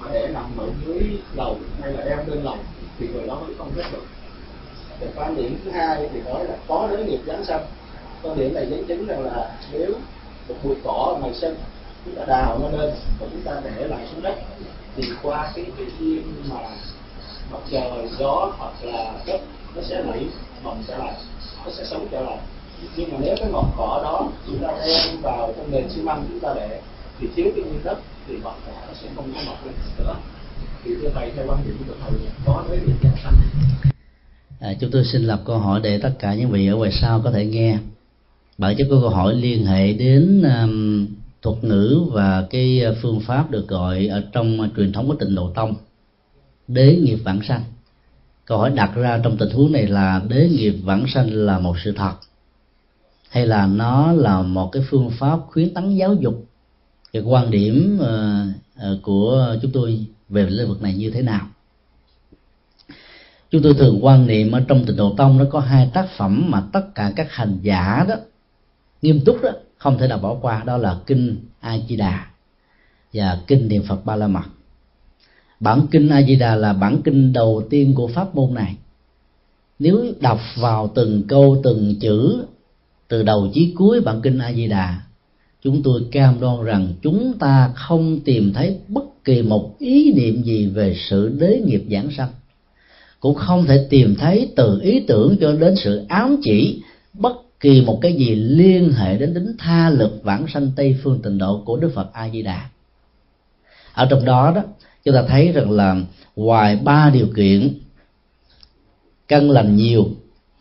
mà để nằm ở dưới lầu hay là đeo lên lầu thì người đó vẫn không hết được. Và quan điểm thứ hai thì nói là có đới nghiệp giáng sanh quan điểm này dẫn chứng rằng là nếu một bụi cỏ ngoài sân chúng ta đào nó lên và chúng ta để lại xuống đất. Thì qua cái cái duyên mà mặt trời gió hoặc là đất nó sẽ nảy mầm trở lại nó sẽ sống trở lại. Nhưng mà nếu cái ngọn cỏ đó chúng ta đem vào trong nền xi măng chúng ta để thì thiếu cái nguyên đất thì ngọn cỏ nó sẽ không có mọc lên nữa. Thì thưa thầy theo quan điểm của thầy có với việc giảng sanh? À, chúng tôi xin lập câu hỏi để tất cả những vị ở ngoài sau có thể nghe bản chất của câu hỏi liên hệ đến um, thuật ngữ và cái uh, phương pháp được gọi ở trong uh, truyền thống của tịnh độ tông đế nghiệp vãng sanh. Câu hỏi đặt ra trong tình huống này là đế nghiệp vãng sanh là một sự thật hay là nó là một cái phương pháp khuyến tấn giáo dục? Cái quan điểm uh, uh, của chúng tôi về lĩnh vực này như thế nào? Chúng tôi thường quan niệm ở trong tịnh độ tông nó có hai tác phẩm mà tất cả các hành giả đó nghiêm túc đó, không thể nào bỏ qua. Đó là kinh a di đà và kinh niệm phật ba la mật bản kinh a di đà là bản kinh đầu tiên của pháp môn này. Nếu đọc vào từng câu, từng chữ, từ đầu chí cuối bản kinh a di đà chúng tôi cam đoan rằng chúng ta không tìm thấy bất kỳ một ý niệm gì về sự đế nghiệp giảng sanh. Cũng không thể tìm thấy từ ý tưởng cho đến sự ám chỉ bất kỳ một cái gì liên hệ đến tính tha lực vãng sanh tây phương tịnh độ của đức phật a di đà ở trong đó đó, chúng ta thấy rằng là ngoài ba điều kiện, căn lành nhiều,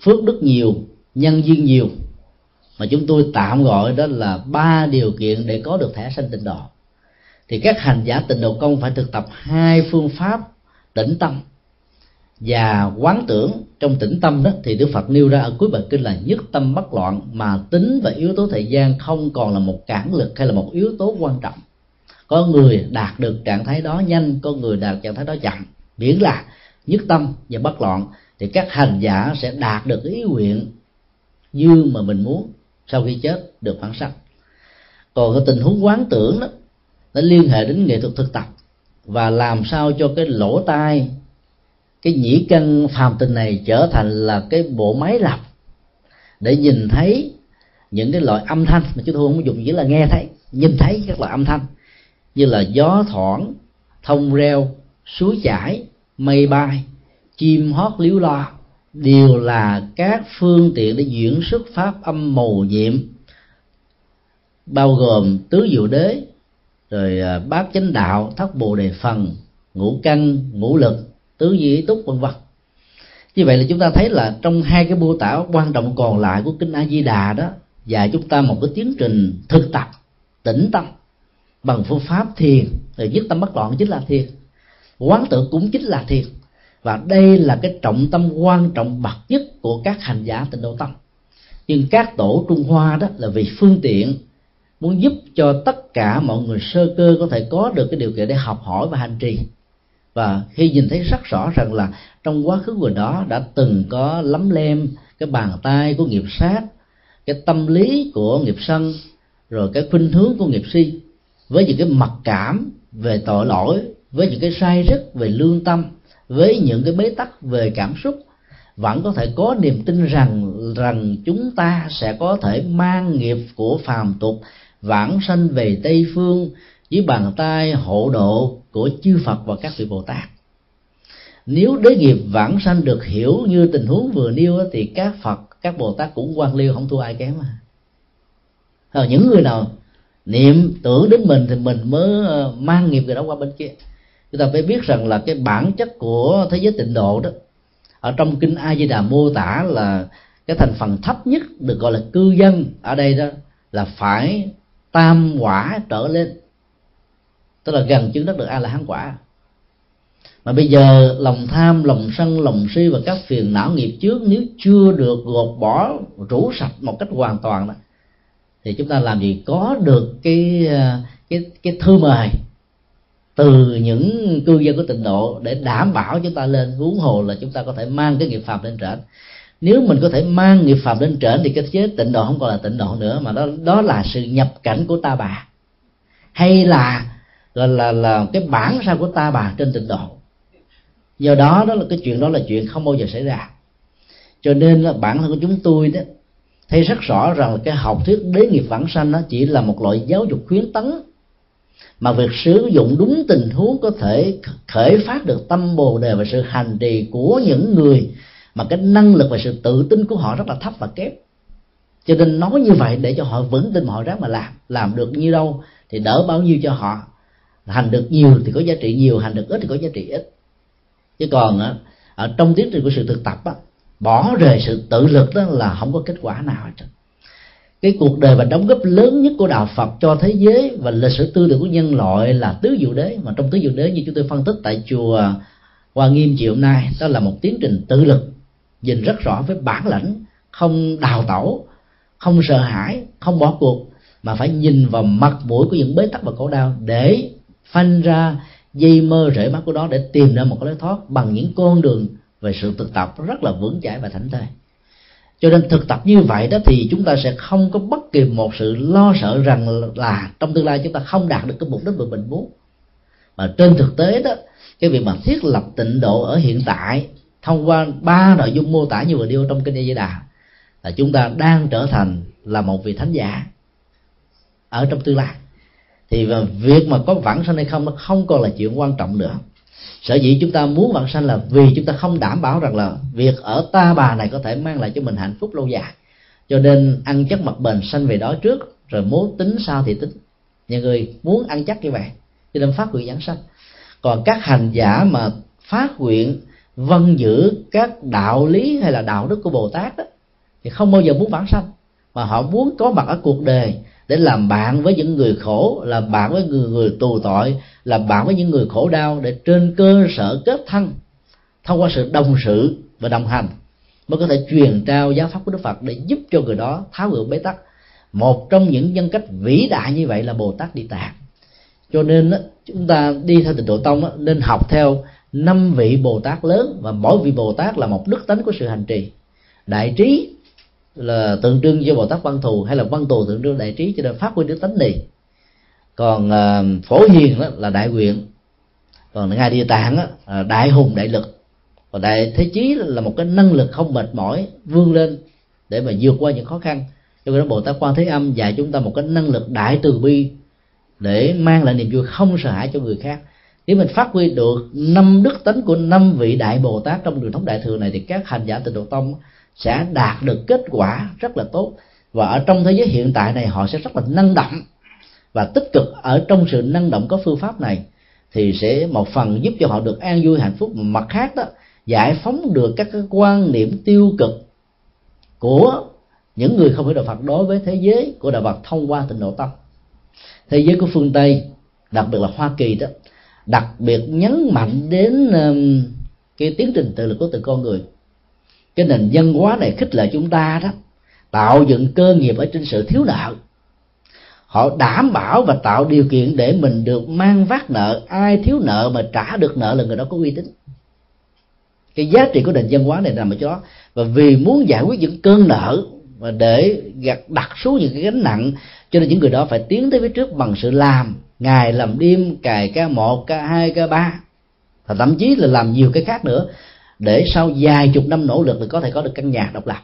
phước đức nhiều, nhân duyên nhiều, mà chúng tôi tạm gọi đó là ba điều kiện để có được thẻ sanh tịnh độ, thì các hành giả tịnh độ công phải thực tập hai phương pháp tĩnh tâm và quán tưởng trong tĩnh tâm đó, thì Đức Phật nêu ra ở cuối bài kinh là nhất tâm bất loạn, mà tính và yếu tố thời gian không còn là một cản lực hay là một yếu tố quan trọng. Có người đạt được trạng thái đó nhanh, có người đạt trạng thái đó chậm. Miễn là nhất tâm và bất loạn, thì các hành giả sẽ đạt được ý nguyện như mà mình muốn sau khi chết được phản sắc. Còn cái tình huống quán tưởng đó, nó liên hệ đến nghệ thuật thực tập. Và làm sao cho cái lỗ tai cái nhĩ căn phàm tình này trở thành là cái bộ máy lọc để nhìn thấy những cái loại âm thanh mà chúng tôi không dùng chỉ là nghe thấy, nhìn thấy các loại âm thanh như là gió thoảng, thông reo, suối chảy, mây bay, chim hót líu lo đều là các phương tiện để diễn xuất pháp âm màu nhiệm, bao gồm tứ diệu đế, rồi à, bát chánh đạo, thất bồ đề phần, ngũ căn, ngũ lực tứ di túc, vân vân. Như vậy là chúng ta thấy là trong hai cái mô tả quan trọng còn lại của kinh a di đà đó dạy chúng ta một cái tiến trình thực tập, tĩnh tâm bằng phương pháp thiền. Rồi dứt tâm bất loạn chính là thiền, quán tự cũng chính là thiền. Và đây là cái trọng tâm quan trọng bậc nhất của các hành giả tịnh độ tâm. Nhưng các tổ trung hoa đó là vì phương tiện muốn giúp cho tất cả mọi người sơ cơ có thể có được cái điều kiện để học hỏi và hành trì và khi nhìn thấy rất rõ rằng là trong quá khứ người đó đã từng có lấm lem cái bàn tay của nghiệp sát cái tâm lý của nghiệp sân rồi cái khuynh hướng của nghiệp si với những cái mặc cảm về tội lỗi với những cái sai rất về lương tâm với những cái bế tắc về cảm xúc vẫn có thể có niềm tin rằng rằng chúng ta sẽ có thể mang nghiệp của phàm tục vãng sanh về tây phương dưới bàn tay hộ độ của chư Phật và các vị Bồ Tát. Nếu đế nghiệp vãng sanh được hiểu như tình huống vừa nêu thì các Phật các Bồ Tát cũng quan liêu không thua ai kém mà à, ờ, những người nào niệm tưởng đến mình thì mình mới ờ, mang nghiệp người đó qua bên kia. Chúng ta phải biết rằng là cái bản chất của thế giới tịnh độ đó ở trong kinh a di đà mô tả là cái thành phần thấp nhất được gọi là cư dân. Ở đây đó là phải tam quả trở lên tức là gần chứng đắc được a la hán quả. Mà bây giờ lòng tham, lòng sân, lòng si và các phiền não nghiệp trước nếu chưa được gột bỏ, rũ sạch một cách hoàn toàn đó, thì chúng ta làm gì? Có được cái à, cái cái thư mời từ những cư dân của tịnh độ để đảm bảo chúng ta lên huống hồ là chúng ta có thể mang cái nghiệp phạm lên trển nếu mình có thể mang nghiệp phạm lên trển thì cái giới tịnh độ không còn là tịnh độ nữa, mà đó đó là sự nhập cảnh của ta bà. Hay là là là, là cái bản sao của ta bà trên tịnh độ. Do đó đó là cái chuyện đó là chuyện không bao giờ xảy ra. Cho nên là bản thân của chúng tôi đó thấy rất rõ rằng là cái học thuyết đế nghiệp vãng sanh nó chỉ là một loại giáo dục khuyến tấn mà việc sử dụng đúng tình huống có thể khởi phát được tâm bồ đề và sự hành trì của những người mà cái năng lực và sự tự tin của họ rất là thấp và kém. Cho nên nói như vậy để cho họ vững tin mà họ ráng mà làm. Làm được như đâu thì đỡ bao nhiêu cho họ hành được nhiều thì có giá trị nhiều, hành được ít thì có giá trị ít. Chứ còn ở trong tiến trình của sự thực tập á, bỏ rời sự tự lực đó là không có kết quả nào hết cái cuộc đời và đóng góp lớn nhất của đạo Phật cho thế giới và lịch sử tư tưởng của nhân loại là tứ diệu đế. Mà trong tứ diệu đế như chúng tôi phân tích tại chùa Hoa Nghiêm chiều hôm nay, đó là một tiến trình tự lực, nhìn rất rõ với bản lãnh, không đào tẩu, không sợ hãi, không bỏ cuộc, mà phải nhìn vào mặt mũi của những bế tắc và khổ đau để phanh ra, dây mơ rễ mắt của đó để tìm ra một cái lối thoát bằng những con đường về sự thực tập rất là vững chãi và thảnh thơi. Cho nên thực tập như vậy đó thì chúng ta sẽ không có bất kỳ một sự lo sợ rằng là trong tương lai chúng ta không đạt được cái mục đích mà mình muốn. Mà trên thực tế đó, cái việc mà thiết lập tịnh độ ở hiện tại thông qua ba nội dung mô tả như vừa điêu trong kinh A Di Đà là chúng ta đang trở thành là một vị thánh giả ở trong tương lai thì việc mà có vãng sanh hay không nó không còn là chuyện quan trọng nữa. Sở dĩ chúng ta muốn vãng sanh là vì chúng ta không đảm bảo rằng là việc ở ta bà này có thể mang lại cho mình hạnh phúc lâu dài. Cho nên ăn chắc mặt bền sanh về đó trước rồi muốn tính sao thì tính. Nhiều người muốn ăn chắc như vậy cho nên phát nguyện giảng sanh. Còn các hành giả mà phát nguyện vân giữ các đạo lý hay là đạo đức của bồ tát đó, thì không bao giờ muốn vãng sanh mà họ muốn có mặt ở cuộc đời để làm bạn với những người khổ, làm bạn với người người tù tội, làm bạn với những người khổ đau để trên cơ sở kết thân, thông qua sự đồng sự và đồng hành, mới có thể truyền trao giáo pháp của đức phật để giúp cho người đó tháo gỡ bế tắc. Một trong những nhân cách vĩ đại như vậy là bồ tát đi tạng. Cho nên chúng ta đi theo tịnh độ tông nên học theo năm vị bồ tát lớn và mỗi vị bồ tát là một đức tánh của sự hành trì. Đại trí là tượng trưng cho bồ tát văn thù hay là văn thù tượng trưng đại trí cho nên phát huy đức tánh này còn uh, phổ hiền đó là đại nguyện. Còn ngài địa tạng đó, là đại hùng đại lực. Còn đại thế chí là một cái năng lực không mệt mỏi vươn lên để mà vượt qua những khó khăn. Cho nên bồ tát quan thế âm dạy chúng ta một cái năng lực đại từ bi để mang lại niềm vui không sợ hãi cho người khác. Nếu mình phát huy được năm đức tánh của năm vị đại bồ tát trong truyền thống đại thừa này thì các hành giả tịnh độ tông sẽ đạt được kết quả rất là tốt. Và ở trong thế giới hiện tại này, họ sẽ rất là năng động. Và tích cực ở trong sự năng động có phương pháp này, thì sẽ một phần giúp cho họ được an vui, hạnh phúc. Mặt khác đó, giải phóng được các cái quan niệm tiêu cực của những người không hiểu đạo Phật đối với thế giới của đạo Phật thông qua tịnh độ tâm. Thế giới của phương Tây, đặc biệt là Hoa Kỳ đó, đặc biệt nhấn mạnh đến cái tiến trình tự lực của từng con người cái nền văn hóa này khích lệ chúng ta đó, tạo dựng cơ nghiệp ở trên sự thiếu nợ. Họ đảm bảo và tạo điều kiện để mình được mang vác nợ. Ai thiếu nợ mà trả được nợ là người đó có uy tín. Cái giá trị của nền văn hóa này nằm ở chỗ và vì muốn giải quyết những cơn nợ và để gạt, đặt xuống những cái gánh nặng, cho nên những người đó phải tiến tới phía trước bằng sự làm. Ngày làm đêm, cài ca một, ca hai, ca ba. Và thậm chí là làm nhiều cái khác nữa để sau vài chục năm nỗ lực thì có thể có được căn nhà độc lập.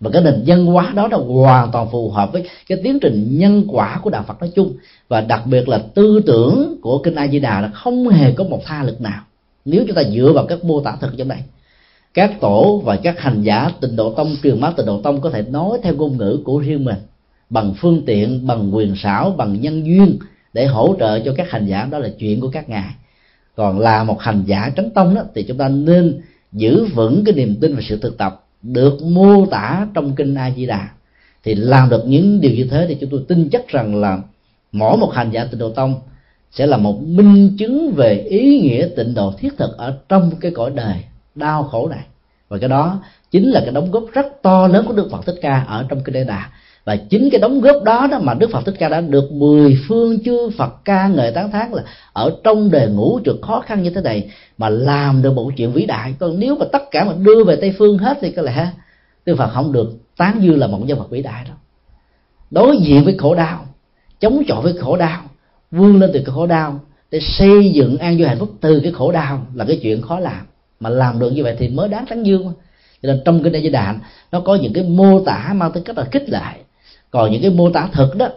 Và cái nền văn hóa đó là hoàn toàn phù hợp với cái tiến trình nhân quả của đạo Phật nói chung. Và đặc biệt là tư tưởng của kinh A Di Đà là không hề có một tha lực nào. Nếu chúng ta dựa vào các mô tả thực trong đây, các tổ và các hành giả tịnh độ tông, truyền máu tịnh độ tông có thể nói theo ngôn ngữ của riêng mình bằng phương tiện, bằng quyền xảo, bằng nhân duyên để hỗ trợ cho các hành giả. Đó là chuyện của các ngài còn là một hành giả tránh tông đó, thì chúng ta nên giữ vững cái niềm tin và sự thực tập được mô tả trong kinh A Di Đà thì làm được những điều như thế thì chúng tôi tin chắc rằng là mỗi một hành giả tịnh độ tông sẽ là một minh chứng về ý nghĩa tịnh độ thiết thực ở trong cái cõi đời đau khổ này. Và cái đó chính là cái đóng góp rất to lớn của Đức Phật Thích Ca ở trong kinh Đại Đà và chính cái đóng góp đó đó mà Đức Phật Thích Ca đã được mười phương chư Phật ca ngợi tán thán là ở trong đề ngũ trượt khó khăn như thế này mà làm được một chuyện vĩ đại. Còn nếu mà tất cả mà đưa về Tây phương hết thì có lẽ Đức Phật không được tán dương là một nhân vật vĩ đại đó đối diện với khổ đau, chống chọi với khổ đau, vươn lên từ cái khổ đau để xây dựng an vui hạnh phúc từ cái khổ đau là cái chuyện khó làm. Mà làm được như vậy thì mới đáng tán dương cho nên trong kinh đại di đàn nó có những cái mô tả mang tính cách là kích lại còn những cái mô tả thực đó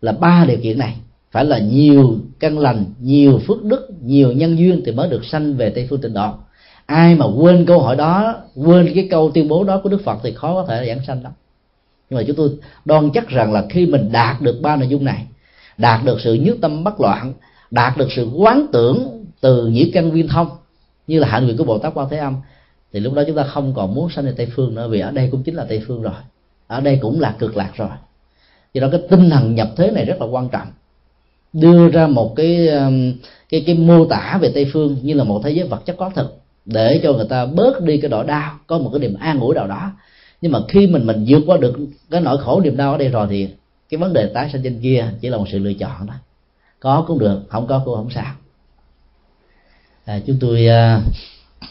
là ba điều kiện này. Phải là nhiều căn lành, nhiều phước đức, nhiều nhân duyên thì mới được sanh về tây phương tịnh độ. Ai mà quên câu hỏi đó, quên cái câu tuyên bố đó của đức phật thì khó có thể giảng sanh lắm. Nhưng mà chúng tôi đoan chắc rằng là khi mình đạt được ba nội dung này, đạt được sự nhất tâm bất loạn, đạt được sự quán tưởng từ nhĩ căn viên thông, như là hạnh nguyện của bồ tát quan thế âm, thì lúc đó chúng ta không còn muốn sanh về tây phương nữa, vì ở đây cũng chính là tây phương rồi. Ở đây cũng là cực lạc rồi do đó cái tinh thần nhập thế này rất là quan trọng. Đưa ra một cái um, cái cái mô tả về tây phương như là một thế giới vật chất có thực để cho người ta bớt đi cái nỗi đau có một cái niềm an ủi nào đó. Nhưng mà khi mình mình vượt qua được cái nỗi khổ niềm đau ở đây rồi thì cái vấn đề tái sinh trên kia chỉ là một sự lựa chọn đó có cũng được không có cũng không sao. À, chúng tôi à,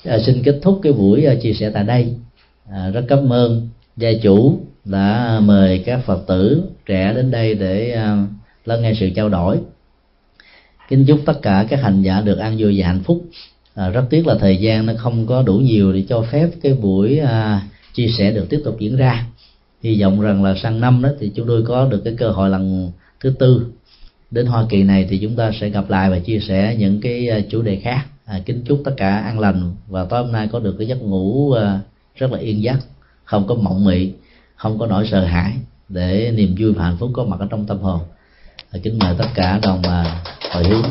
à, xin kết thúc cái buổi à, chia sẻ tại đây. À, rất cảm ơn gia chủ đã mời các phật tử trẻ đến đây để à, lắng nghe sự trao đổi. Kính chúc tất cả các hành giả được an vui và hạnh phúc. À, rất tiếc là thời gian nó không có đủ nhiều để cho phép cái buổi à, chia sẻ được tiếp tục diễn ra. Hy vọng rằng là sang năm đó thì chúng tôi có được cái cơ hội lần thứ tư. Đến Hoa Kỳ này thì chúng ta sẽ gặp lại và chia sẻ những cái à, chủ đề khác. À, kính chúc tất cả an lành và tối hôm nay có được cái giấc ngủ à, rất là yên giấc không có mộng mị không có nỗi sợ hãi để niềm vui và hạnh phúc có mặt ở trong tâm hồn. Kính mời tất cả đồng mà hồi hướng.